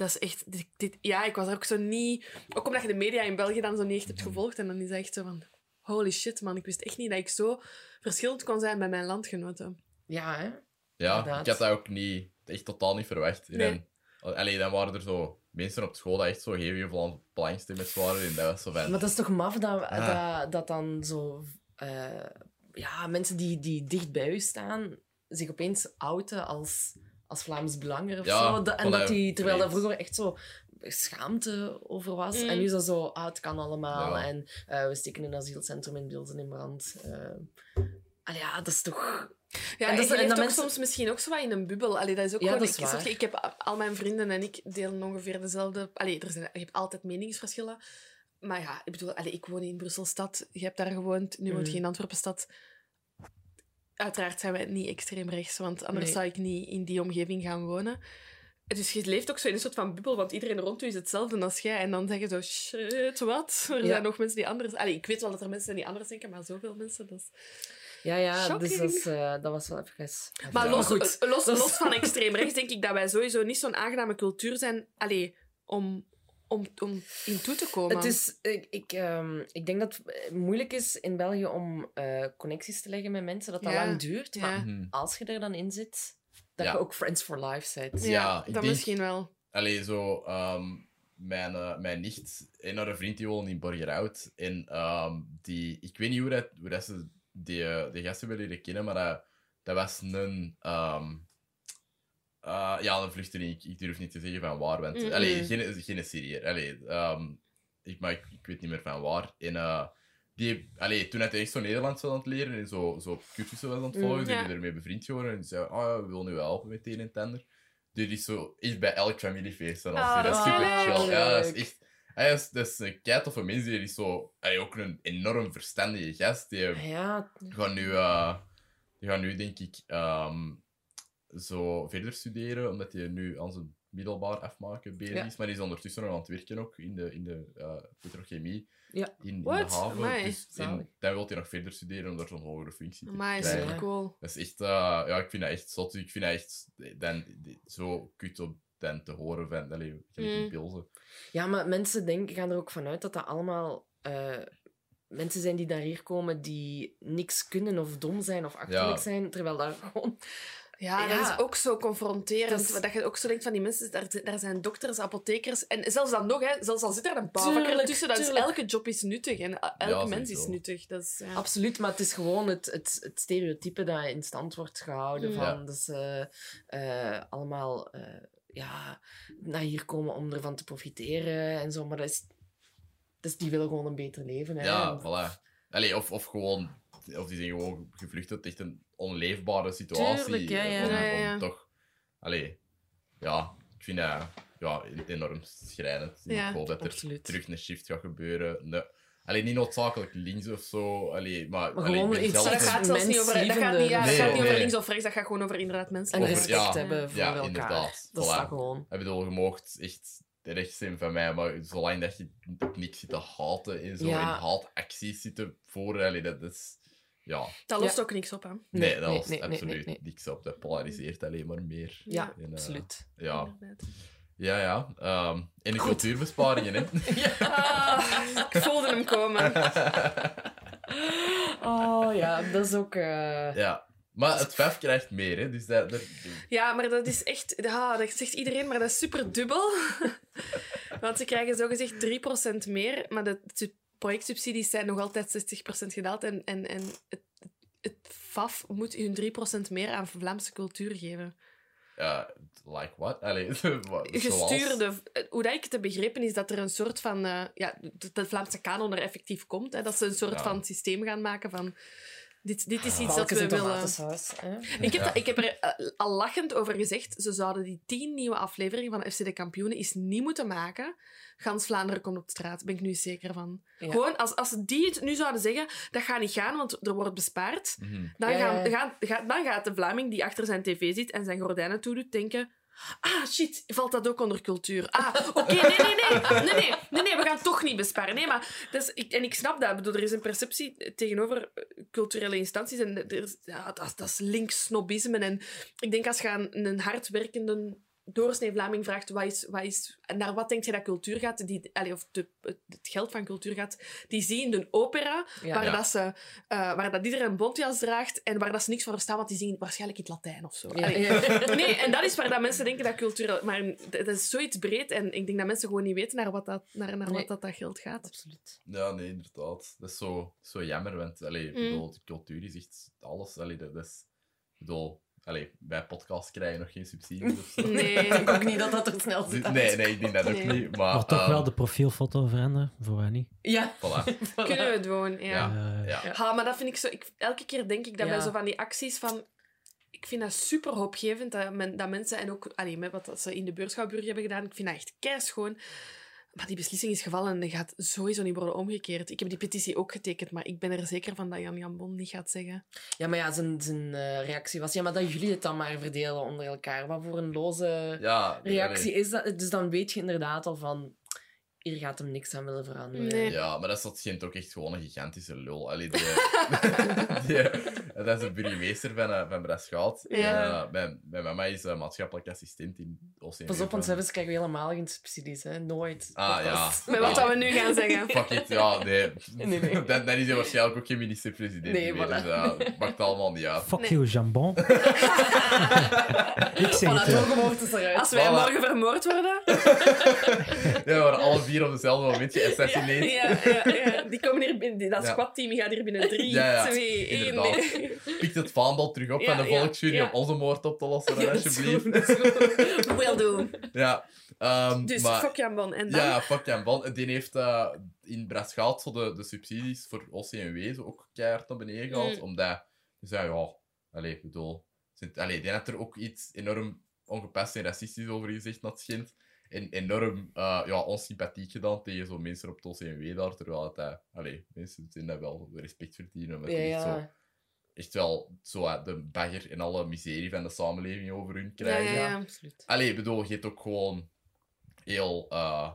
Dat is echt... Dit, dit- ja, ik was er ook zo niet... Ook omdat je de media in België dan zo niet echt hebt gevolgd. En dan is dat echt zo van... Holy shit, man. Ik wist echt niet dat ik zo verschillend kon zijn met mijn landgenoten. Ja, hè? Ja, Inderdaad. ik had dat ook niet, echt totaal niet verwacht. En Nee. dan, allee, dan waren er zo mensen op school die echt zo hevig van belangstelling waren. En dat was zo van... Maar dat is toch maf dat, Ah. dat, dat dan zo... eh, ja, mensen die, die dicht bij u staan, zich opeens outen als, als Vlaams Belanger of Ja, zo. En dat hij die, terwijl dat vroeger echt zo schaamte over was. Mm. En nu is dat zo, ah, het kan allemaal. Ja. En eh, we steken een asielcentrum in Beelden in brand. Eh, allee, ja, dat is toch... Ja, En dat is- en dat ook mensen- soms misschien ook zo wat in een bubbel. Allee, dat is ook Ja, gewoon... dat is ik, heb al mijn vrienden en ik delen ongeveer dezelfde... Allee, er zijn, je hebt altijd meningsverschillen. Maar ja, ik bedoel, allee, ik woon in Brusselstad. Je hebt daar gewoond. Nu woont Mm. je in Antwerpenstad. Uiteraard zijn wij niet extreem rechts, want anders Nee. zou ik niet in die omgeving gaan wonen. Dus je leeft ook zo in een soort van bubbel, want iedereen rond u is hetzelfde als jij. En dan zeg je zo, shit, wat? Er Ja. zijn nog mensen die anders... Allee, ik weet wel dat er mensen zijn die anders denken, maar zoveel mensen, dat is... Ja, ja, dus dat, is, eh, dat was wel even... Maar Ja. los, goed. eh, los, is- los van extreem rechts denk ik dat wij sowieso niet zo'n aangename cultuur zijn allee, om, om, om in toe te komen. Het is, ik, ik, ehm, ik denk dat het moeilijk is in België om eh, connecties te leggen met mensen, dat dat Ja. lang duurt. Ja. Maar Mhm. als je er dan in zit, dat Ja. je ook friends for life bent. ja, dat denk- misschien wel. Allee, zo... ehm, mijn, eh, mijn nicht en haar vriend die wonen in Borgerhout. En ehm, die... Ik weet niet hoe, dat, hoe dat ze die, eh, die gasten willen leren kennen, maar dat, dat was een... ehm, eh, ja, een vluchteling. Ik, ik durf niet te zeggen van waar, want... Mm-mm. Allee, geen, geen Syriër. Allee, ehm, ik, maar ik, ik weet niet meer van waar. En... eh, die, allee, toen hij echt zo Nederlands was aan het leren en zo, zo cursussen was aan het Mm, volgen, ja. die ermee bevriend geworden. En die zei, oh ja, we willen nu wel helpen met een en het ander. Die is zo echt bij elk familiefeest. En Ah, dat is dat super is chill. Ja, dat is echt... Hij is, dat is een keitoffe mens, die is zo... Hij ook een enorm verstandige gast. Die Ah, Ja, gaan nu, eh, die gaan nu denk ik, ehm, zo verder studeren, omdat hij nu aan zijn middelbaar afmaken bezig Ja. is. Maar die is ondertussen nog aan het werken ook in de, in de eh, petrochemie. Ja. In, in de haven. Amai. Dus, en dan wil hij nog verder studeren om daar zo'n hogere functie te Maar is krijgen. super cool. Dat is echt, eh, ja, ik vind dat echt zot. Ik vind dat echt dan, zo kut om dan te horen van, allee, Mm. Pilsen. ja, maar mensen denken, gaan er ook vanuit dat dat allemaal eh, mensen zijn die daar hier komen die niks kunnen of dom zijn of achterlijk Ja. zijn, terwijl daar gewoon... Ja, Ja. dat is ook zo confronterend. Dat is- Dat je ook zo denkt van die mensen, daar, daar zijn dokters, apothekers. En zelfs dan nog, hè, zelfs al zit er een bouwvakker Tuurlijk, tussen, dat is, elke job is nuttig. En elke Ja, mens is nuttig. Dat is, ja. Absoluut, maar het is gewoon het, het, het stereotype dat in stand wordt gehouden Mm. van dat ze eh, allemaal eh, ja, naar hier komen om ervan te profiteren en zo. Maar dat is, dus die willen gewoon een beter leven. Hè. Ja, En- voilà. Allee, of, of gewoon, of die zijn gewoon gevlucht uit echt een onleefbare situatie. Tuurlijk, ja, ja. Om, toch, allee, ja, ik vind dat ja, enorm schrijnend. Ja, ik hoop dat er absoluut. terug een shift gaat gebeuren. Nee, Alleen niet noodzakelijk links of zo. Allee, maar, Maar allee, gewoon zelf Maar dat gaat zelfs niet over, dat gaat niet, ja, dat Nee, gaat niet over nee. links of rechts, dat gaat gewoon over inderdaad mensen. En Over- respect ja. hebben voor Ja, elkaar. inderdaad. Dat is Voilà. dat gewoon. Ik bedoel, je moogt echt rechts zijn van mij, maar zolang dat je op niks zit te haten en zo, Ja. in haatacties zitten voor, allee, dat is... Ja, Dat lost ook niks op, hè. nee, Nee, dat nee, absoluut nee, nee. niks op. Dat polariseert alleen maar meer. Ja, En, eh, absoluut. Ja, Inderdaad. ja, ja. Ehm, en de cultuurbesparingen, hè. Ah, ik voelde hem komen. Oh ja, dat is ook... eh, ja. Maar het vijf krijgt meer, hè. Dus dat... dat Ja, maar dat is echt... Ja, dat zegt iedereen, maar dat is super dubbel. Want ze krijgen zogezegd 3% meer, maar de projectsubsidies zijn nog altijd 60% gedaald. En, en, en het, het FAF moet hun 3% meer aan Vlaamse cultuur geven. ja, like what? Allee, wat- zoals- Gestuurde... Hoe dat ik het heb begrepen, is dat er een soort van... eh, ja, dat de Vlaamse kanon er effectief komt. Hè, dat ze een soort Ja. van systeem gaan maken van... Dit, dit is iets dat we en willen... tomatensaus. hè. Ik heb, Ja. dat- ik heb er eh, al lachend over gezegd. Ze zouden die tien nieuwe afleveringen van FC de Kampioenen eens niet moeten maken. Gans Vlaanderen komt op de straat, ben ik nu zeker van. Ja. Gewoon, als, als ze die het nu zouden zeggen, dat gaat niet gaan, want er wordt bespaard. Mhm. Dan, Ja, gaan, gaan- gaat- dan gaat de Vlaming die achter zijn tv zit en zijn gordijnen toedoet, denken... Ah, shit, valt dat ook onder cultuur? Ah, oké, nee, nee, nee. Nee, nee, nee, we gaan toch niet besparen. Nee, maar... Dus, ik, en ik snap dat. Bedoel, er is een perceptie tegenover eh, culturele instanties. En er ja, dat, dat is links snobisme. En ik denk als je een hardwerkende doorsnee Vlaming vraagt wat is, wat is, naar wat denkt je dat cultuur gaat, die, allee, of de, het geld van cultuur gaat, die zien een opera Ja. waar, Ja. dat ze, eh, waar dat iedereen een bontjas draagt en waar dat ze niks van verstaan, want die zingen waarschijnlijk in het Latijn of zo. Ja. Nee, en dat is waar dat mensen denken dat cultuur... Maar dat is zoiets breed en ik denk dat mensen gewoon niet weten naar wat dat, naar, naar Nee. wat dat, dat geld gaat. Absoluut. Ja, nee, inderdaad. Dat is zo, zo jammer, want allee, Mm. bedoel, de cultuur is echt alles. Allee, dat is, ik bedoel, allee, bij podcasts krijg je nog geen subsidies of zo. Nee. Ik denk ook niet dat dat er snel zit. Nee, nee, ik denk dat ook Nee. niet. Maar, Maar toch ehm, wel de profielfoto veranderen, voor mij niet. Ja. Voilà. Kunnen we doen, ja. Ja. Ja. Ja, maar dat vind ik zo... Ik, elke keer denk ik dat Ja. bij zo van die acties van... Ik vind dat super hoopgevend dat, men, dat mensen... En ook allee, met wat dat ze in de beurschouwburg hebben gedaan. Ik vind dat echt keischoon. Maar die beslissing is gevallen en die gaat sowieso niet worden omgekeerd. Ik heb die petitie ook getekend, maar ik ben er zeker van dat Jan Jan Bon niet gaat zeggen. Ja, maar ja, zijn, zijn eh, reactie was... Ja, maar dat jullie het dan maar verdelen onder elkaar. Wat voor een loze Ja, reactie is dat? Dus dan weet je inderdaad al van... Hier gaat hem niks aan willen veranderen. Nee. Ja, maar dat is dat schijnt ook echt gewoon een gigantische lul. Allee, die, die, dat is de burgemeester van, uh, van Braschaat. Ja. En, uh, mijn, mijn mama is uh, maatschappelijk assistent in OCM. Pas op, want zelfs krijgen we helemaal geen subsidies. Hè. Nooit. Ah, Dat ja. Met wat dat we nu gaan zeggen. Fuck it, ja, nee. Nee, nee. Dan, dan is hij waarschijnlijk ook geen minister-president Nee, meer. voilà. Dus dat maakt allemaal niet uit. Fuck Nee. you, jambon. ik zeg Voilà, het. eh. Als wij Voilà. morgen vermoord worden... Ja, we alle vier op hetzelfde moment geassassineerd. Ja, ja, ja. Die komen hier binnen, dat Ja. squad-team gaat hier binnen 3, Ja, ja, 2, 1. inderdaad. Pikt het vaandel terug op Ja, van de ja, volksjury ja. om onze moord op te lossen, Ja, alsjeblieft. Will do. Ja. ehm, Dus maar, fuck Jan Bon. En dan? Ja, fuck Jan Van. Die heeft eh, in Braschaat zo de, de subsidies voor OCMW zo ook keihard naar beneden gehaald. Mm. Omdat, dus ja, ja, allee, bedoel, allee, die had er ook iets enorm ongepast en racistisch over gezegd, dat schijnt. En enorm uh, ja, onsympathiek gedaan tegen zo'n mensen op het OCMW daar, terwijl het, uh, allee, mensen zijn dat wel respect verdienen, omdat Ja, die echt, zo, ja. echt wel zo, uh, de bagger en alle miserie van de samenleving over hun krijgen. ja, ja. absoluut. Allee, bedoel, je hebt ook gewoon heel eh,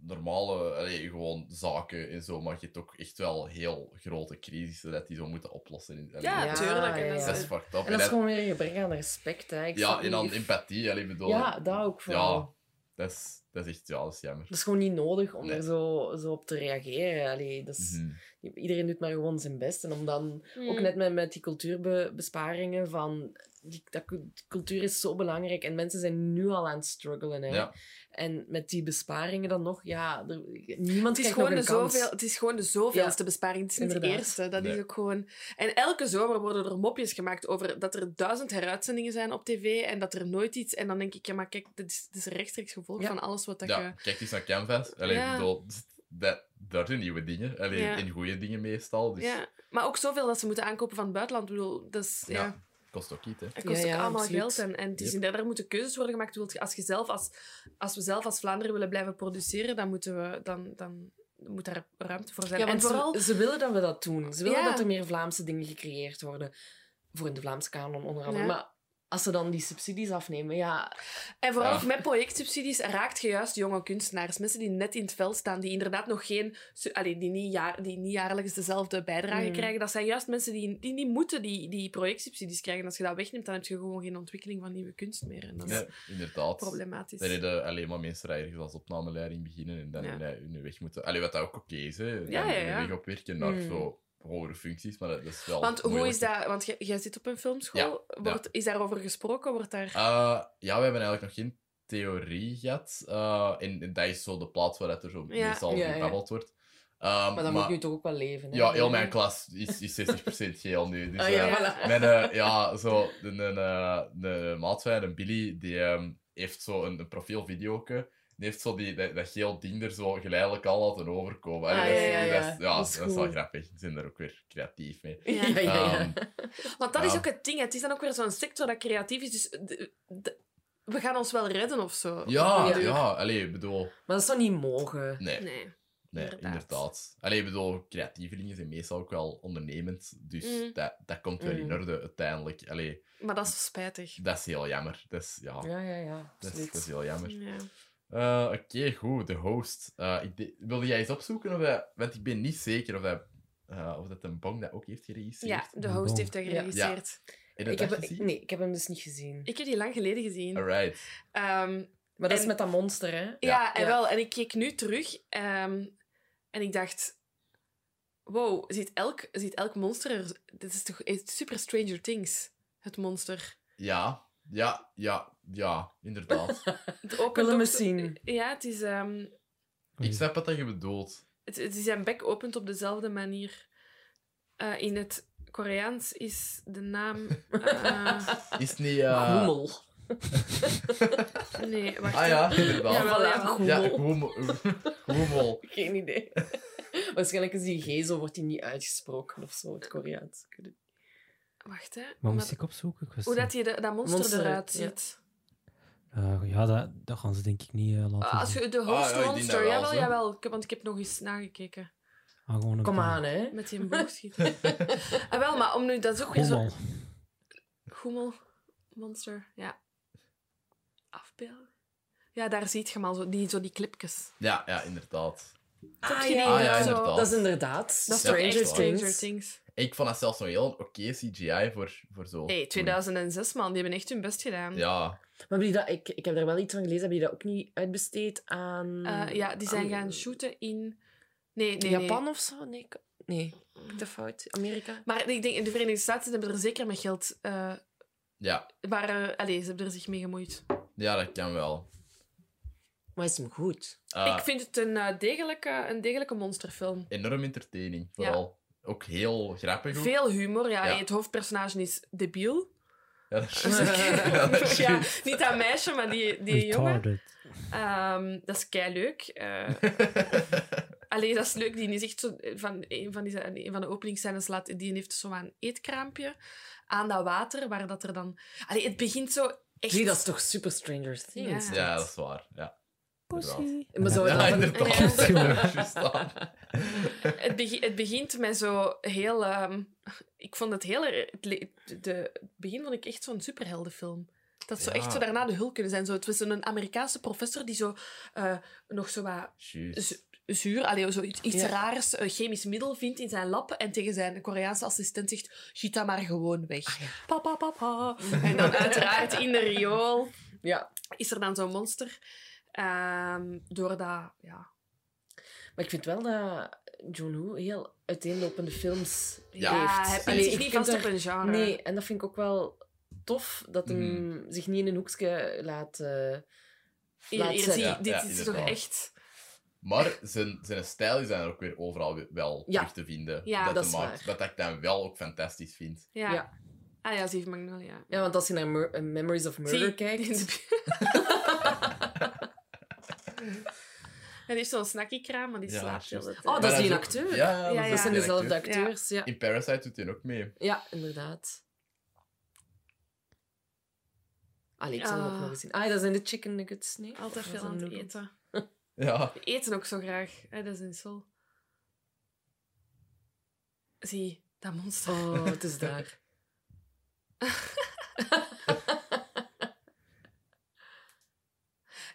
normale allee, gewoon zaken en zo, maar je hebt ook echt wel heel grote crisissen dat die zo moeten oplossen. In, allee, Ja, Ja, tuurlijk. En ja, dat ja. Dat is- is fucked up. En dat is gewoon weer een gebrek aan respect. Hè. Ik ja, en dan niet- empathie, allee, bedoel... Ja, dat ook vooral. Dat is, dat is echt, ja, dat is jammer. Dat is gewoon niet nodig om Nee. er zo, zo op te reageren. Allee, dat is, Mhm. Iedereen doet maar gewoon zijn best. En om dan, Mm. ook net met, met die cultuurbesparingen, van... Die, dat, cul- cultuur is zo belangrijk en mensen zijn nu al aan het struggelen. Hè. Ja. En met die besparingen dan nog, ja, er, niemand Het is, krijgt gewoon nog de een kans. zoveel, het is gewoon de zoveelste besparing. Het is niet Inderdaad. de eerste. Dat Nee. is ook gewoon... En elke zomer worden er mopjes gemaakt over dat er duizend heruitzendingen zijn op tv en dat er nooit iets... En dan denk ik, ja, maar kijk, dit is, dit is een rechtstreeks gevolg Ja. van alles wat dat Ja, je... kijk eens naar Canvas. Allee, Ja. ik bedoel, dat, daar zijn nieuwe dingen. Allee, Ja. En goede dingen meestal. Dus Ja, maar ook zoveel dat ze moeten aankopen van het buitenland. Ik bedoel, dat is... Ja. Kost ook iets, hè. Het kost Ja, ook ja, allemaal absoluut. geld. En, en het is Yep. inderdaad, er moeten keuzes worden gemaakt. Als, je zelf als, als we zelf als Vlaanderen willen blijven produceren, dan moeten we... Dan, dan, moet daar ruimte voor zijn. Ja, en vooral... ze, ze willen dat we dat doen. Ze willen Ja. dat er meer Vlaamse dingen gecreëerd worden. Voor de Vlaamse kanon onder andere. Ja. Maar als ze dan die subsidies afnemen, ja... En vooral Ja. met projectsubsidies raakt je juist jonge kunstenaars. Mensen die net in het veld staan, die inderdaad nog geen... Allee, die, niet jaar, die niet jaarlijks dezelfde bijdrage Mm. krijgen. Dat zijn juist mensen die, die niet moeten die, die projectsubsidies krijgen. Als je dat wegneemt, dan heb je gewoon geen ontwikkeling van nieuwe kunst meer. En dat is inderdaad. problematisch. Dan reden alleen maar mensen ergens als opnameleiding beginnen en dan Ja. hun, weg moeten. Allee, wat dat ook oké is, hè. Dan Ja, ja, hun ja. weg opwerken naar Mm. zo hogere functies, maar dat, dat is wel Want hoe is dat... Want jij- jij zit op een filmschool. Ja, Wordt, Is daarover gesproken? Wordt daar... Eh, ja, we hebben eigenlijk nog geen theorie gehad. Eh, en, en dat is zo de plaats waar dat er zo Ja. meestal Ja, ja. gebabbeld wordt. Ehm, Maar dat moet nu toch ook wel leven, hè? Ja, heel mijn klas is, is 60% geel nu. Dus, Ah, ja, eh, voilà. Mijn, ja, zo, een, een, een maat van mij, een Billy, die ehm, heeft zo een, een profielvideoke. Die heeft zo die, dat, dat geel ding er zo geleidelijk al laten overkomen. Ah, Allee, dat, is- ja, ja, ja. Dat, is, ja, Dat is dat is wel grappig. Ze zijn er ook weer creatief mee. Ja. Ja. Ehm, Want dat Ja. is ook het ding. Het is dan ook weer zo'n sector dat creatief is. Dus de- de- we gaan ons wel redden of zo. ja, ja, allee, bedoel... Maar dat zou niet mogen. Nee, Nee. nee inderdaad. inderdaad. Allee, ik bedoel, creatievelingen zijn meestal ook wel ondernemend. Dus Mm. dat, dat komt wel in Mm. orde uiteindelijk. Allee, Maar dat is spijtig. dat is heel jammer. Dat is, ja, Ja, ja, ja. dat, is, dat is heel jammer. Ja. Eh, Oké, goed. De host. Eh, ik de- wilde jij eens opzoeken of hij... Want ik ben niet zeker of hij... eh, of dat een bong dat ook heeft geregistreerd. ja, de host Bon. heeft dat Ja. geregisseerd. Je Ik dat heb, ik- nee, ik heb hem dus niet gezien. Ik heb die lang geleden gezien. Alright. Ehm, Maar dat is En- met dat monster, hè? ja, en Ja. wel. En ik keek nu terug ehm, en ik dacht... Wow, ziet elk, ziet elk monster er... Dit is toch super Stranger Things, het monster. Ja, ja, ja, ja, inderdaad. Het opent wil hem ook eens zo- zien. Ja, het is... ehm, ik snap wat dat je bedoelt. Het, het is zijn bek opent op dezelfde manier. Eh, in het Koreaans is de naam. eh, Is niet... Goemel. nee, wacht. Ah ja, inderdaad. Ja, goemel. goemel. Goemel. Geen idee. Waarschijnlijk is die G zo, wordt die niet uitgesproken of zo, het Koreaans. Wacht, hè. Maar moest ik opzoeken? Ik Hoe dat, niet. die, de- dat monster, Monster, eruit ja. ziet. Eh, ja, dat, dat gaan ze denk ik niet eh, laten Ah, Als zien. je de Ah, ja, host monster, dat wel, jawel, jawel. Ik heb- Want ik heb nog eens nagekeken. Ah, Kom aan, hè. Met die boogschieten. ah, wel, maar om nu... Dat is ook weer zo... Goemel. Monster. Ja. Afbeelden. Ja, daar ziet je maar zo die, zo die clipjes. Ja, ja, inderdaad. Je ja, die? Ah, ja, inderdaad. Dat is inderdaad Dat Ja, Stranger. Stranger Things. Ik vond dat zelfs nog heel een oké CGI voor, voor zo. Hey, 2006, man. Die hebben echt hun best gedaan. Ja, Maar die dat, ik, ik heb daar wel iets van gelezen. Hebben die dat ook niet uitbesteed aan... Eh, ja, die zijn aan gaan shooten in... Nee, nee, Japan nee. of zo? Nee, ik- nee. Dat fout? Amerika? Maar ik denk, in de Verenigde Staten hebben er zeker met geld... eh ja, waar, eh, allee, ze hebben er zich mee gemoeid. ja, dat kan wel. Maar is hem goed? Ik vind het een, eh, degelijke, een degelijke monsterfilm. Enorm entertaining, vooral. Ook heel grappig. Ook. Veel humor. Ja, Ja. Het hoofdpersonage is debiel. Ja, dat is ja, dat is ja, juist. niet dat meisje, maar die, die jongen. Ehm, dat is kei leuk. Allee, dat is leuk. Die is echt zo van een van, die, een van de openingsscènes laat. Die heeft zo een eetkraampje aan dat water, waar dat er dan. Allee, het begint zo echt. Zie, dat is toch super Stranger Things? Ja. Ja, dat is waar. Ja. Pussy. Maar zou Ja, het dan-. Ja. Dat. Het, begi- het begint met zo heel. ehm, ik vond het heel. Het, de, het begin vond ik echt zo'n superheldenfilm. Dat zo Ja. echt zo daarna de hulp kunnen zijn. Zo, het was een Amerikaanse professor die zo eh, nog zo wat zuur, allee, zo iets, iets Ja. raars, een chemisch middel vindt in zijn lab en tegen zijn Koreaanse assistent zegt, giet dat maar gewoon weg. Ah, ja. En dan uiteraard in de riool Ja. is er dan zo'n monster. Ehm doordat, ja... Maar ik vind wel dat John Woo heel uiteenlopende films Ja. Ja, heeft. hij Allee, zich niet vast op een genre. Nee, en dat vind ik ook wel tof, dat hem Mhm. zich niet in een hoekje laat... eh, hier zetten. Ja, dit ja, is toch echt... Maar zijn, zijn stijl is dan ook weer overal wel Ja. terug te vinden. Ja, dat, dat is maakt, waar. dat ik dan wel ook fantastisch vind. Ja. Ja. Ah ja, Zieve Magnolia. Ja, want als je naar Mur- eh, Memories of Murder Zie, kijkt... En die heeft zo'n snackykraam, maar die Ja, slaapt heel juist. de tijd. Oh, dat is die ook- acteur. Ja, ja, Ja, is ja. Dat zijn die dezelfde acteur. acteurs, ja. In Parasite doet hij ook mee. Ja, inderdaad. Allee, ik zal hem ook Ah. nog eens zien. Ah, dat zijn de chicken nuggets, nee? Altijd veel aan het eten. Ja. Die eten ook zo graag. Hè, dat is in Sol. Zie, dat monster. Oh, het is daar.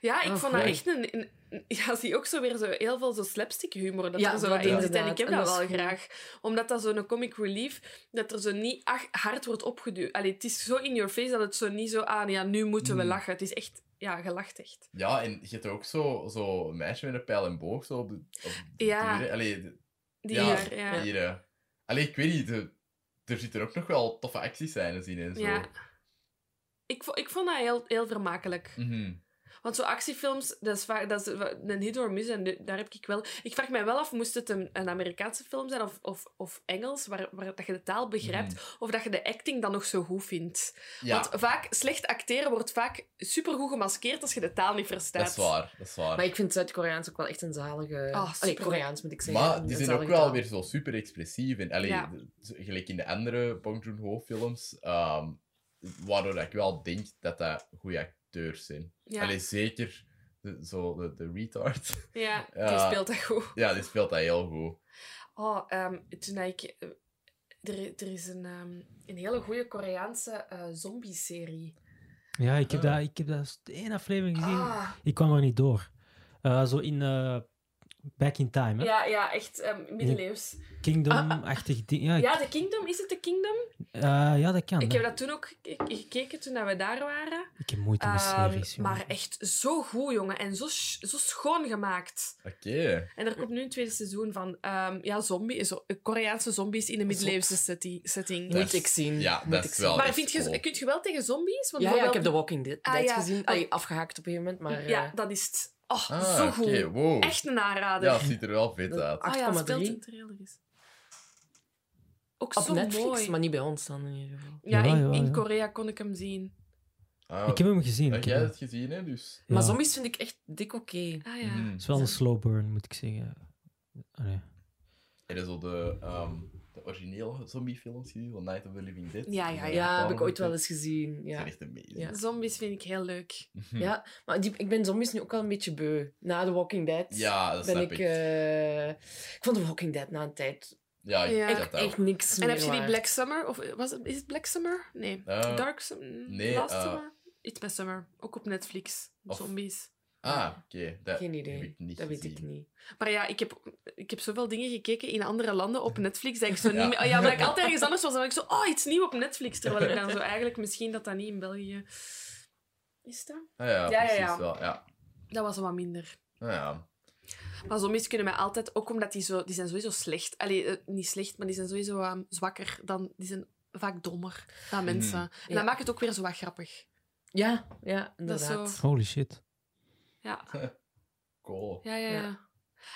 Ja, ik Oh, vond dat echt een, een- Ja, zie ook zo weer zo heel veel zo slapstick humor. Dat Ja, er zo dat in zit. En ik heb En dat dat wel goed. graag. Omdat dat zo'n comic relief, dat er zo niet ach- hard wordt opgeduwd. Allee, het is zo in your face dat het zo niet zo aan, ja, nu moeten we Mm. lachen. Het is echt, ja, gelacht echt. Ja, en je hebt ook zo, zo een meisje met een pijl en boog zo op de, op de Ja. Allee, de- Die ja, hier, ja. hier. eh. Allee, ik weet niet, de- er zitten ook nog wel toffe actiescènes in en zo. Ja. Ik, ik vond dat heel, heel vermakelijk. Mhm. Want zo actiefilms, dat is, vaak, dat is een hit or miss. En daar heb ik wel... Ik vraag mij wel af, moest het een, een Amerikaanse film zijn of, of, of Engels, waar, waar dat je de taal begrijpt, of dat je de acting dan nog zo goed vindt. Ja, Want vaak, slecht acteren wordt vaak supergoed gemaskeerd als je de taal niet verstaat. dat is waar, dat is waar. Maar ik vind Zuid-Koreaans ook wel echt een zalige... Ah, Allee. Koreaans moet ik zeggen. Maar die zijn ook wel taal. weer zo super expressief. En, allee, Ja. gelijk in de andere Bong Joon-ho films, ehm, waardoor ik wel denk dat dat goede acteurs zijn. Ja, Allee, zeker de, zo de, de retard. ja, die speelt dat goed. ja, die speelt dat heel goed. Oh, ehm, toen ik... eh, Er, er is een, ehm, een hele goede Koreaanse eh zombie-serie. Ja, ik heb, Ah. dat, ik heb dat één aflevering gezien. Ah, Ik kwam er niet door. Eh, zo in eh, Back in Time, hè? ja, ja, echt ehm, middeleeuws. Kingdom-achtig ding. Ja, Ja, The Kingdom. Is het The Kingdom? eh, ja, dat kan. Ik hè. heb dat toen ook ge- gekeken toen dat we daar waren. Ik heb moeite met Ehm, series, maar echt zo goed, jongen. En zo, zo schoon gemaakt. Oké. En er komt nu een tweede seizoen van. ehm, ja, zombie, zo, Koreaanse zombies in een middeleeuwse setti- setting. Dat Moet ik zien. Ja, Moet dat ik is zien. wel Maar vind je, cool. kun je wel tegen zombies? Want Ja, ja, ik heb The Walking Dead, Ah, Dead ja. gezien. Allee, afgehaakt op een gegeven moment, maar... Ja, eh, dat is het. Oh, Ah, zo goed. wow. Echt een aanrader. Ja, het ziet er wel vet uit. ah ja, 8,3. speelt een trailer is. Ook op zo Netflix, mooi. maar niet bij ons dan in ieder geval. Ja, Ja, in, ja, in ja. Korea kon ik hem zien. Ah, Ik heb hem gezien. heb Ik jij het gezien, hè? Dus. ja. Maar zombies vind ik echt dik oké. Ah ja. Mhm. Het is wel een slow burn, moet ik zeggen. Allee. Er is al de, ehm, de originele zombiefilms gezien, van Night of the Living Dead. Ja, ja, ja. Heb ik ooit wel eens gezien. Ja. zijn echt amazing. Ja. Zombies vind ik heel leuk. ja, maar die, ik ben zombies nu ook wel een beetje beu. Na The Walking Dead Ja, dat ben snap ik... ik. eh, ik vond The Walking Dead na een tijd Ja, echt, dat echt ook. niks En meer heb je die. Black Summer? Of was het, is het Black Summer? Nee. Eh, Dark Summer? nee, Last eh, Summer? Iets met Summer. Ook op Netflix. Of- Zombies. Ah, oké. Dat Geen heb idee. ik niet dat weet ik niet. Maar ja, ik heb, ik heb zoveel dingen gekeken in andere landen op Netflix dat ik zo Ja. niet meer... Oh ja, maar ik altijd ergens anders was, dan ik zo... Oh, iets nieuw op Netflix. Terwijl ik dan zo eigenlijk misschien dat dat niet in België... Is dat? Ah, ja, Ja, ja, precies ja. wel. Ja. Dat was wat minder. Ah, ja. Maar zombies kunnen mij altijd... Ook omdat die zo... Die zijn sowieso slecht. Allee, eh, niet slecht, maar die zijn sowieso ehm, zwakker dan... Die zijn vaak dommer dan mensen. En Ja. dat maakt het ook weer zo wat grappig. Ja, ja, Dat is zo- inderdaad. Holy shit. Ja, Cool. ja, ja. Ja. ja.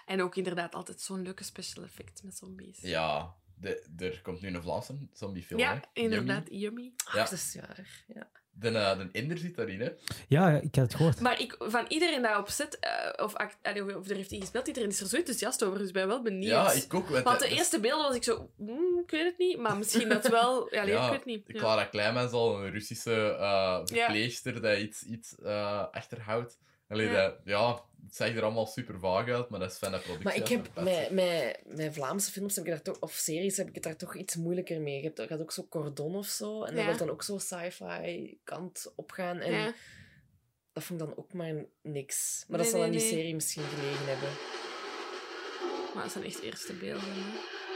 En ook inderdaad altijd zo'n leuke special effect met zombies. Ja, de, er komt nu een Vlaamse zombiefilm, Ja, hè? inderdaad. Yummy. Ja. Ach, dat is jaar. Ja. De, eh, de Ender zit daarin, hè? Ja, ik had het gehoord. Maar ik, van iedereen daarop zit, eh, of, act, allee, of, of er heeft ingespeeld, iedereen is er zo enthousiast over, dus ik ben wel benieuwd. Ja, ik ook. Want, Want dat- de eerste beelden was ik zo, mm, ik weet het niet, maar misschien dat wel. Ja, Ja, ik weet het niet. Ja. Clara Kleimans al, een Russische eh verpleegster dat iets, iets eh, achterhoudt. Allee, Ja. Dat, ja, het zag er allemaal super vaag uit, maar dat is fijne productie. Maar ik dat heb met, met Vlaamse films heb ik daar toch, of series heb ik het daar toch iets moeilijker mee. Je hebt, had ook zo Cordon of zo. En Ja. dat wil dan ook zo sci-fi kant opgaan. En Ja. dat vond ik dan ook maar niks. Maar dat Nee, zal aan nee, die nee. serie misschien gelegen hebben. Maar dat zijn echt eerste beelden. hè.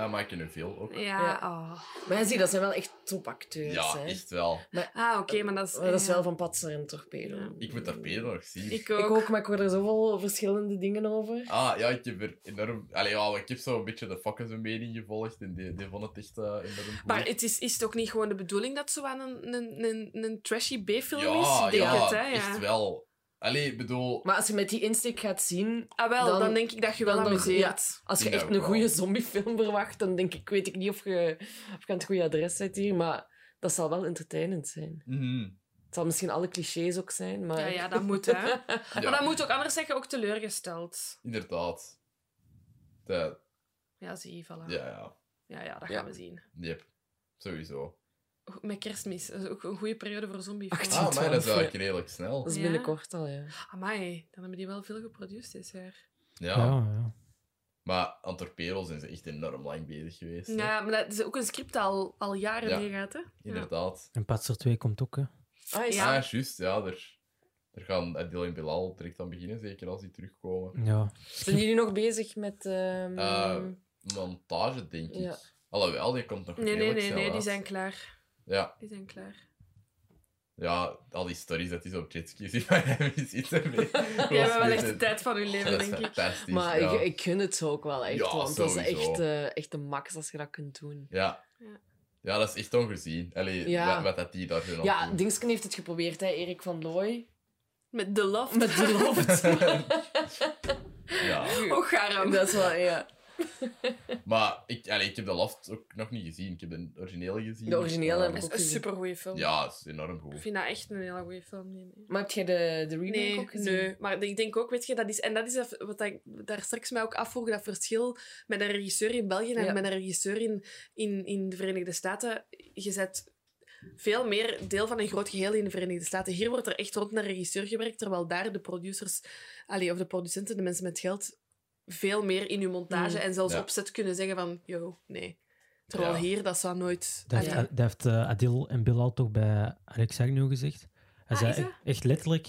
Ja, maar ik ken er veel ook. Ja, Ja. oh. Maar ja, zie, dat zijn wel echt topacteurs. Ja, hè. echt wel. Ah, oké, maar dat is... Maar dat is wel van Patser en Torpedo. Ja. Ik moet beter nog zien. Ik ook. Ik ook, maar ik hoor er zoveel verschillende dingen over. Ah, ja, ik heb er enorm... Allee, ja, ik heb zo een beetje de fuckers een mening gevolgd en die, die vond het echt eh, enorm goed. Maar het is, is het ook niet gewoon de bedoeling dat zo aan een, een, een, een trashy B-film ja, is? Ja, het, hè? Ja. echt wel. Allee, bedoel... Maar als je met die insteek gaat zien, Ah, wel, dan, Dan- denk ik dat je wel amuseert. als je echt een goede zombiefilm verwacht, dan denk ik, weet ik niet of je, of je aan het goede adres zit hier, maar dat zal wel entertainend zijn. mhm, Het zal misschien alle clichés ook zijn, maar... Ja, ja, dat moet, hè. ja, Maar dat moet ook anders zeggen, ook teleurgesteld. Inderdaad. Dat, Ja, zie je, voilà. ja, ja. Ja, ja, dat Ja. gaan we zien. Yep. Sowieso. Met kerstmis. Dat is ook een goede periode voor zombie Ach, Ah, maar dat is eigenlijk redelijk snel. Dat is Ja. binnenkort al, ja. Amai, dan hebben die wel veel geproduceerd dit jaar. Ja. Ja, ja. Maar Torpedo zijn ze echt enorm lang bezig geweest. hè. Ja, maar dat is ook een script dat al, al jaren Ja. meegaat, hè? Ja. Inderdaad. En Patser 2 komt ook, hè. Ah, is Ja. Ah, juist. Ja, er, er gaan Adil en Bilal direct aan beginnen, zeker als die terugkomen. Ja. Zijn jullie nog bezig met... ehm, Eh, Montage, denk ik. Ja. Alhoewel, die komt nog Nee, nee, redelijk nee, nee, die zijn klaar. Ja, Die zijn klaar. ja, al die stories dat hij zo op jetskis in Miami ziet. ermee. Die hebben wel echt de tijd van hun is leven, denk ik. fantastisch. maar ja. ik, ik gun het ze ook wel echt, Ja, want dat is echt, eh, echt de max als je dat kunt doen. Ja. Ja. Ja, dat is echt ongezien. Allee, Ja. wat, wat dat die daar doen. Ja, Dingsken heeft het geprobeerd, hè, Erik van Looy. Met The Loft. Met de loft. Ja. Oh, garam. dat is wel, ja. Maar ik, allee, ik heb de Loft ook nog niet gezien. Ik heb de originele gezien. De originele Dat is een supergoeie film. Ja, het is enorm Ik goed. vind dat echt een hele goede film. Nee, nee. Maar heb jij de, de remake Nee, ook gezien? nee, maar ik denk ook, weet je, dat is, en dat is wat ik daar straks mij ook afvroeg, dat verschil met een regisseur in België en Ja. met een regisseur in, in, in de Verenigde Staten. Je zet veel meer deel van een groot geheel in de Verenigde Staten. Hier wordt er echt rond een regisseur gewerkt, terwijl daar de producers, allee, of de producenten, de mensen met geld, veel meer in hun montage Mm. en zelfs Ja. opzet kunnen zeggen van, yo, nee. Terwijl Ja. hier, dat zou nooit... Dat heeft, dat heeft eh, Adil en Bilal toch bij Alex Agnew gezegd. Hij Ah, zei dat? echt- letterlijk,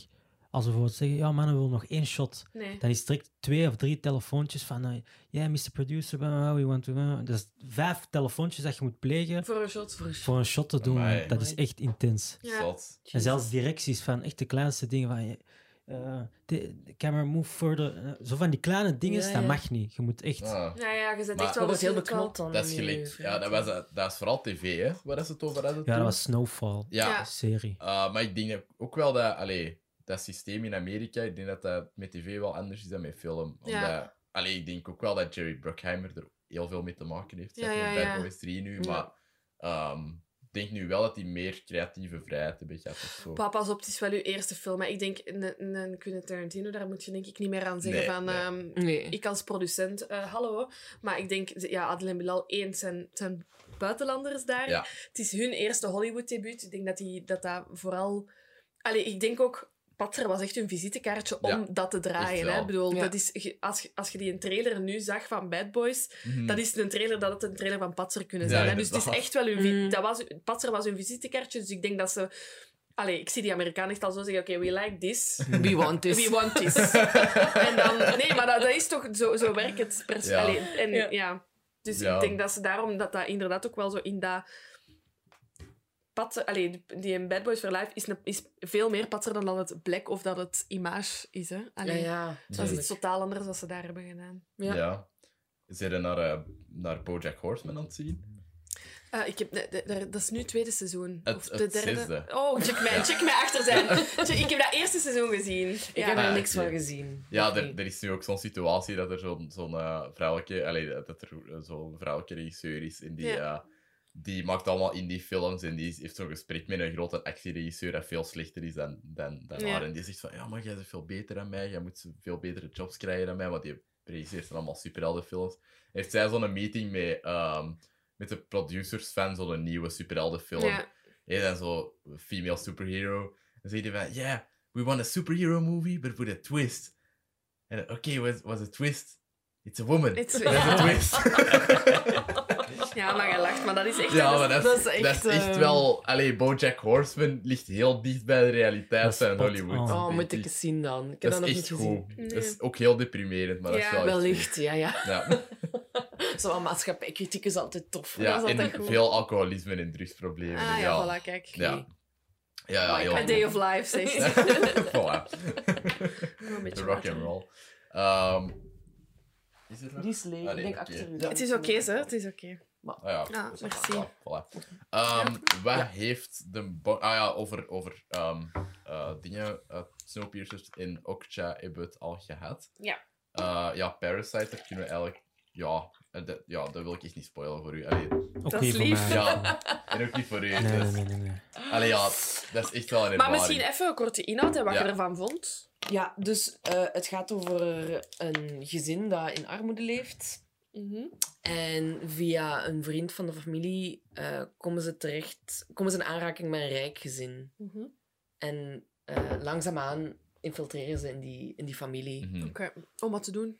als we bijvoorbeeld zeggen, ja man, we willen nog één shot. nee. Dan is het direct twee of drie telefoontjes van, ja, yeah, Mr. Producer, we want to... Dat is vijf telefoontjes dat je moet plegen Voor een shot. voor een shot te doen. Amai. Dat is echt intens. Ja. En zelfs directies van echt de kleinste dingen van... eh de, de camera move further. eh, zo van die kleine dingen, Ja, dat ja. mag niet. Je moet echt... Ah. Ja, ja, je zet Maar- echt Dat wel... was heel beknopt dan. Dat is gelijk. Ja, dat, was, dat is vooral tv, hè? Waar is het over hadden Ja, dat was Snowfall. Ja, Ja. Serie. Uh, maar ik denk ook wel dat, allee, dat systeem in Amerika, ik denk dat dat met tv wel anders is dan met film. Omdat, Ja. allee, ik denk ook wel dat Jerry Bruckheimer er heel veel mee te maken heeft. Ja, zeg, ja, Bad. Boys 3 nu. Ja. Maar ehm, denk nu wel dat hij meer creatieve vrijheid heeft gehad of zo. Papa, pas op, het is wel uw eerste film. Maar ik denk, een, een Quentin Tarantino, daar moet je denk ik niet meer aan zeggen Nee, van... nee. ehm, Nee. ik als producent, eh, hallo. Maar ik denk, ja, Adel en Bilal, één, zijn, buitenlanders daar. Ja. Het is hun eerste Hollywood-debuut. Ik denk dat, die, dat dat vooral... Allee, ik denk ook... Patser was echt een visitekaartje om Ja, dat te draaien. Hè? Ik bedoel, Ja. dat is, als, je- als je die een trailer nu zag van Bad Boys, Mhm. dat is een trailer dat het een trailer van Patser kunnen Ja, zijn. hè? Dus het is echt wel hun... Mm. Dat was, Patser was hun visitekaartje, dus ik denk dat ze... Allee, ik zie die Amerikanen echt al zo zeggen, oké, we like this. We want this. We want this. en dan... Nee, maar dat, dat is toch... Zo, zo werkt het. Pers Ja. Allee, en, Ja. ja. Dus Ja. ik denk dat ze daarom... Dat dat inderdaad ook wel zo in dat... Patser, allee, die in Bad Boys for Life is, een, is veel meer patser dan dat het Black of dat het Image is. Hè? Allee, ja. Dat is iets totaal anders wat ze daar hebben gedaan. Ja. Ja. Zijn er naar, eh, naar Bojack Horseman aan het zien? Eh, ik heb, de- de- de- dat is nu het tweede seizoen. Het- of de het derde. zesde. Oh, check mij, check mij achter zijn. Ik heb dat eerste seizoen gezien. Ik Ja. heb er Ah, niks van gezien. Ja, er, er is nu ook zo'n situatie dat er zo'n zo'n eh, vrouwelijke, allee, dat er zo'n vrouwelijke regisseur is en die, Ja. Die maakt allemaal indie films en die heeft zo'n gesprek met een grote actieregisseur dat veel slechter is dan, dan, dan Ja. haar. En die zegt van, ja, maar jij bent veel beter dan mij, jij moet veel betere jobs krijgen dan mij, want die regisseert dan allemaal superheldenfilms. Heeft zij zo'n meeting met, ehm, met de producers van zo'n nieuwe superheldenfilm. Ja. Ja, dan zo female superhero. Dan zei hij van, yeah, we want a superhero movie, but with a twist. En oké, what's, what's a twist? It's a woman. It's- That's a twist. ja, maar je lacht, maar dat is echt... ja, dat maar is- dat is, dat is dat echt, is echt ehm, wel... Allee, Bojack Horseman ligt heel dicht bij de Dat realiteit van Hollywood. Oh, denk moet ik eens zien dan. Ik heb Dat dat nog is niet echt gezien. goed. Nee. Dat is ook heel deprimerend, maar dat is Ja, wel Wellicht, ja, ja. Ja, Zo'n maatschappijkritiek is altijd tof. ja Dat is en altijd goed. veel alcoholisme en drugsproblemen. Ah ja, voilà, kijk. Ja. Ja, ja, heel A day of life, zegt ze. voilà. Beetje Rock and roll. Ehm, is het nog? Die is leeg. Ah, nee, ik denk oké. achter u. Ja. Het is oké, hè? Het is oké. Ah ja, Ah, is merci. wel- voilà. Ehm, wat heeft de... Ah ja, over, over ehm, eh, dingen, uh, Snowpiercers in Okja hebben we het al gehad. Ja. Eh, ja, Parasite, daar kunnen we eigenlijk... Ja, eh, dat, ja, dat wil ik echt niet spoilen voor u. Allee, Ook Dat is voor lief. mij. ja, en ook niet voor u. Nee, nee, dus- nee, nee. nee. Allee, ja, dat is echt wel een Maar ervaring. misschien even een korte inhoud en wat Ja. je ervan vond. Ja, dus eh, het gaat over een gezin dat in armoede leeft. Mhm. En via een vriend van de familie eh, komen ze terecht, komen ze in aanraking met een rijk gezin. Mhm. En eh, langzaamaan infiltreren ze in die, in die familie. Mhm. Oké, om wat te doen?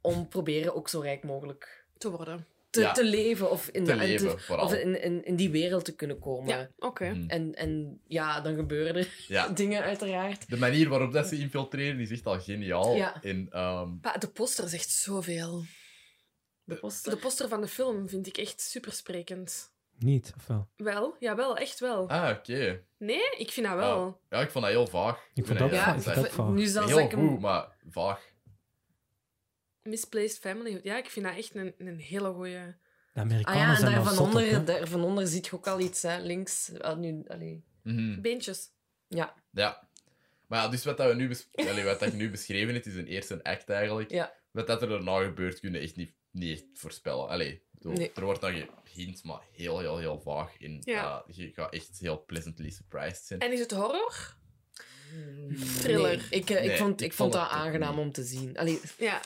Om proberen ook zo rijk mogelijk Te worden. te, Ja. te leven. Of, in, Te en leven, vooral. of in, in, in die wereld te kunnen komen. Ja, oké. En, en ja, dan gebeuren er Ja. dingen uiteraard. De manier waarop dat ze infiltreren is echt al geniaal. Ja. En, ehm, Pa, de poster zegt zoveel. De poster. De poster van de film vind ik echt super sprekend. Niet, of wel? Wel, jawel, echt wel. ah, oké. Nee, ik vind dat wel. Ah, ja, ik vond dat heel vaag. Ik vond vind dat ook heel- vaag. dat ik is vond dat ook vaag. Nu zelfs Heel hem- goed, maar vaag. Misplaced Family. Ja, ik vind dat echt een, een hele goeie. De Ah Amerikanen ja, en zijn daar daar van op, onder, daar van onder ziet je ook al iets, hè. links. Ah, nu, allee. Mhm. Beentjes. Ja, Ja. Maar ja, dus wat, dat we nu Allee, wat dat je nu beschreven hebt, is een eerste act eigenlijk. Ja. Wat dat er daarna gebeurt, kun je echt niet, niet echt voorspellen. Allee, ik bedoel, Nee. er wordt dan gehint, maar heel, heel, heel vaag. Ja. ja, je gaat echt heel pleasantly surprised zijn. En is het horror? Thriller. Nee, ik, eh, ik, Nee, vond, ik ik vond dat aangenaam niet. om te zien. Allee, Ja.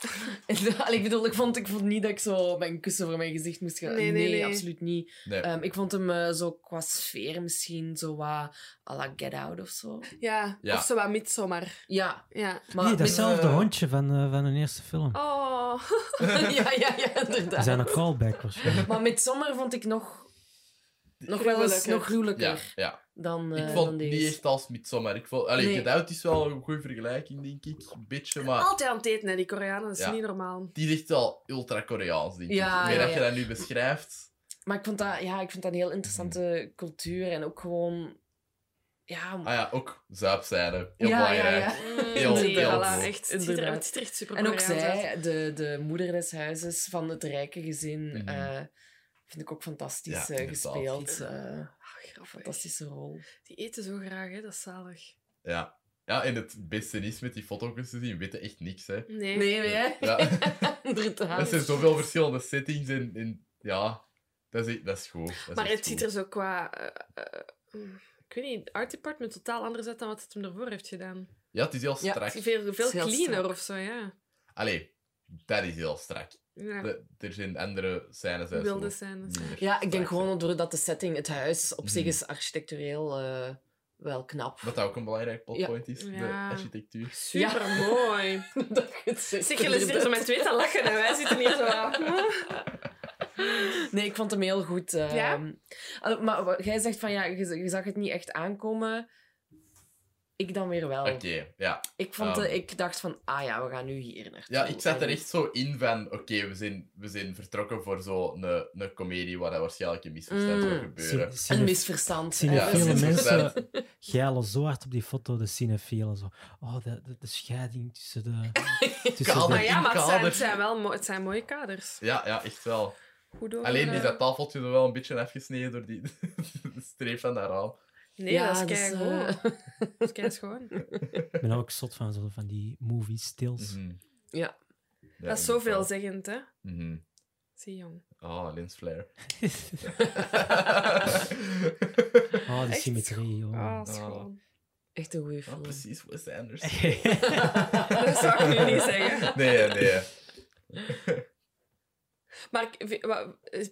allee, ik bedoel, ik vond, ik vond niet dat ik zo mijn kussen voor mijn gezicht moest gaan. Nee, nee, nee. absoluut niet. Nee. Ehm, ik vond hem eh, zo qua sfeer misschien zo wat à la Get Out of zo. ja. Ja. Of zo wat Midsommar. Ja, Ja. maar... Nee, datzelfde hondje van, eh, van een eerste film. Oh. ja, ja, ja, inderdaad. zijn een callback waarschijnlijk. Maar met zomer vond ik nog... Nog wel eens nog gruwelijker Ja, ja. dan, eh Ik dan vond deze. niet echt als Midsommar. Ik vond, allee, Nee. Get Out is wel een goede vergelijking, denk ik. Een beetje, maar Altijd aan het eten, hè, die Koreanen. Dat is Ja. niet normaal. die is echt wel ultra-Koreaans, denk ik. Ja, Meer ja, dat je ja. dat nu beschrijft. Maar ik vond dat, ja, ik vond dat een heel interessante cultuur en ook gewoon... Ja, Ah ja, ook zuipzijde. Heel Ja, ja, belangrijk. ja. Heel, nee, heel voilà, echt. Het ziet, er, Inderdaad. het ziet er echt super En ook zij, de, de moeder des huizes van het rijke gezin, Mhm. eh, vind ik ook fantastisch Ja, eh, gespeeld. grappig. fantastische rol. Die eten zo graag, hè. Dat is zalig. Ja. ja, en het beste is met die foto's te zien, weten echt niks, hè. Nee. Nee, hè? Ja. Er zijn zoveel verschillende settings en, en ja, dat is, dat is goed. Dat is Maar het ziet er zo qua... eh, eh, mm, ik weet niet, art department totaal anders uit dan wat het hem ervoor heeft gedaan. Ja, het is heel Ja, strak. Het is veel, veel cleaner strak. of zo, ja. Allee, dat is heel strak. Ja. De- er zijn andere scènes uit Wilde zo scènes. Ja, ik denk gewoon doordat de setting, het huis op zich Mhm. is architectureel eh, wel knap. Dat dat ook een belangrijk plotpoint is, Ja. de architectuur. Super mooi. dat Zeg, jullie zitten zo met twee te lachen en wij zitten hier zo aan. Nee, ik vond hem heel goed. Ja? Ah, Maar jij zegt van ja, je, je zag het niet echt aankomen. Ik dan weer wel. Oké, ja. Ik, vond, Um, eh, ik dacht van, ah ja, we gaan nu hier naartoe. Ja, ik zat er echt zo in van, oké, we, zijn, we zijn vertrokken voor zo'n een, een comedie waar dat waarschijnlijk een misverstand Mm. zou gebeuren. Cine- Een misverstand. Cinefiele Ja, Eh, mensen geilen zo hard op die foto, de cinefielen. Zo. Oh, de, de, de scheiding tussen de... tussen Kader. de- Maar ja, maar het zijn, het zijn wel het zijn mooie kaders. Ja, ja, echt wel. Goed door, Alleen eh, is dat tafeltje er wel een beetje afgesneden door die streep van dat raam. Nee, Ja, dat is dus, kei eh. Dat is kei schoon. Ik ben ook zot van, zo, van die movie stills. Mhm. Ja. Ja, Dat is zoveelzeggend, hè. Mhm. Zie, jong. Oh, lensflare. Oh, die Echt? symmetrie. joh. Ah, Oh. gewoon. Echt een goede Oh, film. precies, Wes Anderson. Dat zou ik nu niet zeggen. Nee, nee. Maar ik-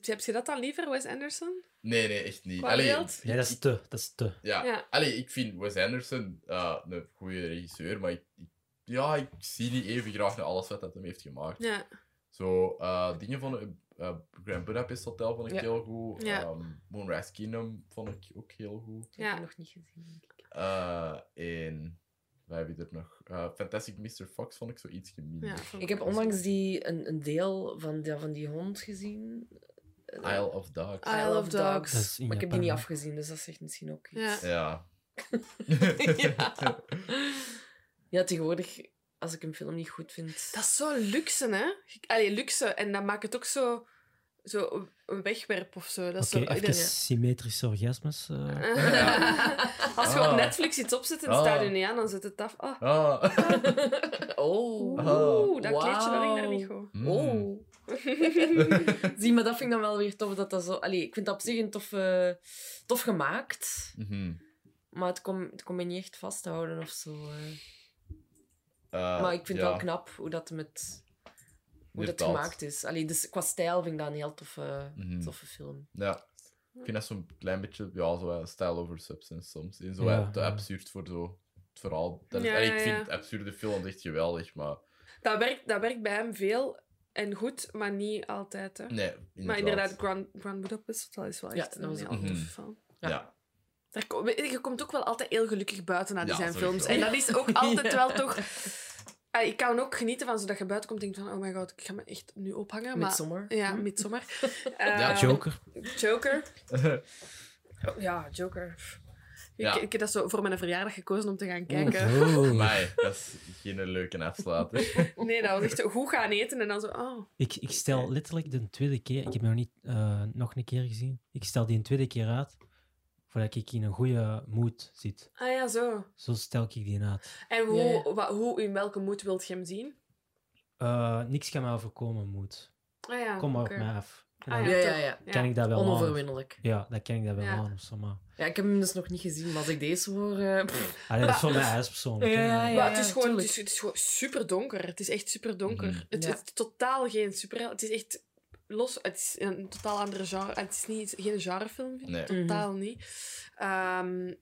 heb je dat dan liever, Wes Anderson? Nee, nee, echt niet. Allee? Nee, dat is te. Dat is te. Ja. Ja. Allee, ik vind Wes Anderson eh, een goede regisseur, maar ik, ik- ja, ik zie niet even graag naar alles wat hij hem heeft gemaakt. Ja. Zo, eh, dingen van eh Grand Budapest Hotel vond ik Ja. heel goed. Ja. Ehm, Moonrise Kingdom vond ik ook heel goed. Ik heb Ja. hem nog niet gezien. denk ik. Eh en wat heb je er nog? Eh, Fantastic Mr. Fox vond ik zo iets minder. Ja, vond Ik heb onlangs die, een, een deel van, die, van die hond gezien. Isle of Dogs. Isle of Dogs. Maar ik heb die niet afgezien, dus dat zegt misschien ook iets. Ja. Ja. ja. Ja, tegenwoordig, als ik een film niet goed vind... Dat is zo luxe, hè? Allee, luxe. En dat maakt het ook zo, zo een wegwerp of zo. Dat is zo iedereen- symmetrische orgasmes. eh. Als je Ah. op Netflix iets opzet en Ah. staat je niet aan, dan zet het af. Ah. Ah. Oh. Oeh, dat kleedje dat ging daar niet goed. Mm. Oh. Zie, maar dat vind ik dan wel weer tof. Dat dat zo... Allee, ik vind dat op zich een tof, eh, tof gemaakt. Mhm. Maar het kon, het kon me niet echt vasthouden of zo. eh. Eh, maar ik vind ja. het wel knap hoe dat met... hoe dat gemaakt is. Allee, dus qua stijl vind ik dat een heel toffe, Mhm. toffe film. Ja. Ik vind dat zo'n klein beetje, ja, zo eh, style over substance soms. En zo Ja, eh, te ja. absurd voor zo het verhaal. Dat, ja, ik vind ja. absurde films echt geweldig, maar Dat werkt, dat werkt bij hem veel en goed, maar niet altijd. Hè. nee, inderdaad. Maar inderdaad, Grand, Grand Budapest is wel echt dat een was heel toffe Mhm. film. Ja. Ja. Daar kom- je komt ook wel altijd heel gelukkig buiten naar Ja, zijn films. En dat is ook altijd wel toch... Ah, ik kan ook genieten van zodat je buiten komt en denkt van... Oh my god, ik ga me echt nu ophangen. Maar, Midsommar. ja, Hm? Midsommar. Ja, Eh, Joker. Joker. Oh, ja, Joker. Ik, Ja. ik heb dat zo voor mijn verjaardag gekozen om te gaan kijken. Oh. Maar dat is geen leuke afsluiter. Nee, dat was echt zo goed gaan eten en dan zo... Oh. Ik, ik stel letterlijk de tweede keer, ik heb hem nog niet eh, nog een keer gezien, ik stel die een tweede keer uit voordat ik in een goede mood zit. Ah ja, zo. Zo stel ik die uit. En hoe, Ja, ja. wa- hoe in welke moed wilt je hem zien? Eh, niks kan mij overkomen, mood. Ah ja, Kom maar op mij af. Ah ja, Ja, ja, ja. kan ik dat wel aan. Onoverwinnelijk. Ja, dat kan ik dat wel Ja. aan of zo, maar... Ja, ik heb hem dus nog niet gezien, maar als ik deze hoor... eh, pff. Allee, dat is voor mij huispersoonlijk. Ja, ja, Maar het is gewoon, het is, het is gewoon super donker. Het is echt super donker. Mhm. het, Ja. het is totaal geen super. Het is echt los. Het is een totaal andere genre. Het is niet, geen genrefilm. Nee. Totaal niet. Ehm,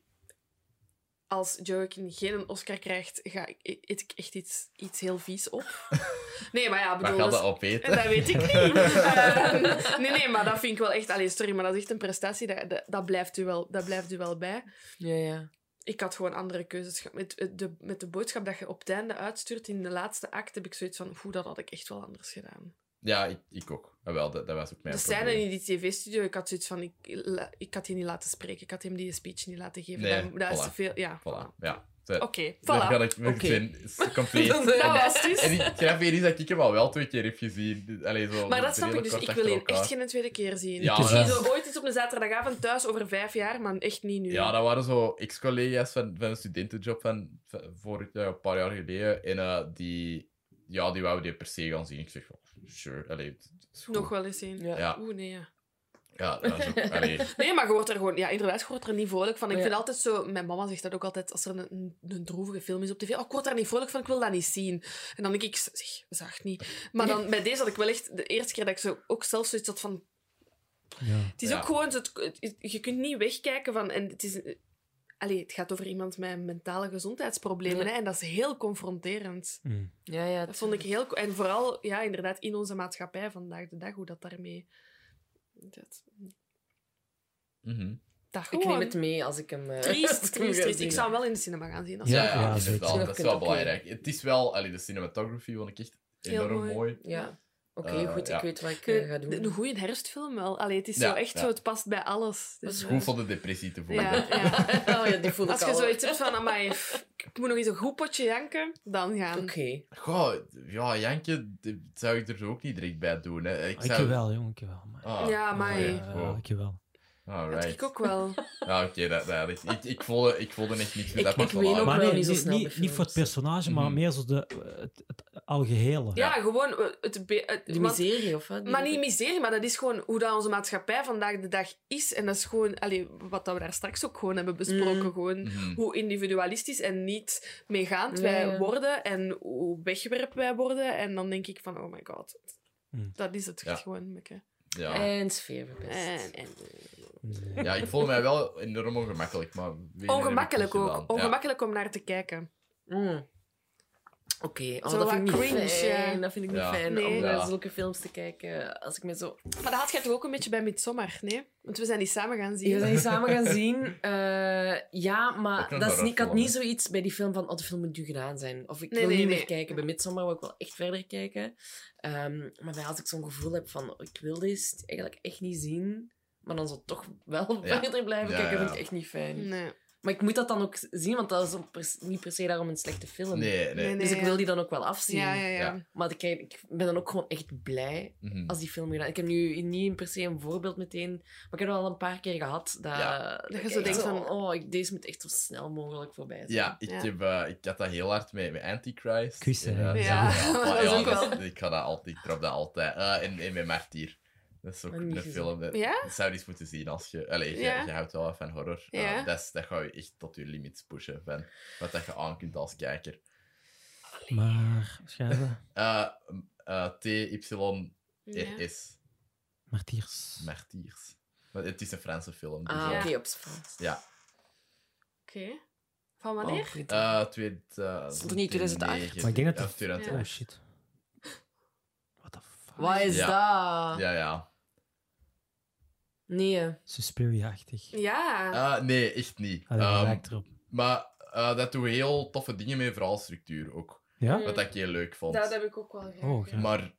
als Joaquin geen Oscar krijgt, ga ik, eet ik echt iets, iets heel vies op. Nee, maar ja, Maar bedoel, ga dat, dat opeten? dat weet ik niet. Ehm, nee, nee, maar dat vind ik wel echt... Allee, sorry, maar dat is echt een prestatie. Dat, dat, dat, blijft, u wel, dat blijft u wel bij. Ja, ja. Ik had gewoon andere keuzes. Met eh, de, met de boodschap dat je op het einde uitstuurt in de laatste act, heb ik zoiets van, hoe dat had ik echt wel anders gedaan. Ja, ik, ik ook. Ah, wel, dat, dat was ook mijn de scène probleem. in die tv-studio, ik had zoiets van, ik, ik had die niet laten spreken. Ik had hem die speech niet laten geven. Nee, dat, dat is te veel. Ja, Voilà, ja. Oké, Dan voilà. ga ik zijn is compleet. Dat was dus. En die grappige is dat ik hem al wel twee keer heb gezien. Allee, zo Maar dat snap ik dus. Ik wil hier echt geen tweede keer zien. Ja, Misschien maar- zo ooit eens op een zaterdagavond thuis over vijf jaar, maar echt niet nu. Ja, dat waren zo ex-collega's van, van een studentenjob van, van vorig jaar, een paar jaar geleden. En eh, die, ja, die wouden die per se gaan zien. Ik zeg, oh, sure. Allee, het is goed. Nog wel eens zien. Ja. Ja, Oeh, nee, ja. ja dat is ook, allee. Nee, maar je wordt er gewoon... Ja, inderdaad, je wordt er niet vrolijk van. Ik Ja. vind altijd zo... Mijn mama zegt dat ook altijd, als er een, een, een droevige film is op tv. Oh, ik word daar niet vrolijk van, ik wil dat niet zien. En dan denk ik, zeg, zacht niet. Maar dan, bij deze had ik wel echt... De eerste keer dat ik zo ook zelf zoiets had van... Ja. Het is Ja. ook gewoon... Het- je kunt niet wegkijken van... En het is... Allee, het gaat over iemand met mentale gezondheidsproblemen. Ja. Hè, en dat is heel confronterend. Mm. Ja, ja. Dat vond ik heel... En vooral, ja, inderdaad, in onze maatschappij vandaag de dag, hoe dat daarmee... Dat, Mhm. dat Ik neem het mee als ik hem... eh, als Triest, triest. Ik zou hem wel in de cinema gaan zien. Als Ja, Ja, ja, ja, inderdaad. zeker. Dat is wel belangrijk. Het is wel... Allee, de cinematography vond ik echt Heel enorm mooi. mooi. Ja. Oké, Eh, goed. ja. Ik weet wat ik eh, ga De- doen. Een goede herfstfilm wel. Allee, het is Ja, zo echt ja. zo, het past bij alles. Dus, is eh, Goed voor de depressie te voelen. Ja, ja. oh ja, die voel ik Als je zoiets hebt van, amai, ik moet nog eens een goed potje janken, dan gaan. Oké. Goh, ja, Jankje dat zou ik er zo ook niet direct bij doen. Hè. Ik Ik zou... wel, jongen, ik wel. Maar... Ah, Ja, maar- oké, Ja, ik wel. Dat Alright. ik ook wel. Ja, oké, dat, dat, is- ik, ik, voelde, ik voelde echt niks met Ik- dat ik personage. weet ook Maar wel nee, niet zo niet, snel niet, niet voor het personage, maar Mhm. meer zo de, het, het algehele. Ja, gewoon eh, het... het De want- miserie, of wat? maar niet miserie, maar dat is gewoon hoe dat onze maatschappij vandaag de dag is. En dat is gewoon, allee, wat dat we daar straks ook gewoon hebben besproken. Mm. Gewoon Mhm. hoe individualistisch en niet meegaand wij worden en hoe weggewerpt wij worden. En dan denk ik van, oh my god, Mm. dat is het Ja. gewoon. Ja. En sfeer verpest. En, en, Nee. ja, ik voelde mij wel enorm ongemakkelijk. Maar ongemakkelijk ook. gedaan. Ongemakkelijk om naar te kijken. Mm. Oké, oh, Zo dat vind ik niet cringe, fijn. ja. Dat vind ik niet Ja. fijn Nee. om naar Ja. zulke films te kijken. Als ik me zo... Maar dat had jij toch ook een beetje bij Midsommar, nee? Want we zijn die samen gaan We zien. zijn die samen gaan zien. Eh, ja, maar dat is niet, ik had niet zoiets bij die film van oh, de film moet nu gedaan zijn. Of ik Nee, wil nee, niet nee. meer kijken. Bij Midsommar wil ik wel echt verder kijken. Ehm, maar als ik zo'n gevoel heb van oh, ik wil dit eigenlijk echt niet zien, maar dan zo toch wel Ja. verder blijven Ja, kijken, ja. vind ik echt niet fijn. Nee. Maar ik moet dat dan ook zien, want dat is niet per se daarom een slechte film. Nee, nee. Nee, nee. Dus ik wil die dan ook wel afzien. Ja, ja, ja. Ja. Maar ik, ik ben dan ook gewoon echt blij Mhm. als die film gedaan. Ik heb nu niet per se een voorbeeld meteen, maar ik heb het al een paar keer gehad dat, Ja. Dat je zo denkt van- oh, ik, deze moet echt zo snel mogelijk voorbij zijn. Ja, ik, Ja. Heb, eh, ik had dat heel hard met, met Antichrist. Ik wist het, En, eh, ja. dat is ook dat- wel. Ik ga dat altijd, ik trap dat altijd. Eh, en, en met Martyr. Dat is ook een gezien. film. Dat, Ja? dat zou je eens moeten zien als je... Allee, je, Ja. je houdt wel van horror. Eh, Ja. dat, is, dat ga je echt tot je limits pushen. Van wat dat je aan kunt als kijker. Maar, schade. Eh, eh T-Y-R-S. Ja. Martiers. Martiers. Maar het is een Franse film. dus, Ah, oké, op Frans. Ja. Oké. Van wanneer? Oh, goed. Eh, twee, eh, Stond er niet 2008? Maar ik denk dat 2008. Oh shit. What the fuck? Wat is Ja. dat? Ja, ja. Nee. Suspiria-achtig. Ja. Ah, nee, echt niet. Ah, dat Ehm, lijkt erop. maar eh, dat doet heel toffe dingen met verhaalstructuur ook. Ja? Wat ik heel leuk vond. dat heb ik ook wel graag. Oh, graag. Maar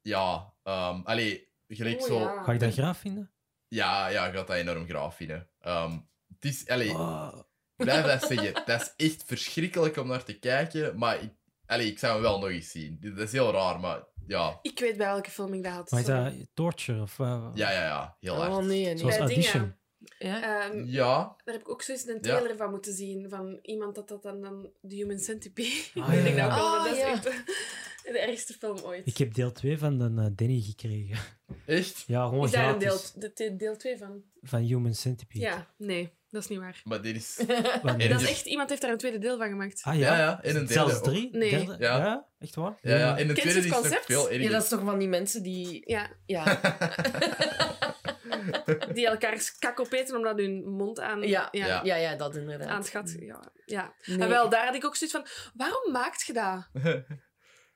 ja, ehm allee, gelijk Oh, zo. ja. Ga je dat graaf vinden? Ja, ja, ik had dat enorm graaf vinden. Ehm, het is, allee, Oh. blijf dat zeggen. Dat is echt verschrikkelijk om naar te kijken, maar ik, allee, ik zou hem wel nog eens zien. Dat is heel raar, maar ja. Ik weet bij welke film ik dat had. Maar is dat torture? Of, eh, Ja, ja, ja. Heel Oh, hard. nee, nee. Zoals Audition. Ja? Ehm, Ja, daar heb ik ook zoiets een trailer van moeten zien. Van iemand dat dat dan, dan de Human Centipede. Ah, ja, ik wel, Ah, dat is echt de, de ergste film ooit. Ik heb deel 2 van de eh, Danny gekregen. echt. Ja, gewoon is daar een gratis. deel, de- deel 2 van? Van Human Centipede. Ja, nee, dat is niet waar. Maar dit is... En Dat is echt, iemand heeft daar een tweede deel van gemaakt. Ah Ja, ja? ja, in een derde Zelfs ook. drie? Nee. Derde? Ja. Ja. Echt waar? Ja, ja, in de tweede is het nog concept? veel erger. Ja, dat is toch van die mensen die... Ja, Ja, die elkaars kak opeten omdat hun mond aan, ja, ja, ja. ja, dat inderdaad. aan het gat... Ja, ja. Nee. En wel, daar had ik ook zoiets van... Waarom maakt je dat?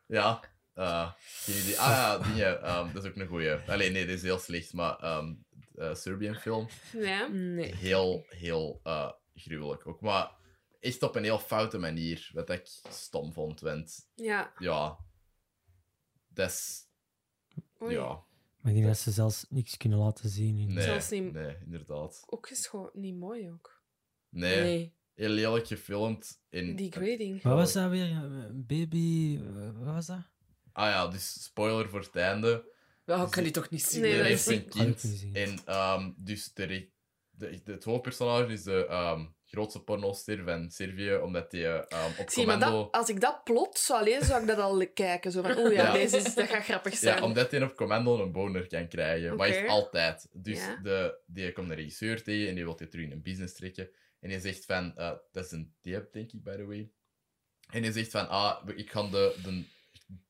Ja, eh, geen idee. Ah ja, dingen, ehm, dat is ook een goeie. Allee, nee, dit is heel slecht, maar ehm eh, Serbian film. Ja. Nee. Heel, heel eh, gruwelijk ook. Maar echt op een heel foute manier, wat ik stom vond. Want Ja. ja, dat is. Ja, Maar ik denk dat ze zelfs niks kunnen laten zien. In... nee, Zelfs niet- nee, inderdaad. Ook is gewoon niet mooi ook. Nee, Nee. heel lelijk gefilmd. In, Degrading. Wat was dat weer? Een Baby... Wat was dat? Ah ja, dus spoiler voor het einde. Ja, ik kan die toch niet zien. Nee, er dat heeft een kind. En ehm, dus de, re- de, de, het hoofdpersonage is de ehm, grootste pornoster van Servië, omdat hij ehm, op Zie, maar commando... dat, als ik dat plot zou lezen, zou ik dat al kijken. Zo van, oeh ja, Ja. Deze is, dat gaat grappig zijn. Ja, omdat hij op commando een boner kan krijgen. Maar Oké. is altijd. Dus Ja. de, die komt de regisseur tegen en die wil hij terug in een business trekken. En hij zegt van... eh, dat is een tip, denk ik, by the way. En hij zegt van... Ah, ik ga de, de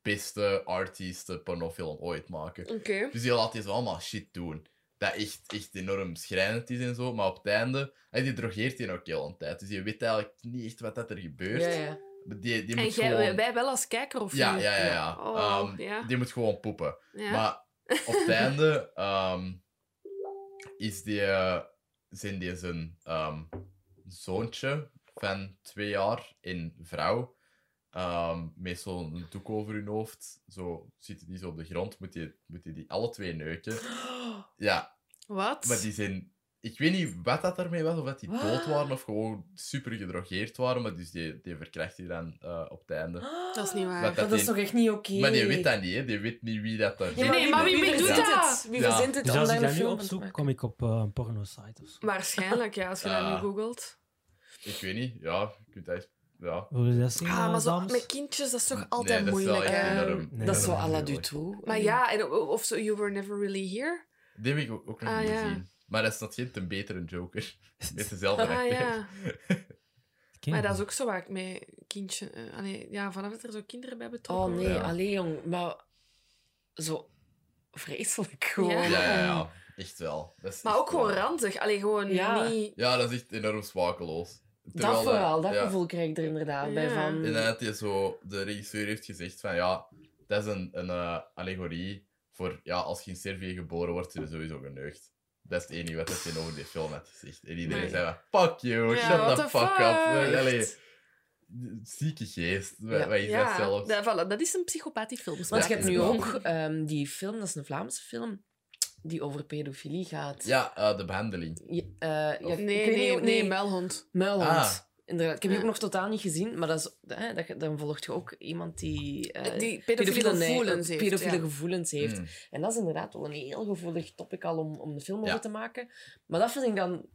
beste artieste pornofilm ooit maken. Dus die laat hij zo allemaal shit doen. Dat echt, echt enorm schrijnend is en zo. Maar op het einde... En die drogeert hij ook heel een tijd. Dus je weet eigenlijk niet echt wat dat er gebeurt. Ja, ja. Die, die En moet jij, gewoon... wij wel als kijker, of Ja, niet? ja, ja. ja. Oh, Ehm, ja. Die moet gewoon poepen. Ja. Maar op het einde ehm, is die, eh, zijn die zijn ehm, zoontje van twee jaar in vrouw. Ehm, met zo'n doek over hun hoofd. Zo zitten die zo op de grond. Moet je moet die, die alle twee neuken. Ja, Wat? maar die zijn... Ik weet niet wat dat ermee was, of dat die Wat? dood waren of gewoon super gedrogeerd waren, maar dus die, die verkrijgt hij dan eh, op het einde. Dat is niet waar. Dat is toch echt niet oké? Maar die weet dat niet, hè. Die weet niet wie dat daar Ja, Nee, maar wie- wie doet dat? het? Wie Ja. verzint het Dus als ik dat nu opzoek, kom ik op eh, een porno-site of zo. Waarschijnlijk, ja, als je dat nu googelt. Ik weet niet, ja. Je kunt dat eens- Ja. Dat zien, Ah, maar zo, dames? met kindjes, dat is toch Nee, altijd dat is wel moeilijk. echt hè? enorm. Nee, dat is zo enorm à la. Dutroux. Maar ja, en, of zo, You Were Never Really Here. Die heb ik ook, ook nog Ah, niet ja. gezien. Maar dat is nog geen ten betere Joker. Met dezelfde Ah acteur. ja. Ken Maar dat is ook zo waar ik met kindje... eh, allee, ja, vanaf dat er zo kinderen bij betrokken Oh nee. Ja. alleen jong. Maar zo vreselijk gewoon. Ja. Ja, ja, ja. Echt wel. Dat is Maar echt ook gewoon wel- ranzig. Allee, gewoon Ja. niet... Ja, dat is echt enorm smakeloos. Terwijl Dat vooral, dat ja. gevoel krijg ik er inderdaad bij van... En dan had hij zo... De regisseur heeft gezegd van, ja, dat is een, een eh, allegorie voor, ja, als je in Servië geboren wordt, zit je sowieso geneukt. Dat is het enige wat hij over die film had gezegd. En iedereen Nee. zei van, fuck you, Ja, shut the the fuck, fuck? up. Allee, zieke geest. Wat Ja. wat is dat Ja, zelfs? dat, voilà, dat is een psychopaat die films Want Ja, je hebt nu ook ehm, die film, dat is een Vlaamse film, die over pedofilie gaat. Ja, eh, de behandeling. Ja, eh, ja, Nee, nee, niet- nee, Muilhond. Muilhond. Ah. Inderdaad. Ik heb die Ja. ook nog totaal niet gezien, maar dat is, hè, dat, je- dan volgt je ook iemand die... eh, Die pedofiele nee, gevoelens heeft. pedofiele ja. gevoelens heeft. Mm. En dat is inderdaad wel een heel gevoelig topic al om, om de film Ja. over te maken. Maar dat vind ik dan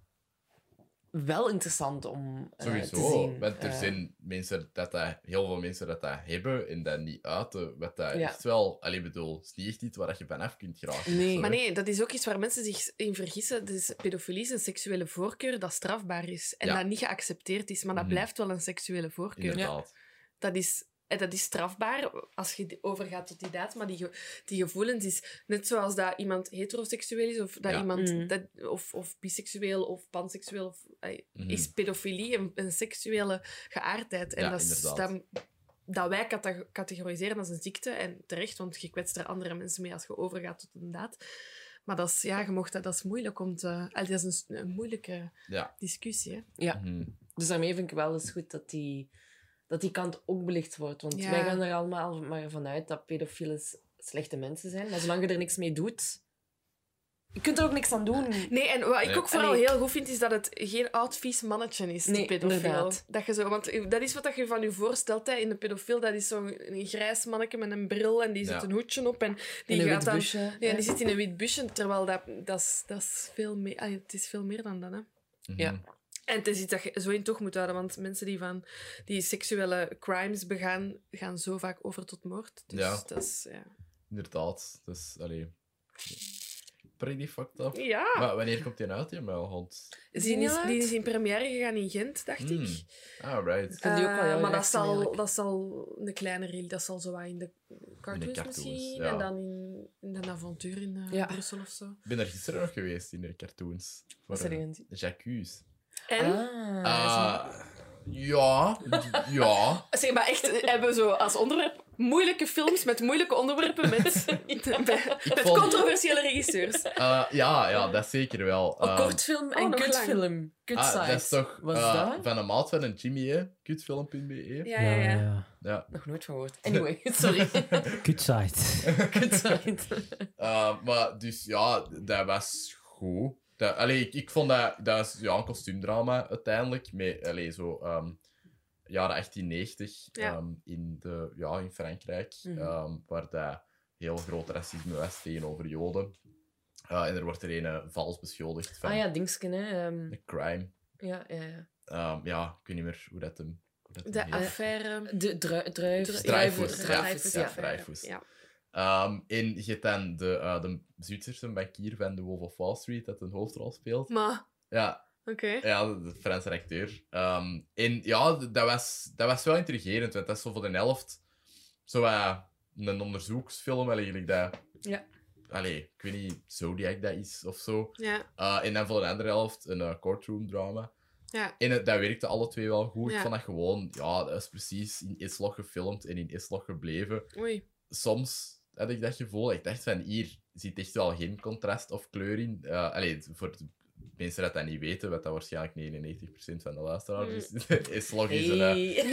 wel interessant om eh, te Sowieso. zien. Want er Eh, zijn mensen dat, dat heel veel mensen dat dat hebben en dat niet uiten. Wat dat Ja. echt wel, alleen bedoel, het is niet echt iets waar je vanaf kunt geraken. Nee. Maar nee, dat is ook iets waar mensen zich in vergissen. Dus pedofilie is een seksuele voorkeur dat strafbaar is. En Ja. dat niet geaccepteerd is, maar dat Mhm. blijft wel een seksuele voorkeur. Inderdaad. Dat is En dat is strafbaar als je overgaat tot die daad, maar die, ge- die gevoelens is net zoals dat iemand heteroseksueel is, of dat Ja. iemand Mm. dat, of, of biseksueel of panseksueel, of, Mhm. is pedofilie een, een seksuele geaardheid. En Ja, dat, is, dat, dat wij categoriseren als een ziekte, en terecht, want je kwetst er andere mensen mee als je overgaat tot een daad. Maar dat is, ja, je mocht dat, dat is moeilijk om te... Dat is een, een moeilijke Ja. discussie. Hè? Ja. Mhm. Dus daarmee vind ik wel eens goed dat die, dat die kant ook belicht wordt. Want Ja. wij gaan er allemaal maar vanuit dat pedofielen slechte mensen zijn. Maar zolang je er niks mee doet, je kunt er ook niks aan doen. Nee, en wat ik Nee. ook vooral Allee. heel goed vind, is dat het geen oud vies mannetje is, Nee, die pedofiel. inderdaad. Dat je zo, want dat is wat je van je voorstelt, hè, in de pedofiel. Dat is zo'n een grijs mannetje met een bril en die zet Ja. een hoedje op en die In een gaat wit dan... busje. Ja, die zit in een wit busje, terwijl dat, dat, is, dat is veel meer... het is veel meer dan dat, hè. Mhm. Ja. En het is iets dat je zo in toog moet houden, want mensen die van die seksuele crimes begaan, gaan zo vaak over tot moord. Dus Ja. dat is... Ja. Inderdaad. Dus, allee... Pretty fucked up. ja. Maar wanneer komt die uit, die muilhond? Die is, die is in première gegaan in Gent, dacht Hmm. ik. Ah, right. vind die ook wel Eh, maar dat zal, dat zal een kleine reel, dat zal zo wat in de cartoons, cartoons, misschien. ja. En dan in, in een avontuur in eh, Ja. Brussel of zo. Ik ben er gisteren nog geweest in de cartoons. Voor, eh? Jacques. En, Ah, Ah, ja, ja. zeg maar echt, hebben we zo als onderwerp moeilijke films met moeilijke onderwerpen met, met, met vond- controversiële regisseurs. Eh, ja, ja, dat zeker wel. een Ehm, kortfilm en lang. kutfilm. Kutsite. ah, dat is toch Wat is eh, dat? van een maat van een Jimmy, hè? Kutfilm.be. Ja, ja, ja. Ja. Nog nooit van gehoord. Anyway, sorry. Kutsite. Kutsite. Eh, maar dus ja, dat was goed. Dat, allee, ik, ik vond dat, dat is ja, een kostuumdrama uiteindelijk. Met allee, zo, ehm, jaren 1890 Ja. ehm, in, de, ja, in Frankrijk. Mhm. ehm, waar dat heel groot racisme was tegenover Joden. Eh, en er wordt er een eh, vals beschuldigd van Ah ja, Dingsken, hè. ehm, een crime. ja, ja, ja. Ehm, ja, ik weet niet meer hoe dat hem. Hoe dat De affaire... De drui- druif... Druif- ja. Dreyfus, ja. ja. Dreyfus. Ja. Ehm, en je hebt dan de, eh, de Zwitserse bankier van The Wolf of Wall Street dat een hoofdrol speelt. Maar, Ja, oké. Ja, de, Franse acteur. Ehm, en ja, d- dat was, dat was wel intrigerend, want dat is zo voor de helft zo een onderzoeksfilm eigenlijk. Dat, Ja. Allee, ik weet niet, Zodiac dat is of zo. Ja, Eh, en dan voor de andere helft een eh, courtroom drama. ja. En dat werkte alle twee wel goed. Ja. Ik vond dat gewoon, ja, dat is precies in Islog gefilmd en in Islog gebleven. Oei. Soms had ik dat gevoel. Ik dacht van, hier zit echt wel geen contrast of kleur in. Eh allee, voor de mensen dat dat niet weten, wat dat waarschijnlijk 99% van de luisteraars is, Islog is een... eh, Hey.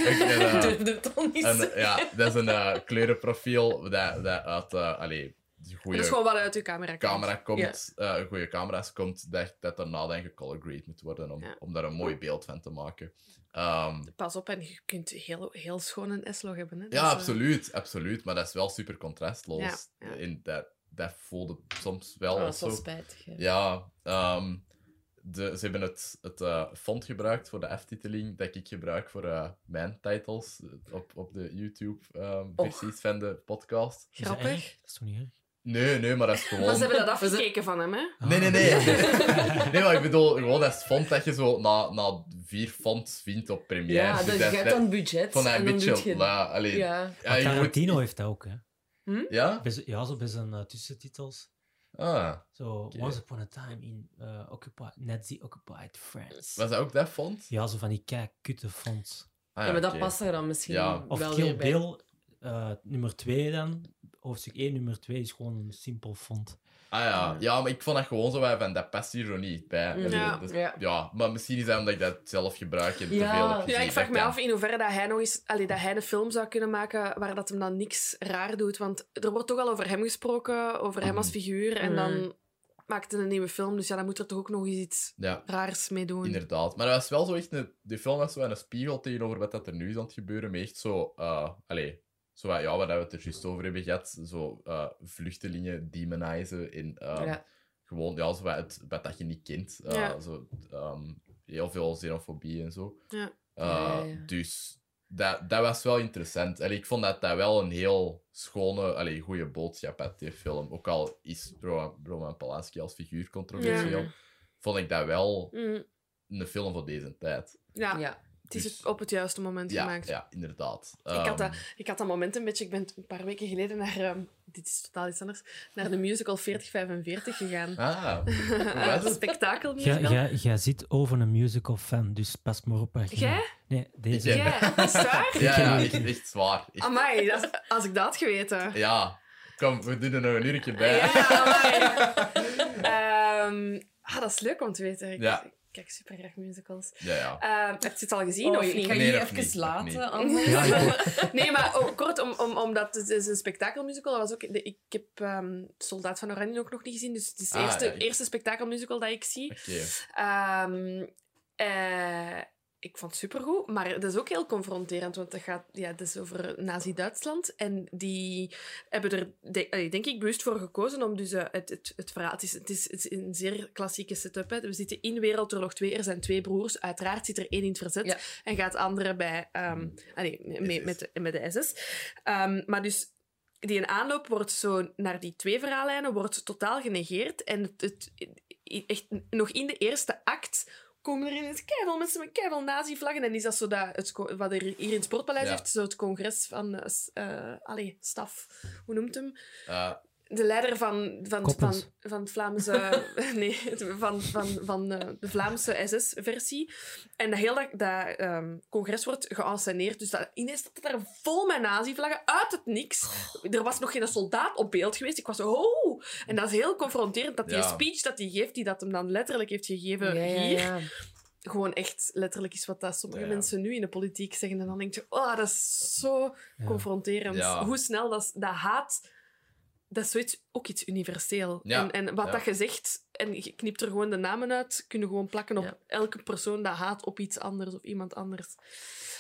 een, eh, een- ja, dat is een kleurenprofiel dat, dat uit uh, allee, Dat is gewoon wat uit uw camera komt. camera komt, eh, goede camera's komt, dat, dat daarna dan gecolor grade moet worden om, Ja. om daar een mooi beeld van te maken. Ehm, Pas op, en je kunt heel, heel schoon een S-log hebben. Hè. Ja, is, eh, absoluut, absoluut. Maar dat is wel super contrastloos. Ja, ja. En dat, dat voelde soms wel Oh, dat is wel zo. spijtig. hè. Ja, ehm, de, ze hebben het, het eh, font gebruikt voor de aftiteling dat ik gebruik voor eh, mijn titles op, op de YouTube-versies van de podcast. Grappig. Dat is toch niet erg? Nee, nee, maar dat is Maar gewoon... ze hebben dat afgekeken van hem, hè? Nee, nee, nee. nee, maar ik bedoel, gewoon dat is font dat je zo na, na vier fonts vindt op Premiere. Ja, Dus dus je dat- hebt dat- dan budget. En een dan beetje... doet je... la- allee, ja. Ja. Ja, Tarantino heeft dat ook, hè. Ja? Bij z- ja, zo bij zijn eh, tussentitels. Ah. Zo. Once Upon a Time in uh, occupied, Nazi Occupied France. Was dat ook dat font? Ja, zo van die kei kutte fonts. Ah, Ja, maar dat past er dan misschien Ja. Of wel Kill weer bij. Bill, eh, nummer 2 dan. Hoofdstuk 1, nummer 2 is gewoon een simpel font. Ah ja. ja, maar ik vond dat gewoon zo wat van, dat past hier zo niet bij. Mm. Ja. dus- Ja. ja, maar misschien is dat omdat ik dat zelf gebruik en te Ja. veel heb gezien. Ja, ik vraag me af in hoeverre dat hij nog eens, allee, dat hij een film zou kunnen maken waar dat hem dan niks raar doet. Want er wordt toch al over hem gesproken, over hem als Mhm. figuur. En Mhm. dan maakt hij een nieuwe film. Dus ja, dan moet er toch ook nog eens iets Ja, raars mee doen. inderdaad. Maar dat was wel zo echt een... Die film was zo een spiegel tegenover wat dat er nu is aan het gebeuren. Maar echt zo... eh allee, zo wat, ja, waar we het er juist over hebben gehad. Zo eh, vluchtelingen demonizen in... ehm, Ja. Gewoon, ja, zo wat, het, wat dat je niet kent. Eh, Ja. zo, ehm, heel veel xenofobie en zo. Ja. Eh, Ja, ja, ja. Dus dat, dat was wel interessant. En ik vond dat dat wel een heel schone, allee, goede boodschap had, die film. Ook al is Roman, Roman Polanski als figuur controversieel, Ja. vond ik dat wel Mm, een film voor deze tijd. ja. Het is Dus- het op het juiste moment ja, gemaakt. ja, inderdaad. Ik had, dat, Ehm, ik had dat moment een beetje... Ik ben een paar weken geleden naar... ehm, dit is totaal iets anders. Naar de musical 4045 gegaan. Ah, Een spektakelmusical. Jij- Jij jij zit over een musical fan, dus pas maar op. Jij? Nee, deze. Ja. Ja, is het waar? Ja, ja, echt, echt zwaar. Echt- Amai, dat als ik dat had geweten. ja, kom, we doen er nog een uurtje bij. Ja, amai. Ehm, ah, dat is leuk om te weten. Ik, Ja. Ik kijk super graag musicals. ja. ja. Ehm, heb je het al gezien Oh, of ik ga Nee, je even niet, laten. Ja. Nee, maar oh, kort, om, om, omdat het is een spektakelmusical. Dat was ook, de- ik heb ehm, Soldaat van Oranje ook nog niet gezien, dus het is de Ah, eerste, ik- eerste spektakelmusical dat ik zie. Ehm, eh, ik vond het supergoed, maar het is ook heel confronterend, want dat gaat, ja, het is over Nazi-Duitsland. En die hebben er, denk ik, bewust voor gekozen om dus eh, het, het, het verhaal... Het is, het, is, het is een zeer klassieke setup. Hè. We zitten in Wereldoorlog 2, er zijn twee broers. Uiteraard zit er één in het verzet Ja. en gaat de andere bij... ehm allee, mee- met, de, met de SS. Ehm, maar dus... Die een aanloop wordt zo naar die twee verhaallijnen wordt totaal genegeerd. En het, het, echt nog in de eerste act komen er ineens keiveel mensen met keiveel nazi-vlaggen. En is dat zo dat, het, wat er hier in het Sportpaleis Ja. heeft, zo het congres van eh, eh, allee, staf, hoe noemt hem? De leider van, van, van, Koppens. van het Vlaamse... nee, van, van, van eh, de Vlaamse SS-versie. En dat heel dat, dat ehm, congres wordt geënsceneerd. Dus dat, ineens staat het daar vol met nazi-vlaggen, uit het niks. Er was nog geen soldaat op beeld geweest. Ik was zo... Oh! En dat is heel confronterend, dat die Ja. speech dat hij geeft, die dat hem dan letterlijk heeft gegeven Ja, ja, hier, ja. gewoon echt letterlijk is wat dat sommige Ja, ja. mensen nu in de politiek zeggen. En dan denk je, oh, dat is zo Ja. confronterend. Ja. Hoe snel dat, dat haat, dat is zoiets, ook iets universeel. Ja, En, en wat ja. dat je zegt, en je knipt er gewoon de namen uit, kun je gewoon plakken op Ja. elke persoon dat haat op iets anders of iemand anders.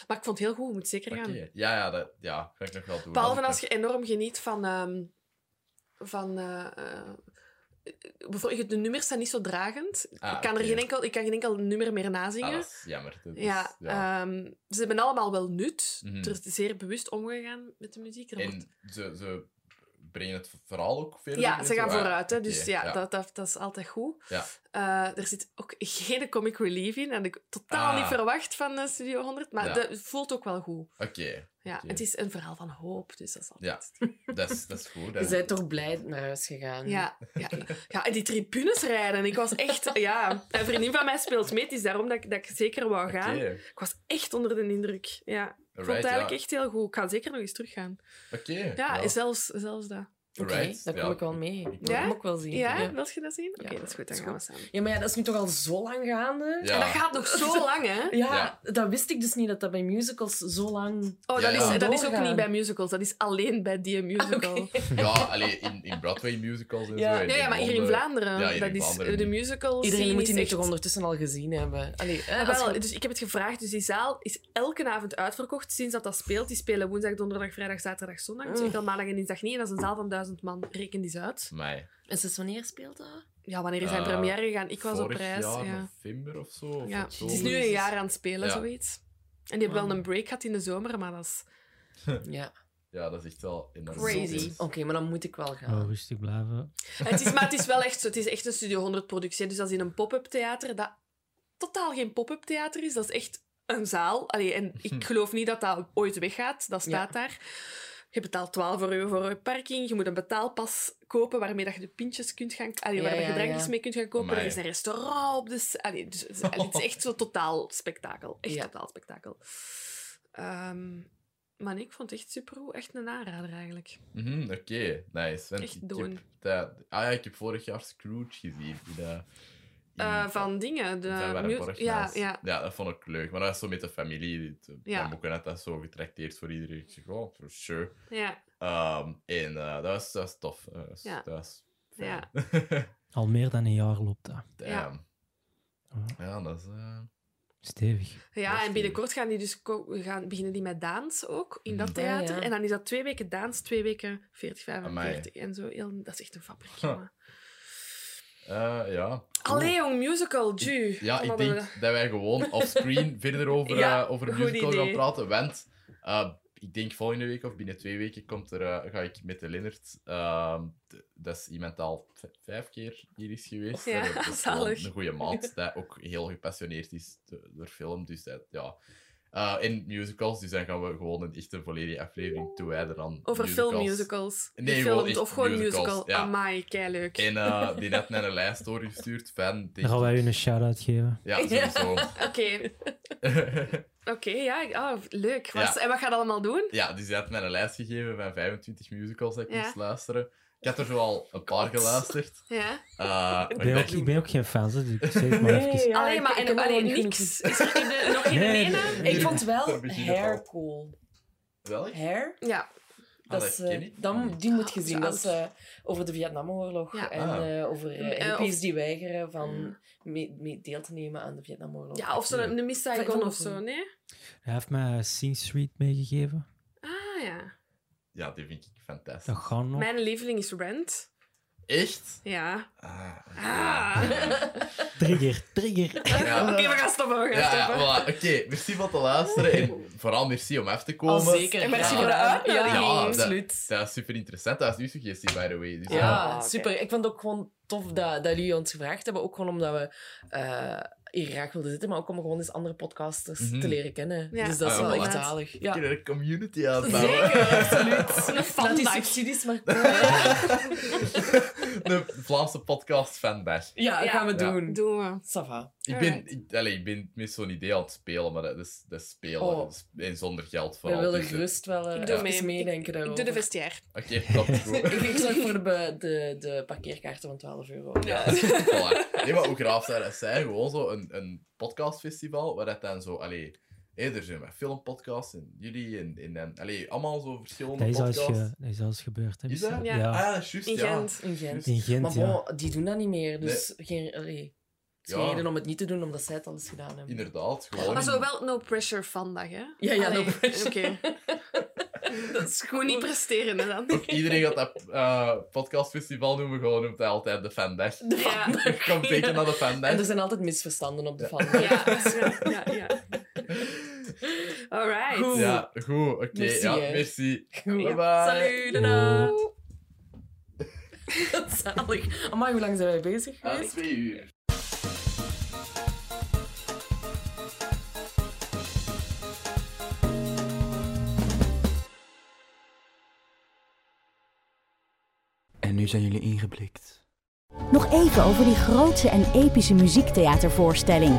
Maar ik vond het heel goed, je moet zeker gaan. Ja, ja, dat ja, ga ik nog wel doen. Behalve als je enorm geniet van... ehm, van bijvoorbeeld, de nummers zijn niet zo dragend. Ah, ik, kan er geen enkel, ik kan geen enkel nummer meer Ah, nazingen. dat is jammer. Dat is- Ja, ja. ehm, ze hebben allemaal wel nut. Mhm. Er is zeer bewust omgegaan met de muziek. Wordt- En ze, ze brengen het verhaal ook verder? ja, ze gaan zo? Ah, vooruit. Hè, dus ja, Dat, dat, dat is altijd goed. Ja. Eh, er zit ook geen comic relief in. Dat had ik totaal Ah. niet verwacht van eh, Studio 100. Maar dat- voelt ook wel goed. Oké, Ja. Het is een verhaal van hoop. Dus dat is Ja. altijd... dat, is, dat is goed. Je bent toch blij naar huis gegaan? Ja, ja, ja, en die tribunes rijden. Ik was echt... Ja, een vriendin van mij speelt mee. Het is daarom dat ik, dat ik zeker wou gaan. Ik was echt onder de indruk. Ja. Ik vond het eigenlijk ja. echt heel goed. Ik ga zeker nog eens teruggaan. Oké. Ja, Zelfs, zelfs dat. Oké, Alright, daar kom ja. ik wel mee. Ik wil Ja? hem ook wel zien. Ja, ja. wil je dat zien? Oké, Ja, dat is goed. Dan gaan we samen. Ja, maar ja, dat is nu toch al zo lang gaande? Ja. En dat gaat nog zo lang, hè? Ja, dat wist ik dus niet, dat dat bij musicals zo lang... Oh, dat, ja. Is, dat is ook niet bij musicals. Dat is alleen bij die musical. Ja, alleen in, in Broadway musicals en Ja. zo. en Ja, ja, maar hier in Vlaanderen. Ja, hier dat in is, Vlaanderen de niet. musical Iedereen moet die nu toch echt- ondertussen al gezien hebben. Allee, Ah, wel, je- dus ik heb het gevraagd. Dus die zaal is elke avond uitverkocht sinds dat dat speelt. Die spelen woensdag, donderdag, vrijdag, zaterdag, zondag. Dus Mm. ik maandag en dinsdag niet. En dat is een zaal van duizend man. Reken die eens uit. Mij. En sinds wanneer speelt dat? Ja, wanneer is hij in Eh, première gegaan? Ik was op Vorig reis. jaar, Ja. november of zo. Of Ja. Het is nu een jaar aan het spelen, Ja. zoiets. En die hebben wel een break gehad in de zomer, maar dat is... Ja. Ja, dat is echt wel enorm. Crazy. Oké, maar dan moet ik wel gaan. Oh, rustig blijven. Het is, maar het is wel echt zo. Het is echt een Studio 100 productie. Dus dat is in een pop-up theater dat totaal geen pop-up theater is. Dat is echt een zaal. Allee, en ik geloof niet dat dat ooit weggaat. Dat staat daar. Je betaalt 12 euro voor je parking. Je moet een betaalpas kopen waarmee dat je de pintjes kunt gaan... Allee, Ja, waar je drankjes ja. mee kunt gaan kopen. Amai. Er is een restaurant op de... s- Allee, dus, het is- allee, het is echt zo totaal spektakel. Echt Ja. totaal spektakel. Ehm, maar nee, ik vond het echt supergoed. Echt een aanrader eigenlijk. Mhm, Oké, nice. Echt ik doen. heb dat- ah ja, ik heb vorig jaar Scrooge gezien. Die dat, Eh, van dingen. De ja, ja. ja, dat vond ik leuk. Maar dat was zo met de familie. De Ja. ja. boeken had dat zo getrakteerd voor iedereen. Ik zeg, oh, for sure. ja. Ehm, en eh, dat, was, dat was tof. Dat was, Ja. dat was Ja. Al meer dan een jaar loopt dat. Damn. Ja. Ja, dat is... eh, Stevig. Ja, Dat en is binnenkort gaan die dus ko- gaan, beginnen die met dans ook in dat. Ja, theater. ja. En dan is dat twee weken dans, twee weken 40, 45 en zo. Heel, dat is echt een fabriek, Huh. Eh, ja. Allee, jong, musical, ju. Ja, ik denk dat wij gewoon offscreen verder over, Ja, eh, over een musical gaan praten. Want eh, ik denk volgende week of binnen twee weken komt er, ga ik met de Lennart. ehm, d- dat is iemand die al vijf keer hier is geweest. Ja, dat is zalig. Een goede maat, die ook heel gepassioneerd is door film. Dus dat, ja. Eh, in musicals. Dus dan gaan we gewoon een echte volledige aflevering toewijden aan Over musicals. filmmusicals. Nee, echt of gewoon musicals, musical. ja. Amai, keileuk. En eh, die net naar een lijst doorgestuurd. Fan. Dan gaan wij u een shout-out geven. Ja, sowieso. Oké, oké, ja. Oh, leuk. Ja. En wat gaat je allemaal doen? ja, dus hij had mij een lijst gegeven van 25 musicals dat ik Ja. moest luisteren. Ik had er zo al een paar geluisterd. Ja. Eh, maar Ik ben, ook, ik ben ook geen fan, dus ik zeg het maar even. ja, Alleen maar ik en, ken allee, nog niet niks. Is er in de- nog geen Nee, ene? nee. Ik vond wel Hair cool. Welk? Hair? Ja. Ah, Dat is, eh, dan, niet. die moet je Ah, zien. zo Dat is eh, over de Vietnamoorlog. Ja. En Ah. eh, over uh, die weigeren van mee, mee deel te nemen aan de Vietnamoorlog. ja, of zo'n Ja. een Miss Saigon of zo, nee? Hij heeft mij Sing Street meegegeven. Ah ja. Ja, die vind ik fantastisch. Dat gaan nog. Mijn lieveling is Rent. Echt? Ja. Ah, Ah. Trigger, trigger. Ja. Oké, we gaan stoppen, we gaan Ja, ja, stoppen. voilà. Oké, merci voor te luisteren. En vooral merci om af te komen. Al zeker. En merci voor de uitnodiging. Ja, absoluut. Dat is super interessant. Dat is uw suggestie, by the way. Dus, Ja. Ah, super. Ik vond het ook gewoon tof dat, dat jullie ons gevraagd hebben. Ook gewoon omdat we eh, graag wilden zitten, maar ook om gewoon eens andere podcasters Mhm. te leren kennen. Ja. Dus dat is Ah, wel echt zalig. Ja. Er een community uitbouwen. Zeker, absoluut. Een fandag. subsidies maar. De Vlaamse podcast fanbag. Ja, dat Ja. gaan we Ja. doen. Doen we. Ça va. Ik ben, Alright. ik, allee, ik ben met zo'n idee aan het spelen, maar dat is, dat is spelen. Oh. Dat is- en zonder geld We vooral. willen Dus, eh, gerust wel eh, Ik doe mee. meedenken Ik daarover. doe de vestiaire. Oké, dat is goed. ik, ik zorg voor de, be- de, de parkeerkaarten van 12 euro. Ja. Voilà. Nee, maar hoe graaf zou dat zijn? Gewoon zo een, een podcastfestival, waar dat dan zo... Allee, hé, er zijn maar filmpodcasts en jullie en, en, en allee, allemaal zo verschillende Dat is podcasts. ge, dat is al eens gebeurd. Hè, Is dat? Ja. Ja. Ah, ja, juist, In ja. Gent. In Gent. In Gent, maar ja. bon, die doen dat niet meer. Dus geen, allee, het is geen Ja. reden om het niet te doen, omdat zij het al eens gedaan hebben. Inderdaad, gewoon... Maar zo wel no pressure vandaag, hè? Ja, ja, Allee, no pressure. Oké. Dat is Gewoon niet presteren, hè, dan. Ook iedereen gaat dat eh, podcastfestival noemen, gewoon noemt hij altijd de fandag. Ja. Kom zeker naar de fandag. En er zijn altijd misverstanden op de van. Ja, ja, ja. Alright. Goed. Ja, goed, oké. Merci, ja, merci. Goed. Bye bye. Salut, dada. Zalig. Amai, hoe lang zijn wij bezig Ah, geweest? twee uur. En nu zijn jullie ingeblikt. Nog even over die grootse en epische muziektheatervoorstelling.